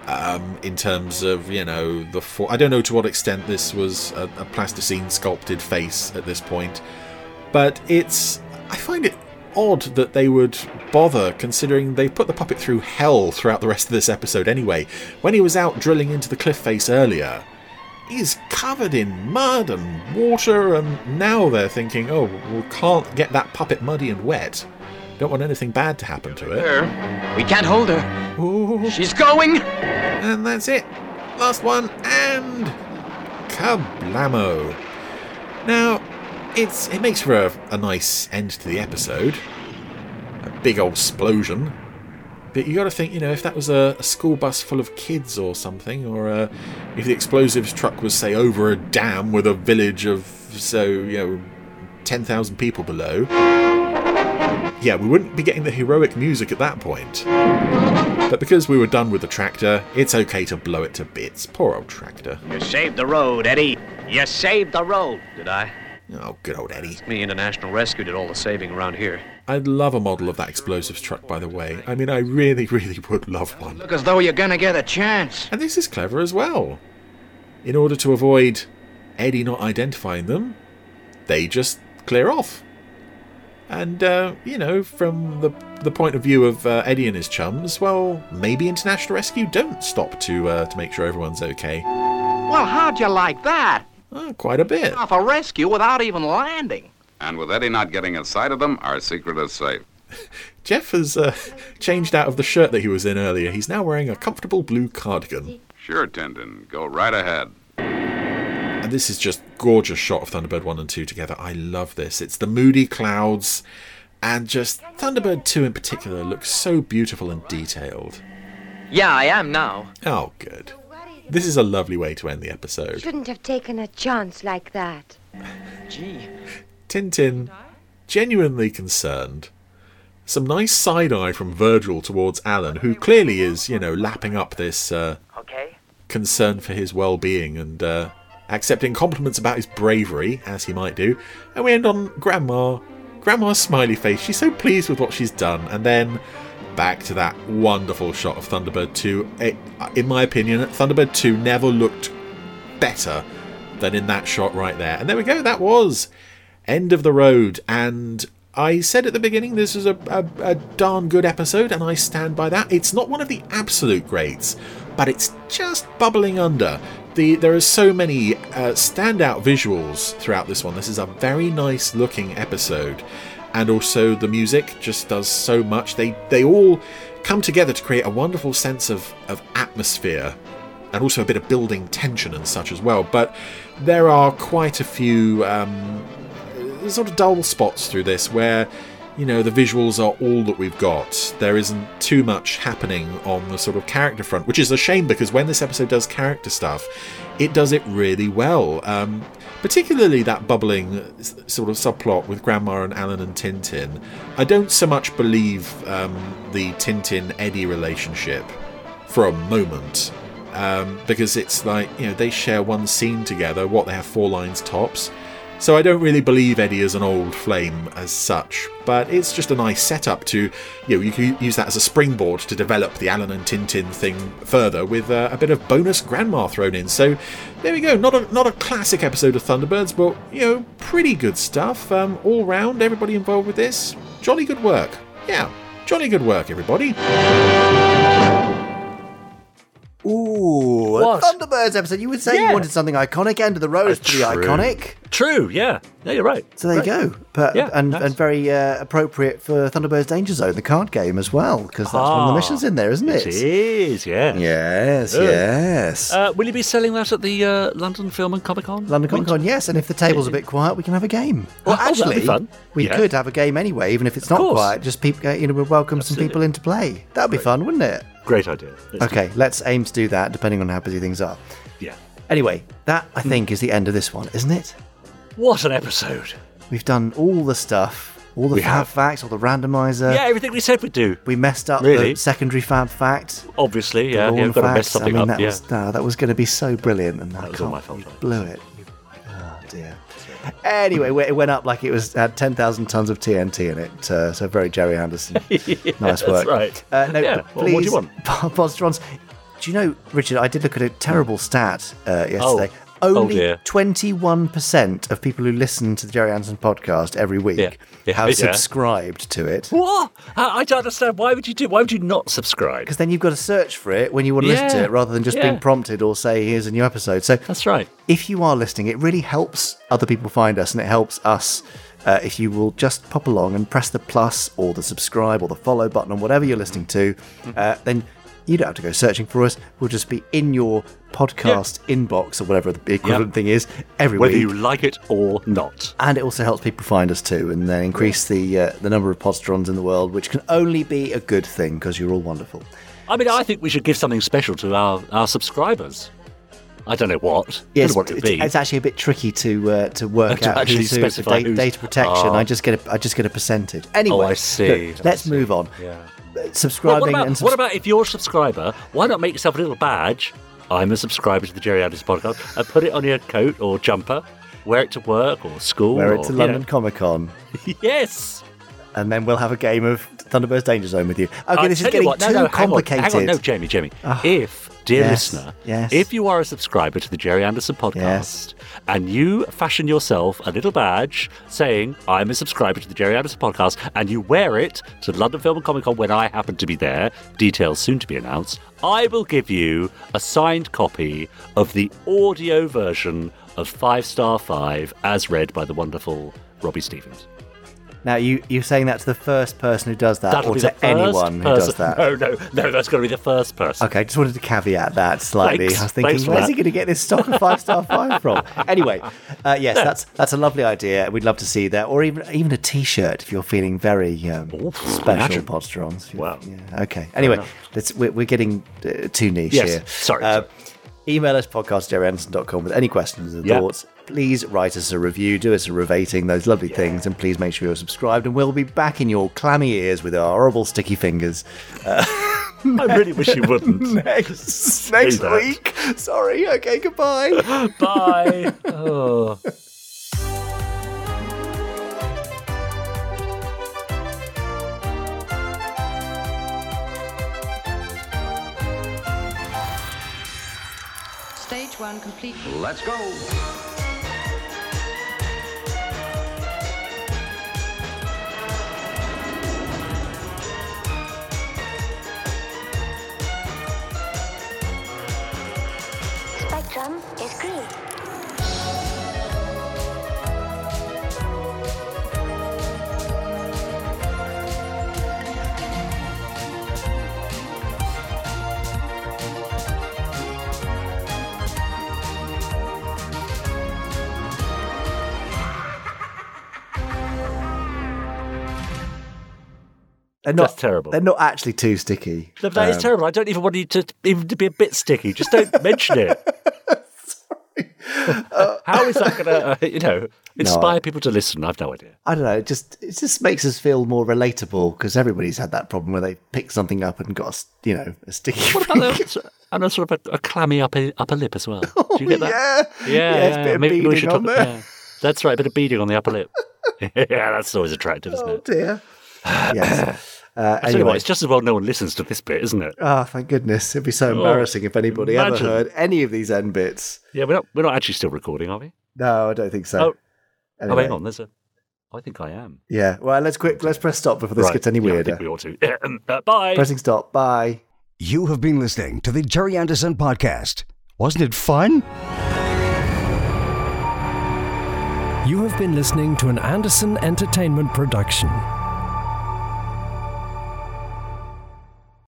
um, in terms of, you know, the. For- I don't know to what extent this was a, a plasticine sculpted face at this point, but it's. I find it odd that they would bother considering they put the puppet through hell throughout the rest of this episode anyway. When he was out drilling into the cliff face earlier, is covered in mud and water, and now they're thinking, oh, we can't get that puppet muddy and wet. Don't want anything bad to happen to it. We can't hold her. She's going. And that's it. Last one, and kablamo. Now, it's it makes for a, a nice end to the episode. A big old explosion. But you got to think, you know, if that was a, a, school bus full of kids or something, or uh, if the explosives truck was, say, over a dam with a village of, so, you know, 10,000 people below, yeah, we wouldn't be getting the heroic music at that point. But because we were done with the tractor, it's okay to blow it to bits. Poor old tractor. You saved the road, Eddie. You saved the road. Did I? Oh, good old Eddie. Me, International Rescue, did all the saving around here. I'd love a model of that explosives truck, by the way. I mean, I really, really would love one. Look as though you're gonna get a chance. And this is clever as well. In order to avoid Eddie not identifying them, they just clear off. And, uh, you know, from the, the point of view of uh, Eddie and his chums, well, maybe International Rescue don't stop to, uh, to make sure everyone's okay. Well, how'd you like that? Oh, quite a bit. Off a rescue without even landing. And with Eddie not getting a sight of them, our secret is safe. *laughs* Jeff has uh, changed out of the shirt that he was in earlier. He's now wearing a comfortable blue cardigan. Sure, Tintin. Go right ahead. And this is just gorgeous shot of Thunderbird 1 and 2 together. I love this. It's the moody clouds and just Thunderbird 2 in particular looks so beautiful and detailed. Yeah, I am now. Oh, good. This is a lovely way to end the episode. Shouldn't have taken a chance like that. Gee. Tintin, genuinely concerned. Some nice side eye from Virgil towards Alan, who clearly is, you know, lapping up this uh, okay. concern for his well being and uh, accepting compliments about his bravery, as he might do. And we end on Grandma. Grandma's smiley face. She's so pleased with what she's done. And then back to that wonderful shot of Thunderbird 2. It, in my opinion, Thunderbird 2 never looked better than in that shot right there. And there we go, that was End of the Road. And I said at the beginning this is a, a, a darn good episode, and I stand by that. It's not one of the absolute greats, but it's just bubbling under. The, there are so many uh, standout visuals throughout this one. This is a very nice looking episode and also the music just does so much. They they all come together to create a wonderful sense of, of atmosphere and also a bit of building tension and such as well. But there are quite a few um, sort of dull spots through this where you know the visuals are all that we've got. There isn't too much happening on the sort of character front, which is a shame because when this episode does character stuff, it does it really well. Um, particularly that bubbling sort of subplot with Grandma and Alan and Tintin. I don't so much believe um, the Tintin Eddie relationship for a moment. Um, because it's like, you know, they share one scene together, what, they have four lines tops. So I don't really believe Eddie is an old flame as such, but it's just a nice setup to, you know, you can use that as a springboard to develop the Alan and Tintin thing further with uh, a bit of bonus grandma thrown in. So there we go. Not a not a classic episode of Thunderbirds, but you know, pretty good stuff um, all round. Everybody involved with this, jolly good work. Yeah, jolly good work, everybody. Ooh, What? a Thunderbirds episode. You would say Yeah. you wanted something iconic. End of the road is pretty true. iconic. True, yeah. Yeah, you're right. So there Right. you go. But, Yeah, and, nice. and very uh, appropriate for Thunderbirds Danger Zone, the card game as well, because that's one of the Ah, missions in there, isn't it? It is. Yes, Good. yes. Uh, will you be selling that at the uh, London Film and Comic Con? London Comic Con, yes. And if the table's a bit quiet, we can have a game. Well, Oh, actually, fun. we Yeah. could have a game anyway, even if it's not quiet. Just people, you know, we'll welcome some people into play. That'd be fun, wouldn't it? Great idea. Let's okay, let's aim to do that, depending on how busy things are. Yeah. Anyway, that I think is the end of this one, isn't it? What an episode! We've done all the stuff, all the We fab have. facts, all the randomizer. yeah, everything we said we'd do. We messed up Really? the secondary fab fact. Obviously, yeah. Lorne yeah we've got to mess facts. something I mean, up. that yeah. was no, that was going to be so brilliant, and I was all can't- my fault, you right? blew it. Oh dear. Anyway, we- it went up like it was had ten thousand tons of TNT in it. Uh, so very Gerry Anderson. *laughs* nice work. that's right. Uh, no, Yeah, well, what do you please, Podsterons. *laughs* Do you know, Richard? I did look at a terrible stat uh, yesterday. Only dear. 21% of people who listen to the Gerry Anderson podcast every week Yeah. Yeah, have yeah. subscribed to it. What? I, don't understand. Why would you do? Why would you not subscribe? Because then you've got to search for it when you want to listen to it rather than just being prompted or say, here's a new episode. So that's right. If you are listening, it really helps other people find us and it helps us uh, if you will just pop along and press the plus or the subscribe or the follow button on whatever you're listening to. Uh, then you don't have to go searching for us. We'll just be in your podcast inbox or whatever the equivalent thing is every Whether week. you like it or not. And it also helps people find us too, and then increase the uh, the number of Podsterons in the world, which can only be a good thing because you're all wonderful. I mean, I think we should give something special to our, our subscribers. I don't know what. I Yes, what it it's, be. it's actually a bit tricky to uh, to work *laughs* To out actually who's who for specify da- who's- data protection. Oh. I just get a I just get a percentage. Anyway, Oh, I see. look, let's move on. Yeah. Well, Subscribing what, about, and subs- what about if you're a subscriber? Why not make yourself a little badge? I'm a subscriber to the Gerry Anderson podcast, and put it on your coat or jumper. Wear it to work or school. wear or, it to you London know. Comic Con, *laughs* yes. and then we'll have a game of Thunderbird's Danger Zone with you. Okay, this is getting what, no, too no, hang on, complicated. Hang on, no, Jamie, Jamie. Ah, if, dear yes, listener, yes. if you are a subscriber to the Gerry Anderson podcast and you fashion yourself a little badge saying, I'm a subscriber to the Gerry Anderson podcast, and you wear it to London Film and Comic Con when I happen to be there, details soon to be announced, I will give you a signed copy of the audio version of Five Star Five as read by the wonderful Robbie Stevens. Now you you're saying that to the first person who does that, That'll or to anyone who does that. *laughs* No, no, no, that's going to be the first person. Okay, I just wanted to caveat that slightly. Thanks. I was thinking, where's that. he going to get this stock of five star *laughs* five from? Anyway, uh, yes, that's that's a lovely idea. We'd love to see that, or even even a T-shirt if you're feeling very um, special, Podsterons. Wow. Yeah, okay. Anyway, let's we're, we're getting uh, too niche Yes, here. sorry, Uh, email us podcast@gerryanderson.com with any questions and Yep. thoughts. Please write us a review, do us a revating, those lovely things, and please make sure you're subscribed. And we'll be back in your clammy ears with our horrible sticky fingers. Uh, *laughs* I really wish you wouldn't. *laughs* next next that. week. Sorry. Okay. Goodbye. *laughs* Bye. Oh. Stage one complete. Let's go. Spectrum is green. They're not That's terrible. They're not actually too sticky. No, That is Um, terrible. I don't even want you to even to be a bit sticky. Just don't *laughs* mention it. How is that going *laughs* to, uh, you know, inspire people to listen? I've no idea. I don't know. It just it just makes us feel more relatable because everybody's had that problem where they pick something up and got a, you know a sticky. What about the, *laughs* and a sort of a, a clammy upper, upper lip as well? Do you get that? Oh, yeah. yeah, Yeah, it's a bit of Maybe we should there. yeah. That's right, a bit of beading on the upper lip. yeah, that's always attractive, isn't Oh it? dear. *sighs* yes. Uh, I tell you anyway. what, it's just as well no one listens to this bit, isn't it? Oh, thank goodness! It'd be so Oh, embarrassing if anybody ever heard any of these end bits. Yeah, we're not we're not actually still recording, are we? No, I don't think so. Oh, oh, hang on. There's a. I think I am. Yeah. Well, let's quick. Let's press stop before this Right. gets any Yeah, I weirder. think we ought to. Yeah, *clears throat* uh, bye. Pressing stop. Bye. You have been listening to the Gerry Anderson Podcast. Wasn't it fun? You have been listening to an Anderson Entertainment production.